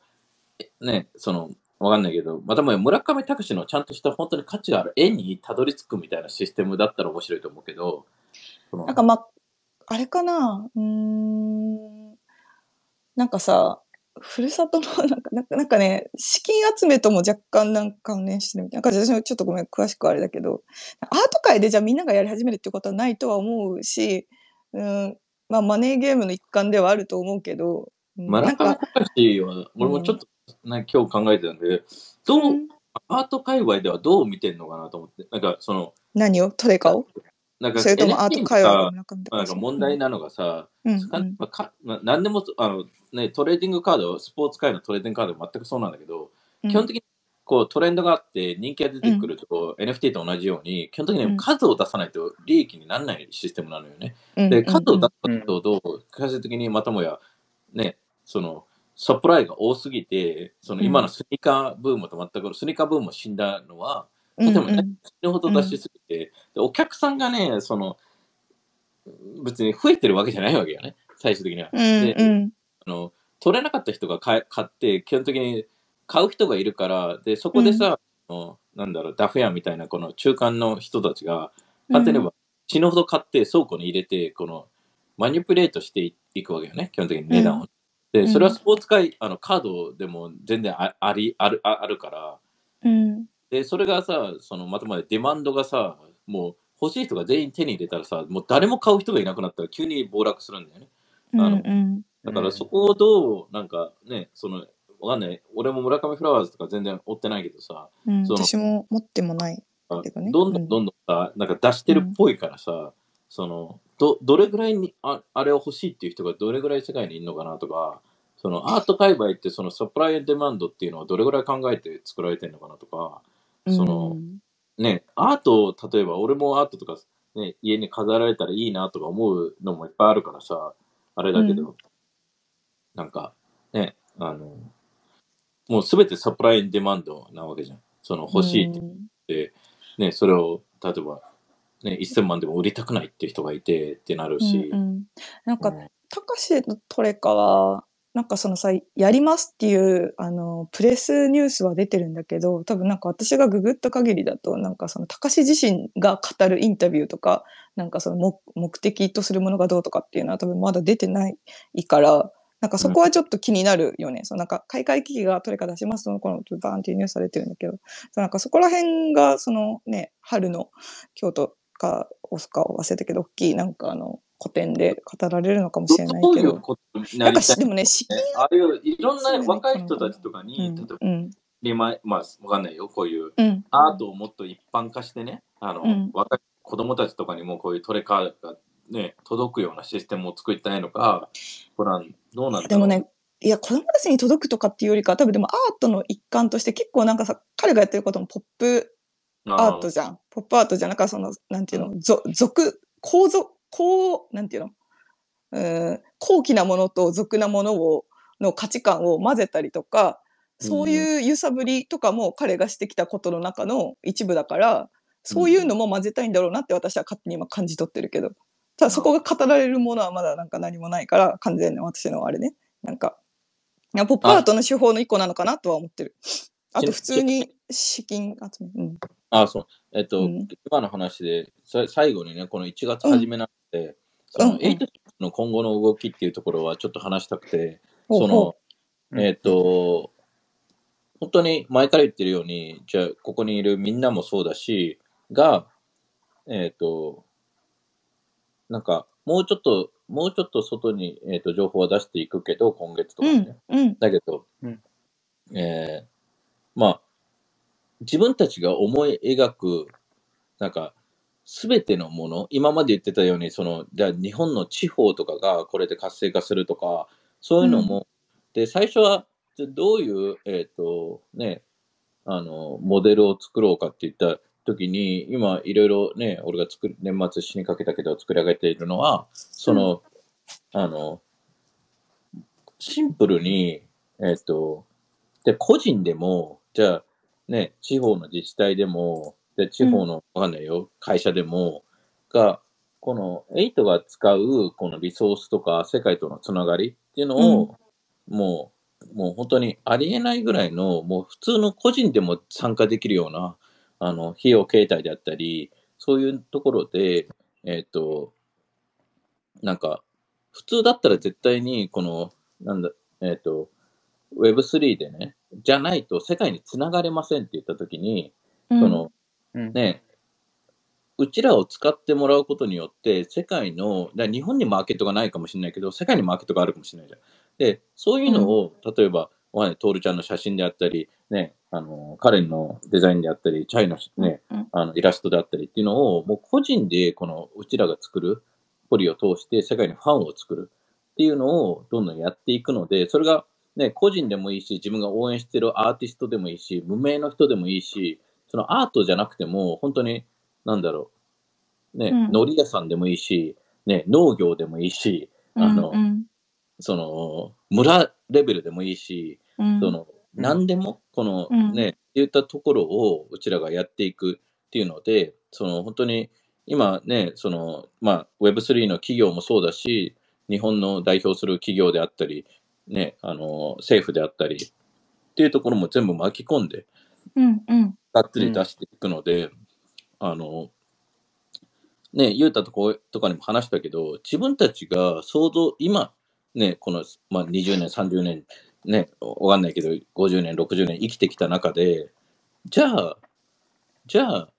えね、その、わかんないけど、またもや村上隆のちゃんとした本当に価値がある絵にたどり着くみたいなシステムだったら面白いと思うけど、
なんかまあ、あれかな、うーん、なんかさ、ふるさとの、なんか、なんかなんかね、資金集めとも若干なんか関連してるみたいな。なんか私もちょっとごめん、詳しくはあれだけど、アート界でじゃあみんながやり始めるってことはないとは思うし、うん、まあマネーゲームの一環ではあると思うけど、うんな
村上
んか、
隆は、俺もちょっと、ね今日考えてたんで、どう、
うん。
アート界隈ではどう見てんのかなと思って、なんかその、
何を？トレカを？
なんか
それともアート界隈
NFT
の中身
がなんか問題なのがさ、
うん
何でもあの、ね、トレーディングカード、スポーツ界のトレーディングカード全くそうなんだけど、
うん。
基本的にこうトレンドがあって人気が出てくると、NFT と同じように、基本的
うん。
に数を出さないと利益にならないシステムなのよね。
うん。
で、数を出
うん
すとどう、最終的にまたもや、ね、その、サプライが多すぎて、その今のスニーカーブームと全く、スニーカーブームも死んだのは、
うん
とても死ぬほど出しすぎて、でお客さんがね、その、別に増えてるわけじゃないわけよね、最終的には。
うん
で
うん。
あの取れなかった人が買え買って、基本的に買う人がいるから、でそこでさ、あのなんだろう、ダフェアみたいなこの中間の人たちが、勝てれば死ぬほど買って倉庫に入れて、このマニプレートしていくわけよね、基本的に値段を。で、それはスポーツ界、あのカードでも全然あありあるああるから、
うん
で、それがさ、そのまとまでデマンドがさ、もう欲しい人が全員手に入れたらさ、もう誰も買う人がいなくなったら急に暴落するんだよね。
うん
あの
うん
だからそこをどう、なんかね、その、わかんない。俺も村上フラワーズとか全然追ってないけどさ、
うん私も持ってもない。ね
どんどんどんどんさ、なんか出してるっぽいからさ、そのどどれぐらいにああれを欲しいっていう人がどれぐらい世界にいるのかなとか、そのアート界隈ってそのサプライデマンドっていうのはどれぐらい考えて作られてるのかなとか、その
うん
ね、アートを例えば俺もアートとか、ね、家に飾られたらいいなとか思うのもいっぱいあるからさ、あれだけど、
う
なんかね、あの、もうすべてサプライデマンドなわけじゃん。その欲しいって
うん。
で、ね、それを例えば、ね、1000万でも売りたくないっていう人がいてってなるし、
うんうん。なんか
うん。
たかしのトレカは、なんかそのさ、やりますっていう、あの、プレスニュースは出てるんだけど、多分なんか私がググった限りだと、なんかその、たかし自身が語るインタビューとか、なんかその目、的とするものがどうとかっていうのは多分まだ出てないから、なんかそこはちょっと気になるよね。そのなんか、開会危機がトレカ出しますのこのバーンっていうニュースされてるんだけど、そなんかそこら辺が、そのね、春の京都か大阪を忘れたけど、大きいなんかあの、古典で語られるのかもしれないけど。
どういうことにな
なんかし、
りたい
でもね、資金
ねああいういろんな若い人たちとか
う
に、
ん。
例えば、
うん、
今、まあ、わかんないよ、こういう
うん、
アートをもっと一般化してね、あの、
うん。
若い子供たちとかにもこういうトレカがね、届くようなシステムを作りたいのか、これはどうなんだろう？
でもね、いや、子供たちに届くとかっていうよりか、多分でもアートの一環として結構なんかさ、彼がやってることもポップアートじゃん。ポップアートじゃん。なんかその、なんていうの、ぞ俗、構造、こう、なんていうの、うん、高貴なものと俗なものを、の価値観を混ぜたりとか、そういう揺さぶりとかも彼がしてきたことの中の一部だから、そういうのも混ぜたいんだろうなって私は勝手に今感じ取ってるけど、ただそこが語られるものはまだなんか何もないから、完全に私のあれね、なんか、ポップアートの手法の一個なのかなとは思ってる。あと普通に資金集め。うん。
あそう。えっと、
うん
今の話で、さ最後にね、この1月初めなので、その
うんうん。
8の今後の動きっていうところはちょっと話したくて、その、
うん。
えっ、と、本当に前から言ってるように、じゃあ、ここにいるみんなもそうだし、が、えっ、と、なんか、もうちょっと、もうちょっと外に、えー、と情報は出していくけど、今月とか
う
ね。
ん、うん、
だけど、
うん。
えーまあ、自分たちが思い描く、なんか、すべてのもの、今まで言ってたように、その、じゃあ日本の地方とかがこれで活性化するとか、そういうのも、で、最初は、じゃあどういう、えっ、と、ね、あの、モデルを作ろうかって言った時に、今、いろいろね、俺が作る、年末死にかけたけど作り上げているのは、その、あの、シンプルに、えっ、と、で、個人でも、じゃあ、ね、地方の自治体でも、で、地方の、わかんないよ、会社でも、が、この8が使う、このリソースとか、世界とのつながりっていうのを、もう、もう本当にありえないぐらいの、もう普通の個人でも参加できるような、あの、費用形態であったり、そういうところで、えっ、と、なんか、普通だったら絶対に、この、なんだ、えっ、と、Web3 でね、じゃないと世界につながれませんって言ったときに、
うん。
その、
うん。
ね、うちらを使ってもらうことによって、世界の、だ日本にマーケットがないかもしれないけど、世界にマーケットがあるかもしれないじゃん。で、そういうのを、例えば、わかんないトールちゃんの写真であったり、ね、あの、カレンのデザインであったり、チャイのね、
うん、
あのイラストであったりっていうのを、もう個人で、このうちらが作るポリを通して世界にファンを作るっていうのをどんどんやっていくので、それがね、個人でもいいし、自分が応援してるアーティストでもいいし、無名の人でもいいし、そのアートじゃなくても、本当に、なんだろう、ね、
うん。
海苔屋さんでもいいし、ね、農業でもいいし、あの、
うん、
その、村レベルでもいいし、
うん、
その、
うん。
何でも、この
うん。
ね、言ったところをうちらがやっていくっていうので、その本当に今ね、その、まあ、Web3 の企業もそうだし、日本の代表する企業であったり、ね、あの、政府であったりっていうところも全部巻き込んで、
うん、うん、
がっつり出していくので、あの、ね、ゆうたとことかにも話したけど、自分たちが想像、今、ね、この、まあ、20年、30年、ね、わかんないけど、50年、60年生きてきた中で、じゃあ、じゃあ、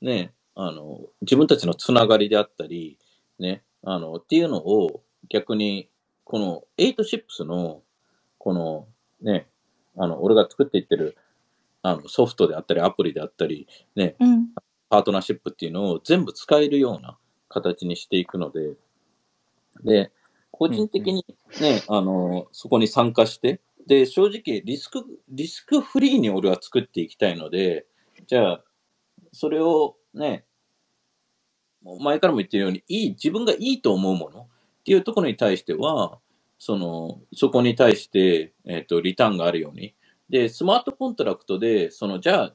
ね、あの、自分たちのつながりであったり、ね、あの、っていうのを逆に、この8シップスの、この、ね、あの、俺が作っていってる、あの、ソフトであったり、アプリであったり、ね、
うん、
パートナーシップっていうのを全部使えるような形にしていくので、で、個人的にね、あの、そこに参加して、で、正直リスク、リスクフリーに俺は作っていきたいので、じゃあ、それをね、前からも言ってるように、いい、自分がいいと思うものっていうところに対しては、その、そこに対して、えっ、と、リターンがあるように。で、スマートコントラクトで、その、じゃあ、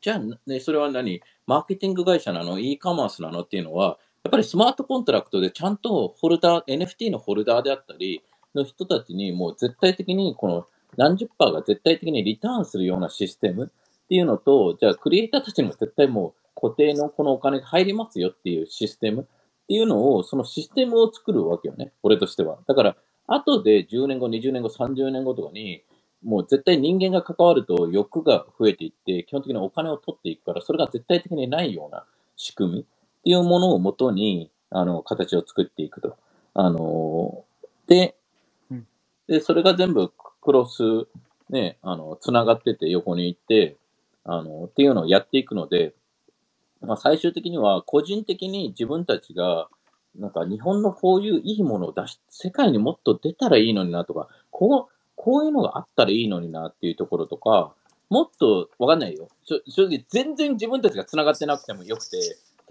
じゃあ、ね、それは何？マーケティング会社なの ?e カマースなの？っていうのは、やっぱりスマートコントラクトでちゃんとホルダー、NFT のホルダーであったりの人たちにもう絶対的にこの何十パーが絶対的にリターンするようなシステムっていうのと、じゃあクリエイターたちにも絶対もう固定のこのお金が入りますよっていうシステムっていうのを、そのシステムを作るわけよね。俺としては。だから、後で10年後、20年後、30年後とかに、もう絶対人間が関わると欲が増えていって、基本的にお金を取っていくから、それが絶対的にないような仕組みっていうものをもとに、あの、形を作っていくと。あの、で
うん、
で、それが全部クロス、ね、あの、つながってて横に行って、あの、っていうのをやっていくので、まあ、最終的には個人的に自分たちがなんか日本のこういういいものを出し、世界にもっと出たらいいのになとか、こう、こういうのがあったらいいのになっていうところとか、もっとわかんないよ。正直、全然自分たちが繋がってなくてもよくて、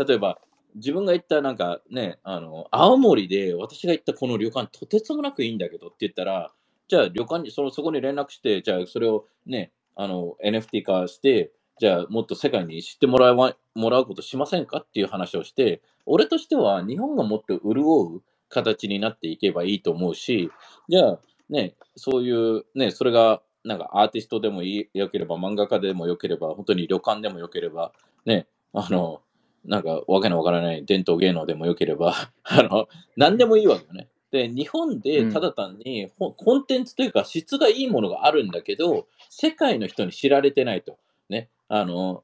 例えば、自分が行ったなんかね、あの、青森で私が行ったこの旅館とてつもなくいいんだけどって言ったら、じゃあ旅館に、その、そこに連絡して、じゃあそれをね、あの、NFT 化して、じゃあもっと世界に知ってもらわもらうことしませんかっていう話をして、俺としては日本がもっと潤う形になっていけばいいと思うし、じゃあね、そういうね、それがなんかアーティストでもよければ、漫画家でもよければ、本当に旅館でもよければ、ね、あの、なんかわけのわからない伝統芸能でもよければ、あの、何でもいいわけよね。で、日本でただ単に、うん、コンテンツというか質がいいものがあるんだけど、世界の人に知られてないと。ね、あの、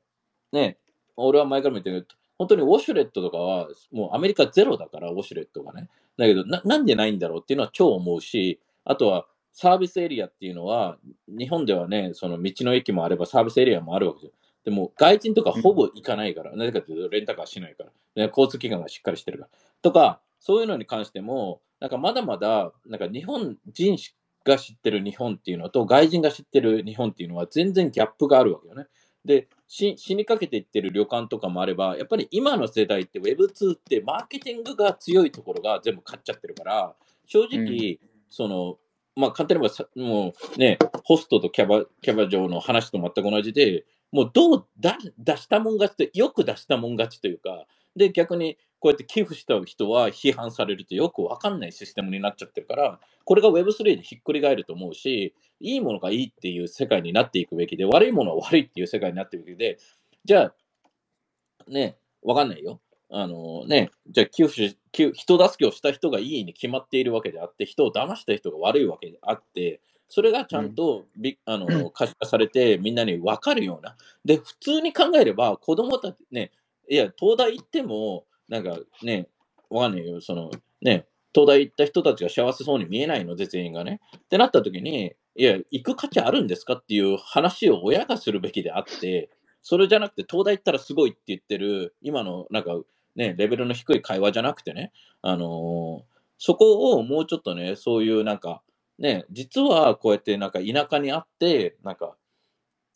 ね、俺は前からも言ってるけど、本当にウォシュレットとかは、もうアメリカゼロだから、ウォシュレットがね。だけどな、なんでないんだろうっていうのは超思うし、あとは、サービスエリアっていうのは、日本ではね、その道の駅もあればサービスエリアもあるわけですよ。でも、外人とかほぼ行かないから、な、ぜ、かというと、レンタカーしないから、ね、交通機関がしっかりしてるから。とか、そういうのに関しても、なんかまだまだ、なんか日本人が知ってる日本っていうのと、外人が知ってる日本っていうのは全然ギャップがあるわけよね。で、死にかけていってる旅館とかもあれば、やっぱり今の世代って Web2 ってマーケティングが強いところが全部買っちゃってるから、正直、うん、その、まあ、簡単に言えば、もうね、ホストとキャバキャバ嬢の話と全く同じで、もうどうだ出したもん勝ちと、よく出したもん勝ちというか、で、逆にこうやって寄付した人は批判されるとよくわかんないシステムになっちゃってるから、これが Web3 でひっくり返ると思うし、いいものがいいっていう世界になっていくべきで、悪いものは悪いっていう世界になっていくべきで、じゃあ、ね、わかんないよ。あのね、じゃあ寄付人助けをした人がいいに決まっているわけであって、人を騙した人が悪いわけであって、それがちゃんとび、うん、あの可視化されてみんなに分かるような。で、普通に考えれば子供たちね、いや、東大行っても、なんかね、わかんないよ、そのね、東大行った人たちが幸せそうに見えないので、全員がね。ってなった時に、いや、行く価値あるんですかっていう話を親がするべきであって、それじゃなくて、東大行ったらすごいって言ってる、今のなんかね、レベルの低い会話じゃなくてね、あのー、そこをもうちょっとね、そういうなんか、ね、実はこうやってなんか田舎にあって、なんか、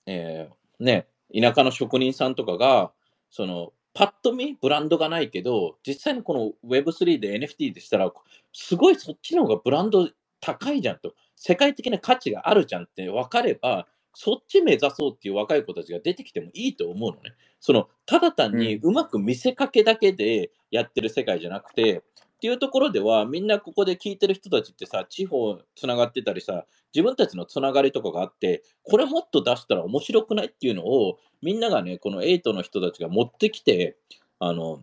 えー、ね、田舎の職人さんとかが、その、パッと見、ブランドがないけど、実際にこの Web3 で NFT でしたら、すごいそっちの方がブランド高いじゃんと、世界的な価値があるじゃんって分かれば、そっち目指そうっていう若い子たちが出てきてもいいと思うのね。その、ただ単にうまく見せかけだけでやってる世界じゃなくて、っていうところでは、みんなここで聞いてる人たちってさ、地方つながってたりさ、自分たちのつながりとかがあって、これもっと出したら面白くないっていうのを、みんながね、この8の人たちが持ってきて、あの、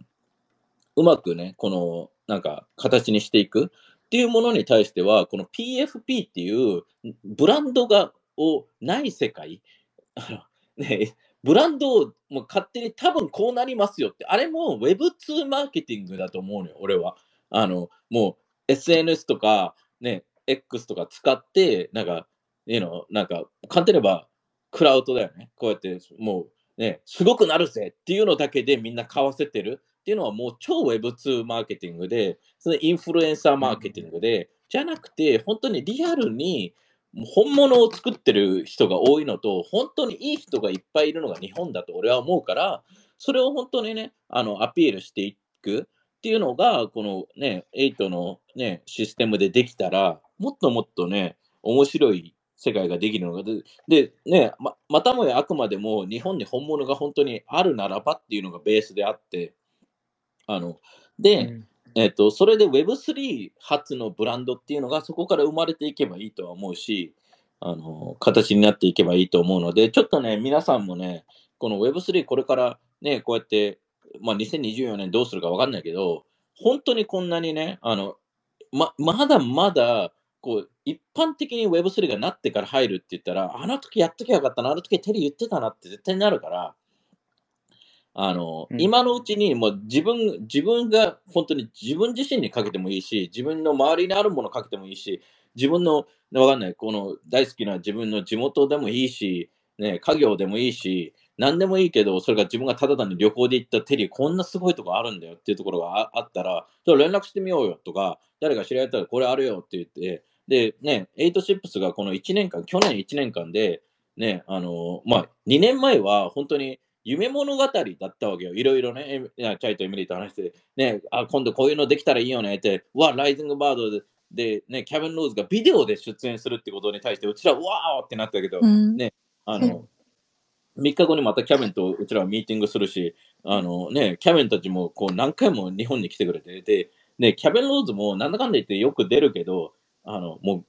うまくね、この、なんか、形にしていくっていうものに対しては、この PFP っていうブランドが、をない世界、ね、ブランドをもう勝手に多分こうなりますよって、あれも Web2 マーケティングだと思うのよ、俺は。あの、もう SNS とか、ね、X とか使って、なんか、いいの、なんか、簡単に言えば、クラウドだよね。こうやって、もう、ね、すごくなるぜっていうのだけでみんな買わせてるっていうのはもう超 Web2 マーケティングで、そのインフルエンサーマーケティングで、じゃなくて、本当にリアルに本物を作ってる人が多いのと、本当にいい人がいっぱいいるのが日本だと俺は思うから、それを本当にね、あのアピールしていく。っていうのが、このね、8のね、システムでできたら、もっともっとね、面白い世界ができるのが、で、でねま、またもやあくまでも日本に本物が本当にあるならばっていうのがベースであって、あの、で、うん、えっ、と、それで Web3 初のブランドっていうのがそこから生まれていけばいいとは思うし、あの、形になっていけばいいと思うので、ちょっとね、皆さんもね、この Web3 これからね、こうやってまあ、2024年どうするか分かんないけど、本当にこんなにね、あのままだまだこう一般的に Web3 がなってから入るって言ったら、あの時やっときゃよかったな、あの時テレ言ってたなって絶対になるから、あの、うん、今のうちにもう自分自分が本当に自分自身にかけてもいいし、自分の周りにあるものかけてもいいし、自分の、わかんない、この大好きな自分の地元でもいいし、ね、家業でもいいし、何でもいいけど、それが自分がただ単に旅行で行ったテリー、こんなすごいとこあるんだよっていうところがああったら、それ連絡してみようよとか、誰か知り合いだったらこれあるよって言って、で、ね、エイトシップスがこの1年間、去年1年間で、ね、あのまあ、2年前は本当に夢物語だったわけよ。いろいろね、チャイとエミリーと話して、ね、あ、今度こういうのできたらいいよね。って、うわ、ライジングバードで、でね、キャビン・ローズがビデオで出演するってことに対して、うちら、わーってなったけど、
うん。
ねあの、3日後にまたキャビンとうちらはミーティングするし、あのね、キャビンたちもこう何回も日本に来てくれて、で、ね、キャビン・ローズもなんだかんだ言ってよく出るけど、あの、もう、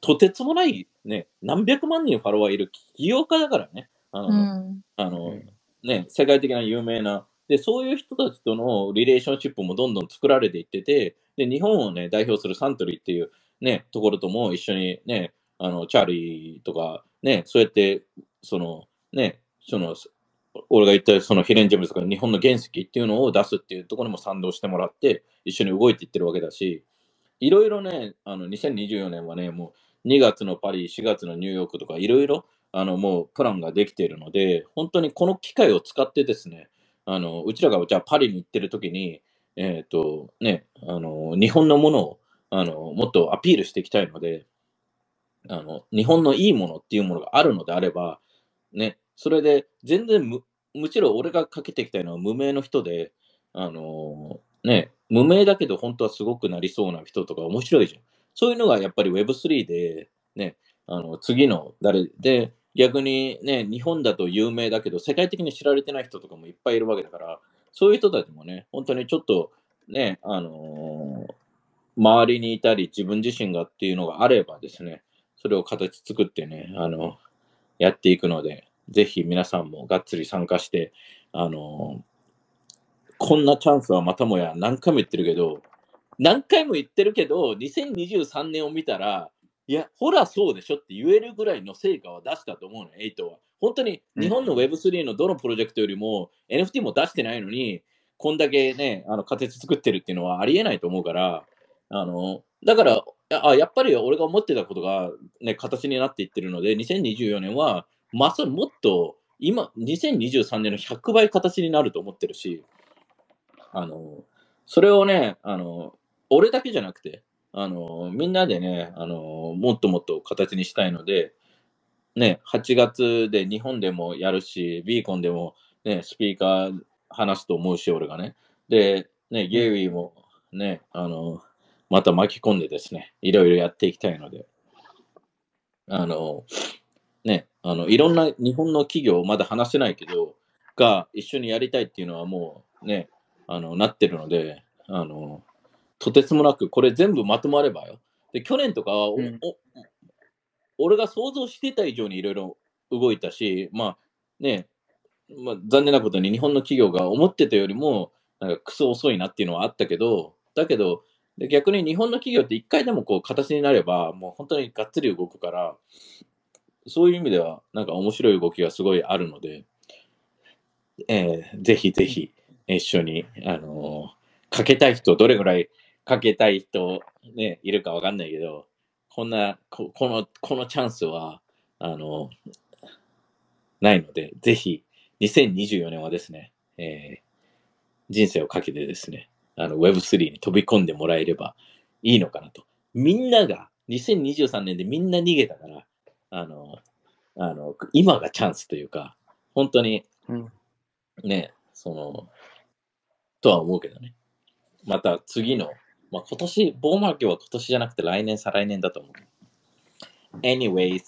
とてつもない、ね、何百万人フォロワーいる起業家だからね。あの、
うん。
あの、
うん
ね、世界的な有名な、で、そういう人たちとのリレーションシップもどんどん作られていってて、で、日本をね、代表するサントリーっていうね、ところとも一緒にね、あの、チャーリーとか、ね、そうやって、その、ね、その、俺が言ったそのヒレンジェムズとか日本の原石っていうのを出すっていうところにも賛同してもらって、一緒に動いていってるわけだし、いろいろね、あの、2024年はね、もう2月のパリ、4月のニューヨークとか、いろいろ、あの、もうプランができているので、本当にこの機会を使ってですね、あの、うちらがじゃあパリに行ってる時に、えっ、と、ね、あの、日本のものを、あの、もっとアピールしていきたいので、あの、日本のいいものっていうものがあるのであれば、ね、それで全然む、むしろ俺がかけていきたいのは無名の人で、あのね、無名だけど本当はすごくなりそうな人とか面白いじゃん。そういうのがやっぱり Web3 で、ね、あの、次の誰で、逆にね、日本だと有名だけど、世界的に知られてない人とかもいっぱいいるわけだから、そういう人たちもね、本当にちょっと、ね、あのー周りにいたり、自分自身がっていうのがあればですね、それを形作ってね、あの、やっていくので、ぜひ皆さんもがっつり参加して、あのこんなチャンスはまたもや何回も言ってるけど、何回も言ってるけど、2023年を見たら、いや、ほらそうでしょって言えるぐらいの成果は出したと思うの、エイトは。本当に日本の Web3 のどのプロジェクトよりも NFT も出してないのに、こんだけね、あの形作ってるっていうのはありえないと思うから、あの、だから、あやっぱり俺が思ってたことが、ね、形になっていってるので、2024年は、まさにもっと、今、2023年の100倍形になると思ってるし、あの、それをね、あの、俺だけじゃなくて、あの、みんなでね、あの、もっともっと形にしたいので、ね、8月で日本でもやるし、ビーコンでもね、スピーカー話すと思うし、俺がね。で、ね、ゲイリーもね、あの、また巻き込んでですね、いろいろやっていきたいので、あの、ね、あの、いろんな日本の企業、まだ話せないけど、が一緒にやりたいっていうのはもうね、あの、なってるので、あの、とてつもなく、これ全部まとまればよ。で、去年とか
うん
お俺が想像してた以上にいろいろ動いたし、まあね、まあ、残念なことに日本の企業が思ってたよりも、なんかクソ遅いなっていうのはあったけど、だけど、で逆に日本の企業って一回でもこう形になれば、もう本当にがっつり動くから、そういう意味では、なんか面白い動きがすごいあるので、えーぜひぜひ一緒に、あのーかけたい人、どれぐらいかけたい人、ね、いるかわかんないけど、こんな、ここの、このチャンスは、あのないので、ぜひ、2024年はですね、えー人生をかけてですね、あの Web3 に飛び込んでもらえればいいのかなと。みんなが、2023年でみんな逃げたから、あの、あの、今がチャンスというか、本当に、
うん
ね、その、とは思うけどね。また次の、まあ、今年、ボーマーケは今年じゃなくて来年、再来年だと思う。Anyways,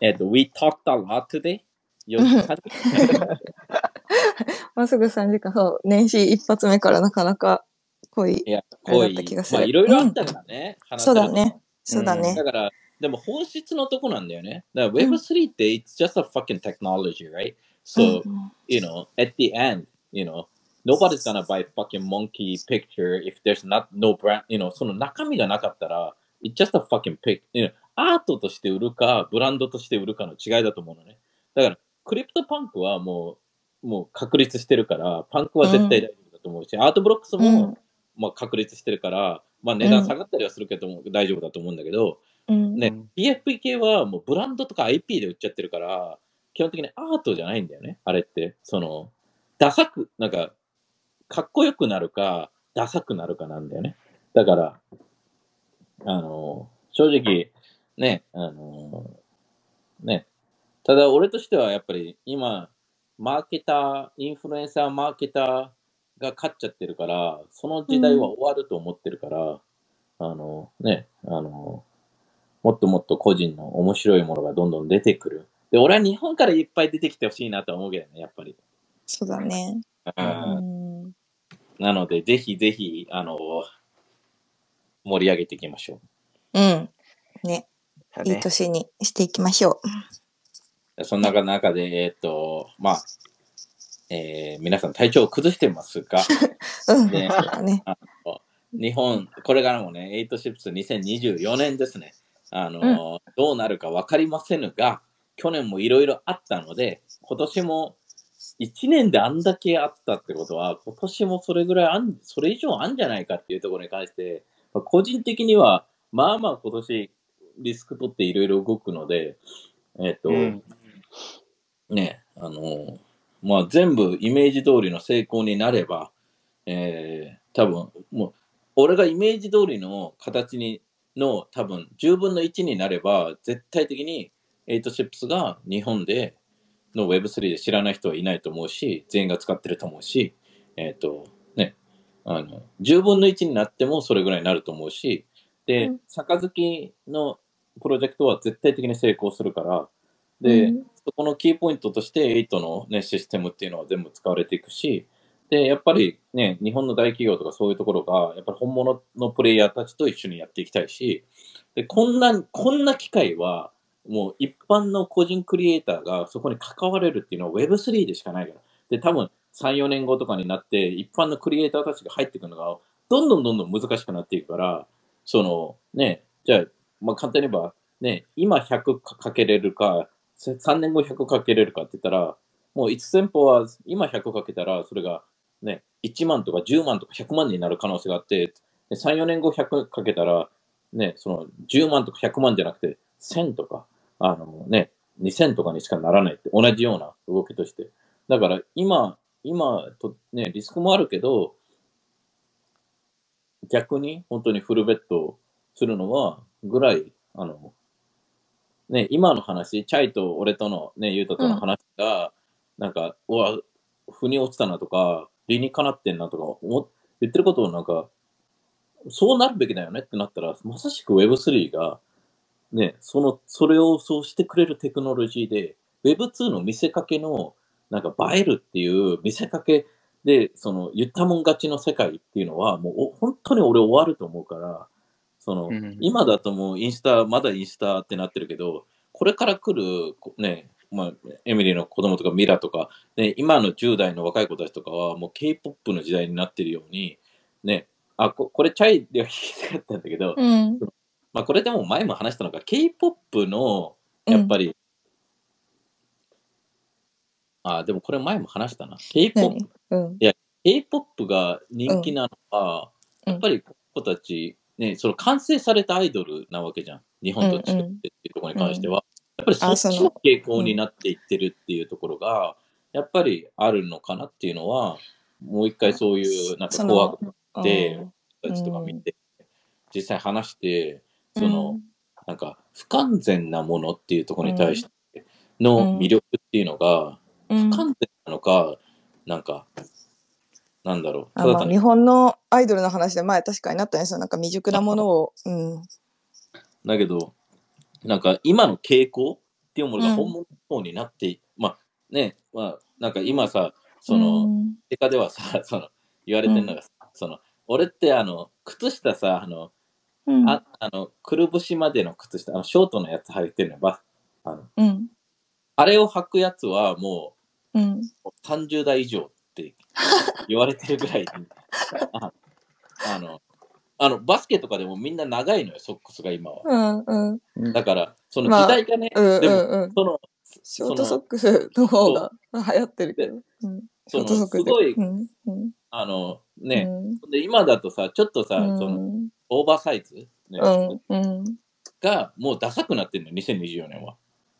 えっと、we talked a lot today. 4時間
もうすぐ3時間、そう、年始一発目からなかなか濃い。
いや、濃いまあ、いろいろあったからね。話せ
そうだね。そうだね
だ。から、でも本質のとこなんだよね。だから Web3 って、it's just a fucking technology, right?
う
So,
ん
you know, at the end, you know, nobody's gonna buy fucking monkey picture if there's not no brand, you know, その中身がなかったら、it's just a fucking pic, you know, アートとして売るか、ブランドとして売るかの違いだと思うのね。だから、 CryptoPunk はもう、もう確立してるから、パンクは絶対大丈夫だと思うし、 Art Blocks も、
うん
まあ、確立してるから、まあ、値段下がったりはするけど、大丈夫だと思うんだけど、
うん
ね、PFP 系はもうブランドとか IP で売っちゃってるから、基本的にアートじゃないんだよね、あれって。その、ダサく、なんか、かっこよくなるか、ダサくなるかなんだよね。だから、あの、正直、ね、あの、ね、ただ俺としてはやっぱり今、マーケター、インフルエンサーマーケターが勝っちゃってるから、その時代は終わると思ってるから、あの、ね、あの、もっともっと個人の面白いものがどんどん出てくる。で、俺は日本からいっぱい出てきてほしいなと思うけどね、やっぱり。
そうだね。
う
うんん。
なので、ぜひぜひ、あの、盛り上げていきましょ
うん。ね。いい
だね。
年にしていきましょ
う。そんな中で、えっ、と、まあ、えー皆さん体調を崩してますが、
う。うん。
ね
ね。
日本、これからもね、8シップス2024年ですね。あの、どうなるか分かりませぬが、去年もいろいろあったので、今年も1年であんだけあったってことは、今年もそれぐらいあん、それ以上あんじゃないかっていうところに関して、まあ個人的には、まあまあ今年リスク取っていろいろ動くので、えっ、と、
うん。
ね、あの、まあ、全部イメージ通りの成功になれば、えー、多分もう、俺がイメージ通りの形にの多分10分の1になれば、絶対的に8シップスが日本での Web3 で知らない人はいないと思うし、全員が使ってると思うし、えっ、と、ね、あの、10分の1になってもそれぐらいになると思うし、で、
うん。
杯のプロジェクトは絶対的に成功するから、で、
うん。
そこのキーポイントとして8の、ね、システムっていうのは全部使われていくし、で、やっぱりね、日本の大企業とかそういうところが、やっぱり本物のプレイヤーたちと一緒にやっていきたいし、で、こんな、こんな機会は、もう一般の個人クリエイターがそこに関われるっていうのは Web3 でしかないから。で、多分3、4年後とかになって、一般のクリエイターたちが入ってくるのが、どんどんどんどん難しくなっていくから、その、ね、じゃあ、まあ簡単に言えば、ね、今100かけれるか、3年後100かけれるかって言ったら、もう1店舗は今100かけたら、それがね、1万とか10万とか100万になる可能性があって、3、4年後100かけたら、ね、その10万とか100万じゃなくて、1000とか、あのね、2000とかにしかならないって、同じような動きとして。だから今、今と、ね、リスクもあるけど、逆に本当にフルベットするのは、ぐらい、あの、ね、今の話、チャイと俺との、ね、ユウトとの話が、なんか、うわ、腑に落ちたなとか、理にかなってんなとか思、言ってることをなんか、そうなるべきだよねってなったら、まさしく Web3 が、ね、その、それをそうしてくれるテクノロジーで、Web2 の見せかけの、なんか映えるっていう見せかけで、その言ったもん勝ちの世界っていうのは、もうお本当に俺終わると思うから、その、
うん
今だともうインスタ、まだインスタってなってるけど、これから来る、こね、まあ、エミリーの子供とかミラとか、ね、今の10代の若い子たちとかは、もう K-POP の時代になってるように、ね、あ、ここれチャイでは聞きたかったんだけど、
うん。
まあこれでも前も話したのが、K-POP の、やっぱり、あ、でもこれ前も話したな。K-POP
何？うん。
K-POP が人気なのは、
うん。
やっぱりこの子たち、ね、その完成されたアイドルなわけじゃん。日本と違ってっていうところに関しては。やっぱりそっちの傾向になっていってるっていうところが、やっぱりあるのかなっていうのは、もう一回そういう、なんか
そ
紅
の
白で、たちとか見て、実際話して、その、なんか不完全なものっていうところに対しての魅力っていうのが、
うん、
不完全なのか、なんか、なんだろう、
あまあ、
ただ単に。
日本のアイドルの話で前確かになったねそのなんか未熟なものを、うん、
だけど、なんか今の傾向っていうものが
うん。
本物の方になってい、まあね、まあなんか今さ、その、
うん。
映画ではさ、その、言われてるのがさ、その、俺ってあの、靴下さ、あの、
うん。
ああの、くるぶしまでの靴下、あの、ショートのやつ履いてるのば、あの、
うん。
あれを履くやつはも
うん。
う30代以上って言われてるぐらいに、ああの、あの、バスケとかでもみんな長いのよ、ソックスが今は。
うんうん。
だから、その
まあ
時代がね、
うん
でも、
うん。うん
その、
ショートソックスの方が流行ってるけど、うん、ショートソックス
すごい
うんうん
あの、ね、
うん。
で今だとさ、ちょっとさ、
うん。
その、オーバーサイズ、ね。
うんうん。
がもうダサくなってるのよ、2024年は。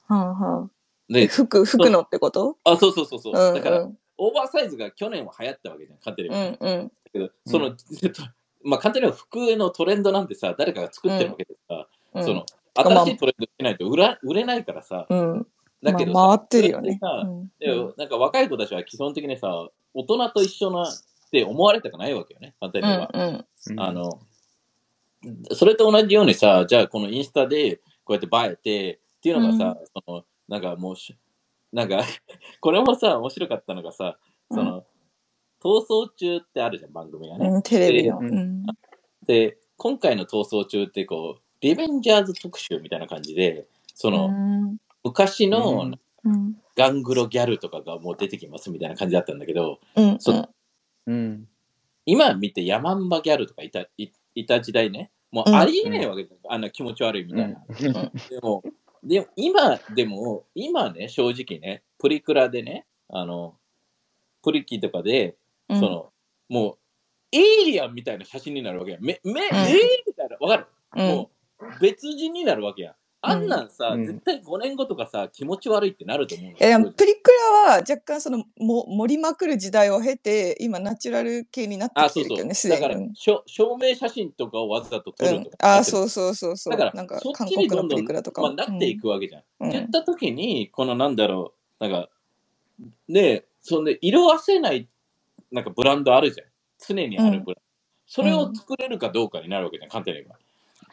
はあは
で、
服、服のってこと？
あ、そうそうそうそう。
うん
だから、
うん
オーバーサイズが去年は流行ったわけじゃん、カンテレ
う
は。
んうん。
だけど、その、まあ、カンテレは服のトレンドなんてさ、誰かが作ってるわけでさ、
うん。
その、
まあ
新しいトレンドしないと売ら売れないからさ、
うん。
だけどさ、
まあ、回ってるよね。うん。
でなんか若い子たちは基本的にさ、大人と一緒なって思われたくないわけよね、カンテレは。
うん
あの、それと同じようにさ、じゃあこのインスタでこうやって映えてっていうのがさ、そのなんかもうし、なんか これもさ、面白かったのがさ、その、逃走中ってあるじゃん、番組がね。
うん。テレビの。
う
うんん。
で、今回の逃走中ってこう、リベンジャーズ特集みたいな感じで、その、
うん
昔の
うん
うん。
ガングロギャルとかがもう出てきますみたいな感じだったんだけど、
うん。
そう
うん。
今見てヤマンバギャルとかいたいいた時代ね、もうありえないわけじゃん、あんな気持ち悪いみたいな。でも、でも今でも、今ね、正直ね、プリクラでね、あの、プリキとかで、
うん。
その、もう、エイリアンみたいな写真になるわけやん。め、め、えーみたいな、わかる、
うん。
もう、別人になるわけやん。あんなんさ、
うん
絶対5年後とかさ、気持ち悪いってなると思うの
いやプリクラは若干そのも盛りまくる時代を経て今ナチュラル系になって
あ、そうそう。
きてるけどねす
だから
でに。、
しょ証明写真とかをわざと撮
うん
るとか。
あ
う
そうそうそうそう
だから、
なんか韓国のプリクラとか
まあ、
も
なっていくわけじゃん。
うん
言った時に、このなんだろう、なんか、で、そんで、色あせない、なんかブランドあるじゃん。常にあるブランド。それを作れるかどうかになるわけじゃん、簡単に言えば。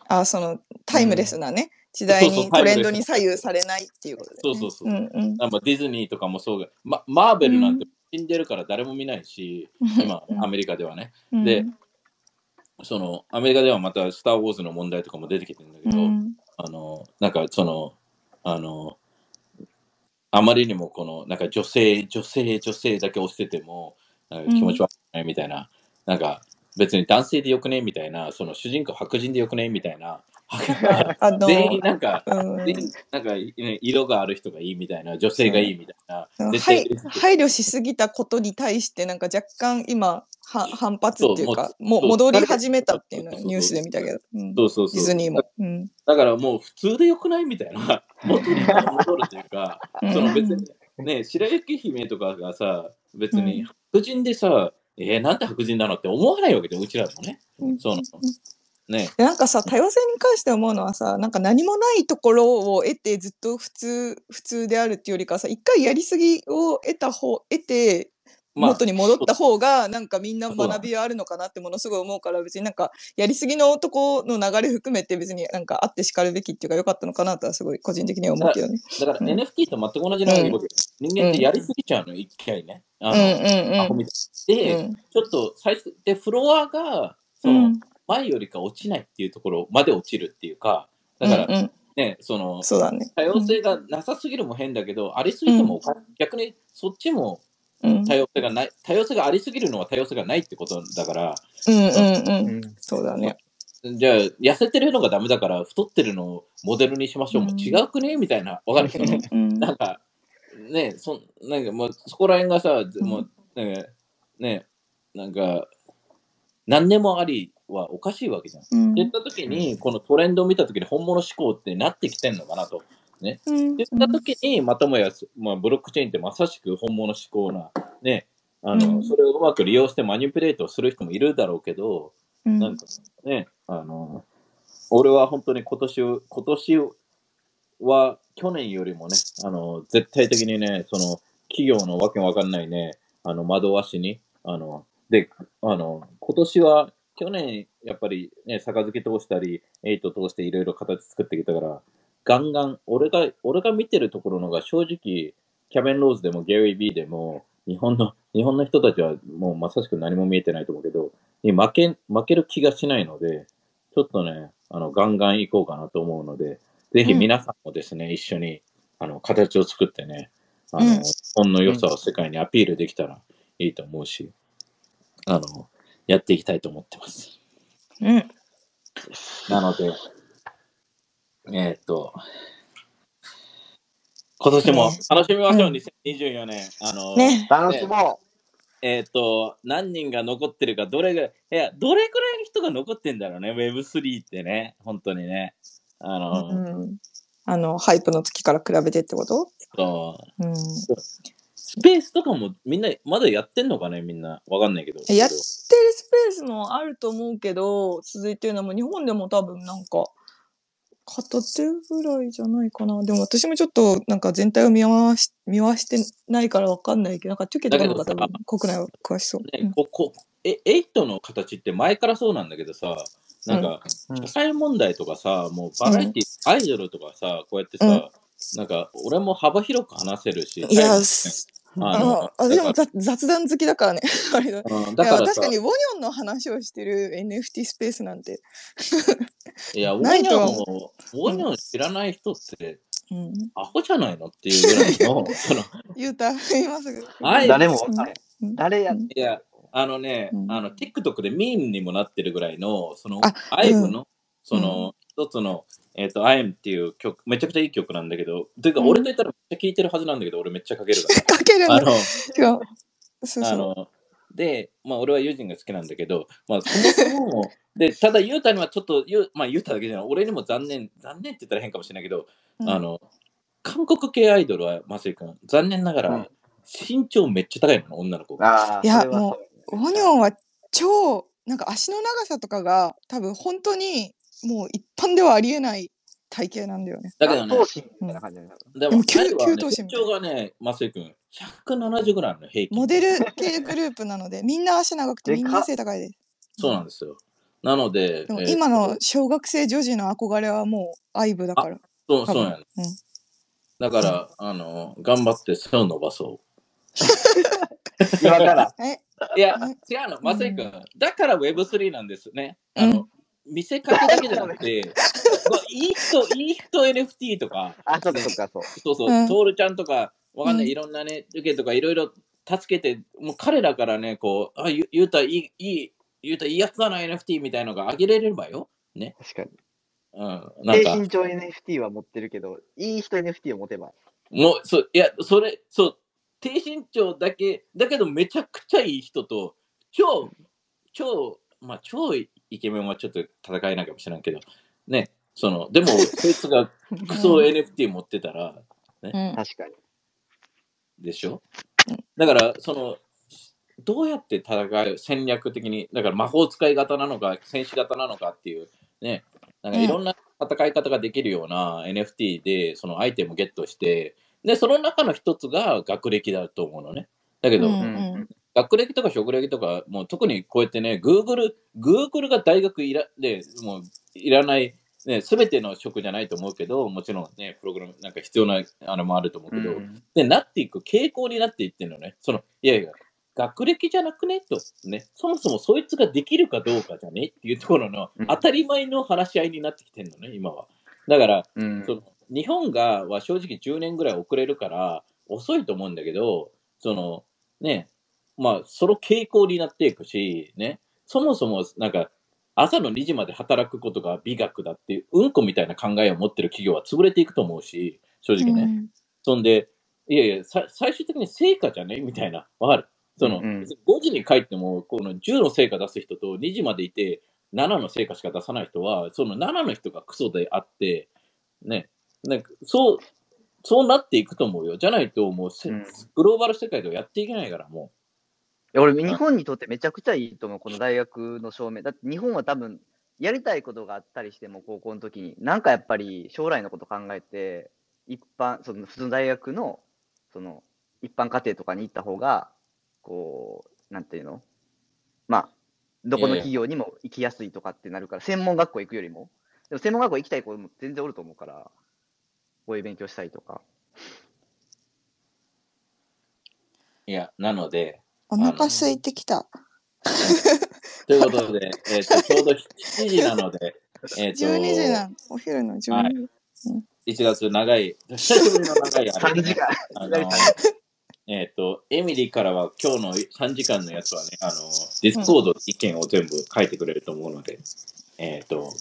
あそのタイムレスなね時代にトレンドに左右されないっていうことで、ね、
そうそうそう。
うんうん。
なんかディズニーとかもそうが、ま、マーベルなんて死んでるから誰も見ないし、今、アメリカではね。
うん。
でその、アメリカではまた、スター・ウォーズの問題とかも出てきてるんだけど、
うん。
あの、なんかその、あの、あまりにもこの、なんか女性、女性、女性だけ押してても、なんか気持ち悪いみたいな、なんか別に男性でよくね？みたいな、その主人公白人でよくね？みたいな、全員なんか、
うん。
全員なんか、ね、色がある人がいいみたいな、女性がいいみたいな、
配慮しすぎたことに対してなんか若干今は反発っていうかもう戻り始めたっていうのニュースで見たけど、うん。
そうそうそう。
ディズニーも。うん。
だからもう普通でよくない？みたいな、元に戻るというか、
うん。
その別に、ね、白雪姫とかがさ、別
う
に
ん。
白人でさ、えー、なんで白人なのって思わないわけで、うちらもね。
うん。
その。ね、
でなんかさ多様性に関して思うのはさなんか何もないところを得てずっと普通普通であるっていうよりかはさ一回やりすぎを得た方得て
まあ
元に戻った方がなんかみんな学びはあるのかなってものすごい思うから別になんかやりすぎのとこの流れ含めて別になんかあってしかるべきっていうか良かったのかなとはすごい個人的には思うけどね。
だから
うん。
NFT と全く同じなわけで、人間ってやりすぎちゃうの、一回ね。あ
うん
の、アホ
うん。
みたいで、
うん。
ちょっと最初でフロアが、その、
うん。
前よりか落ちないっていうところまで落ちるっていうか、だから
うんうん。
ね、その、
ね。
多様性がなさすぎるも変だけど、ありすぎても逆にそっちも
うん
多様性がない、多様性がありすぎるのは多様性がないってことだから、
うんうん
う
うん。
ん
そうだね。
じゃあ、痩せてるのがダメだから、太ってるのをモデルにしましょう。もう
うん
違うくね？みたいな、わかるけど、
うん
なんか、ね、そなんかもうそこら辺がさ、もう、ね、ね、なんか、何でもありはおかしいわけじゃん。
うん。
って言った時に、このトレンドを見た時に本物志向ってなってきてんのかなと。
うん
言った時に、またもや、まあ、ブロックチェーンってまさしく本物志向な、ね、あの、
うん。
それをうまく利用してマニピュレートをする人もいるだろうけど、
うん。
なんかね、あの、俺は本当に今年、今年は去年よりもね、あの、絶対的にね、その、企業のわけわかんないね、あの、惑わしに、あの、で、あの、今年は、去年、やっぱりね、杯通したり、エイト通していろいろ形作ってきたから、ガンガン、俺が、俺が見てるところのが正直、キャベン・ローズでもゲリー・ビーでも、日本の、日本の人たちはもうまさしく何も見えてないと思うけど、に負け、負ける気がしないので、ちょっとね、あの、ガンガン行こうかなと思うので、ぜひ皆さんもですね、一緒に、あの、形を作ってね、あの、
うん。
日本の良さを世界にアピールできたらいいと思うし、あの、やっていきたいと思ってます。
うん。
なので、えーっと、今年も楽しみましょう、
うん
2024年。あの、
ね
楽しも
えーっと、何人が残ってるか、どれぐらい、いや、どれくらいの人が残ってんだろうね、Web3 ってね、本当にね。あの、
うんあの、ハイプの時から比べてってこと？
そう
うん。
スペースとかもみんなまだやってんのかねみんな。わかんないけど。
やってるスペースもあると思うけど、続いてるのも日本でも多分なんか、片手ぐらいじゃないかな。でも私もちょっとなんか全体を見回し見回してないからわかんないけど、なんかチュケとかの方が多
だ
分国内は詳しそう。
ね、ここえ8の形って前からそうなんだけどさ、なんか、
うん。
社会問題とかさ、もうバラエティ、アイドルとかさ、こうやってさ、
うん。
なんか、俺も幅広く話せるし、
いや、あの、私も雑雑談好きだからね。
だ。からさ。
確かにウォニョンの話をしてる NFT スペースなんて。
いや、ウォニョンを、ウォニョン知らない人って、
うん。
アホじゃないのっていうぐらいの、その、
ゆうた、今すぐ。
あえ
誰も誰や。
うん。
いや、あのね、
うん。
あの、TikTok でミームにもなってるぐらいの、その
あ、
アイブの、その、一つの、えっ、と、アイムっていう曲、めちゃくちゃいい曲なんだけど、というか、
うん
俺と言ったらめっちゃ聴いてるはずなんだけど、俺めっちゃかけるか
かける
ら。あ
の。
の、
違う。そうそう。
あの、で、まあ、俺はユージンが好きなんだけど、まあ、そもそも、で、ただ、ユータにはちょっと、ユーまあ、ユータだけじゃない、俺にも残念、残念って言ったら変かもしれないけど、
うん
あの、韓国系アイドルは、マセイ君、残念ながら、
うん
身長めっちゃ高いの、女の子が。
ああ、
いや
それはそう
ウォニョンは超、なんか足の長さとかが多分本当にもう一般ではありえない体型なんだよね。
だけどね
頭、身みたいな感じだよね
でも、
急急頭身
身長がね、マセイ君、170ぐらいの、平均。
モデル系グループなので、みんな足長くてみんな背高いです。
そうなんですよ。なので、
で今の小学生女児の憧れはもうアイブだから。
そう、そうやね。
うん
だから、あの、頑張って背を伸ばそう。
今から。
え、
いや
うん、
違うの、まさに君。だから Web3 なんですね。あの
うん、
見せかけだけじゃなくて、こういい人、いい人 NFT とか、
あ、そっかそっか、そう。
そうそう、
うん
トールちゃんとか、わかんない、
うん
いろんなね、受けとかいろいろ助けて、もう彼らからね、こう、あ、ゆゆうたいい、いい、ゆうたいいやつだな NFT みたいのがあげれればよ。
確かに。
うん。なんか
低、身長 NFT は持ってるけど、いい人 NFT を持てば。
もう、そう、いや、それ、そう、低身長だけ、だけどめちゃくちゃいい人と、超、超、まあ、超イケメンはちょっと戦えないかもしれないけど、ね、その、でも、こいつがクソ NFT 持ってたら、
うん。
確かに。
でしょ？
うん。
だから、その、どうやって戦う戦略的に、だから魔法使い型なのか、戦士型なのかっていう、ね、なんかいろんな戦い方ができるような NFT で、そのアイテムゲットして、で、その中の一つが学歴だと思うのね。だけど、
うん
うん
学歴とか職歴とか、もう特にこうやってね、Google、Google が大学いらでもういらない、ね、すべての職じゃないと思うけど、もちろんね、プログラムなんか必要なあのもあると思うけど、
うん
で、なっていく傾向になっていってるのね。その、いやいや、学歴じゃなくねと、ね、そもそもそいつができるかどうかじゃねっていうところの
うん
当たり前の話し合いになってきてるのね、今は。だから、
うん
その日本がは正直10年ぐらい遅れるから遅いと思うんだけど、そのね、まあ、その傾向になっていくし、ね、そもそもなんか、朝の2時まで働くことが美学だっていう、うんこみたいな考えを持ってる企業は潰れていくと思うし、正直ね。
うん。
そんで、いやいや、さ最終的に成果じゃね？みたいな、わかる？その、
うん
別に5時に帰っても、この10の成果出す人と2時までいて、7の成果しか出さない人は、その7の人がクソであって、ね、なんかそう、そうなっていくと思うよ。じゃないと、もうせ、
うん。
グローバル世界ではやっていけないから、も
いや俺、日本にとってめちゃくちゃいいと思う、この大学の証明。だって日本は多分、やりたいことがあったりしても、高校の時に、なんかやっぱり将来のこと考えて、一般、その普通の大学の、その、一般家庭とかに行った方が、こう、なんていうの？まあ、どこの企業にも行きやすいとかってなるから、専門学校行くよりも。でも専門学校行きたい子も全然おると思うから、こういう勉強したいとか。
う。いや、なので、
お腹空いてきた。
ということで、えっ、と、ちょうど7時なので、えっ、と、
12時なん。お昼の12時。
はい1月長い、久しぶりの長いあれ
3時間。
あのえっ、と、エミリーからは今日の3時間のやつはね、あの、 Discord 意見を全部書いてくれると思うので、えっ、と、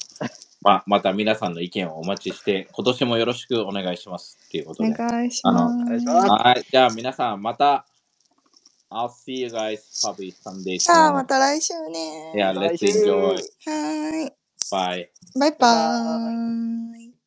ま、また皆さんの意見をお待ちして、今年もよろしくお願いしますっていうこと
お
で。
願いし
あの
ます。
お願いします
はい、じゃあ皆さんまた、I'll see you guys probably someday
さあ、ま.た来週ね。
Yeah, let's enjoy.
はーい。
Bye.
バイバーイ。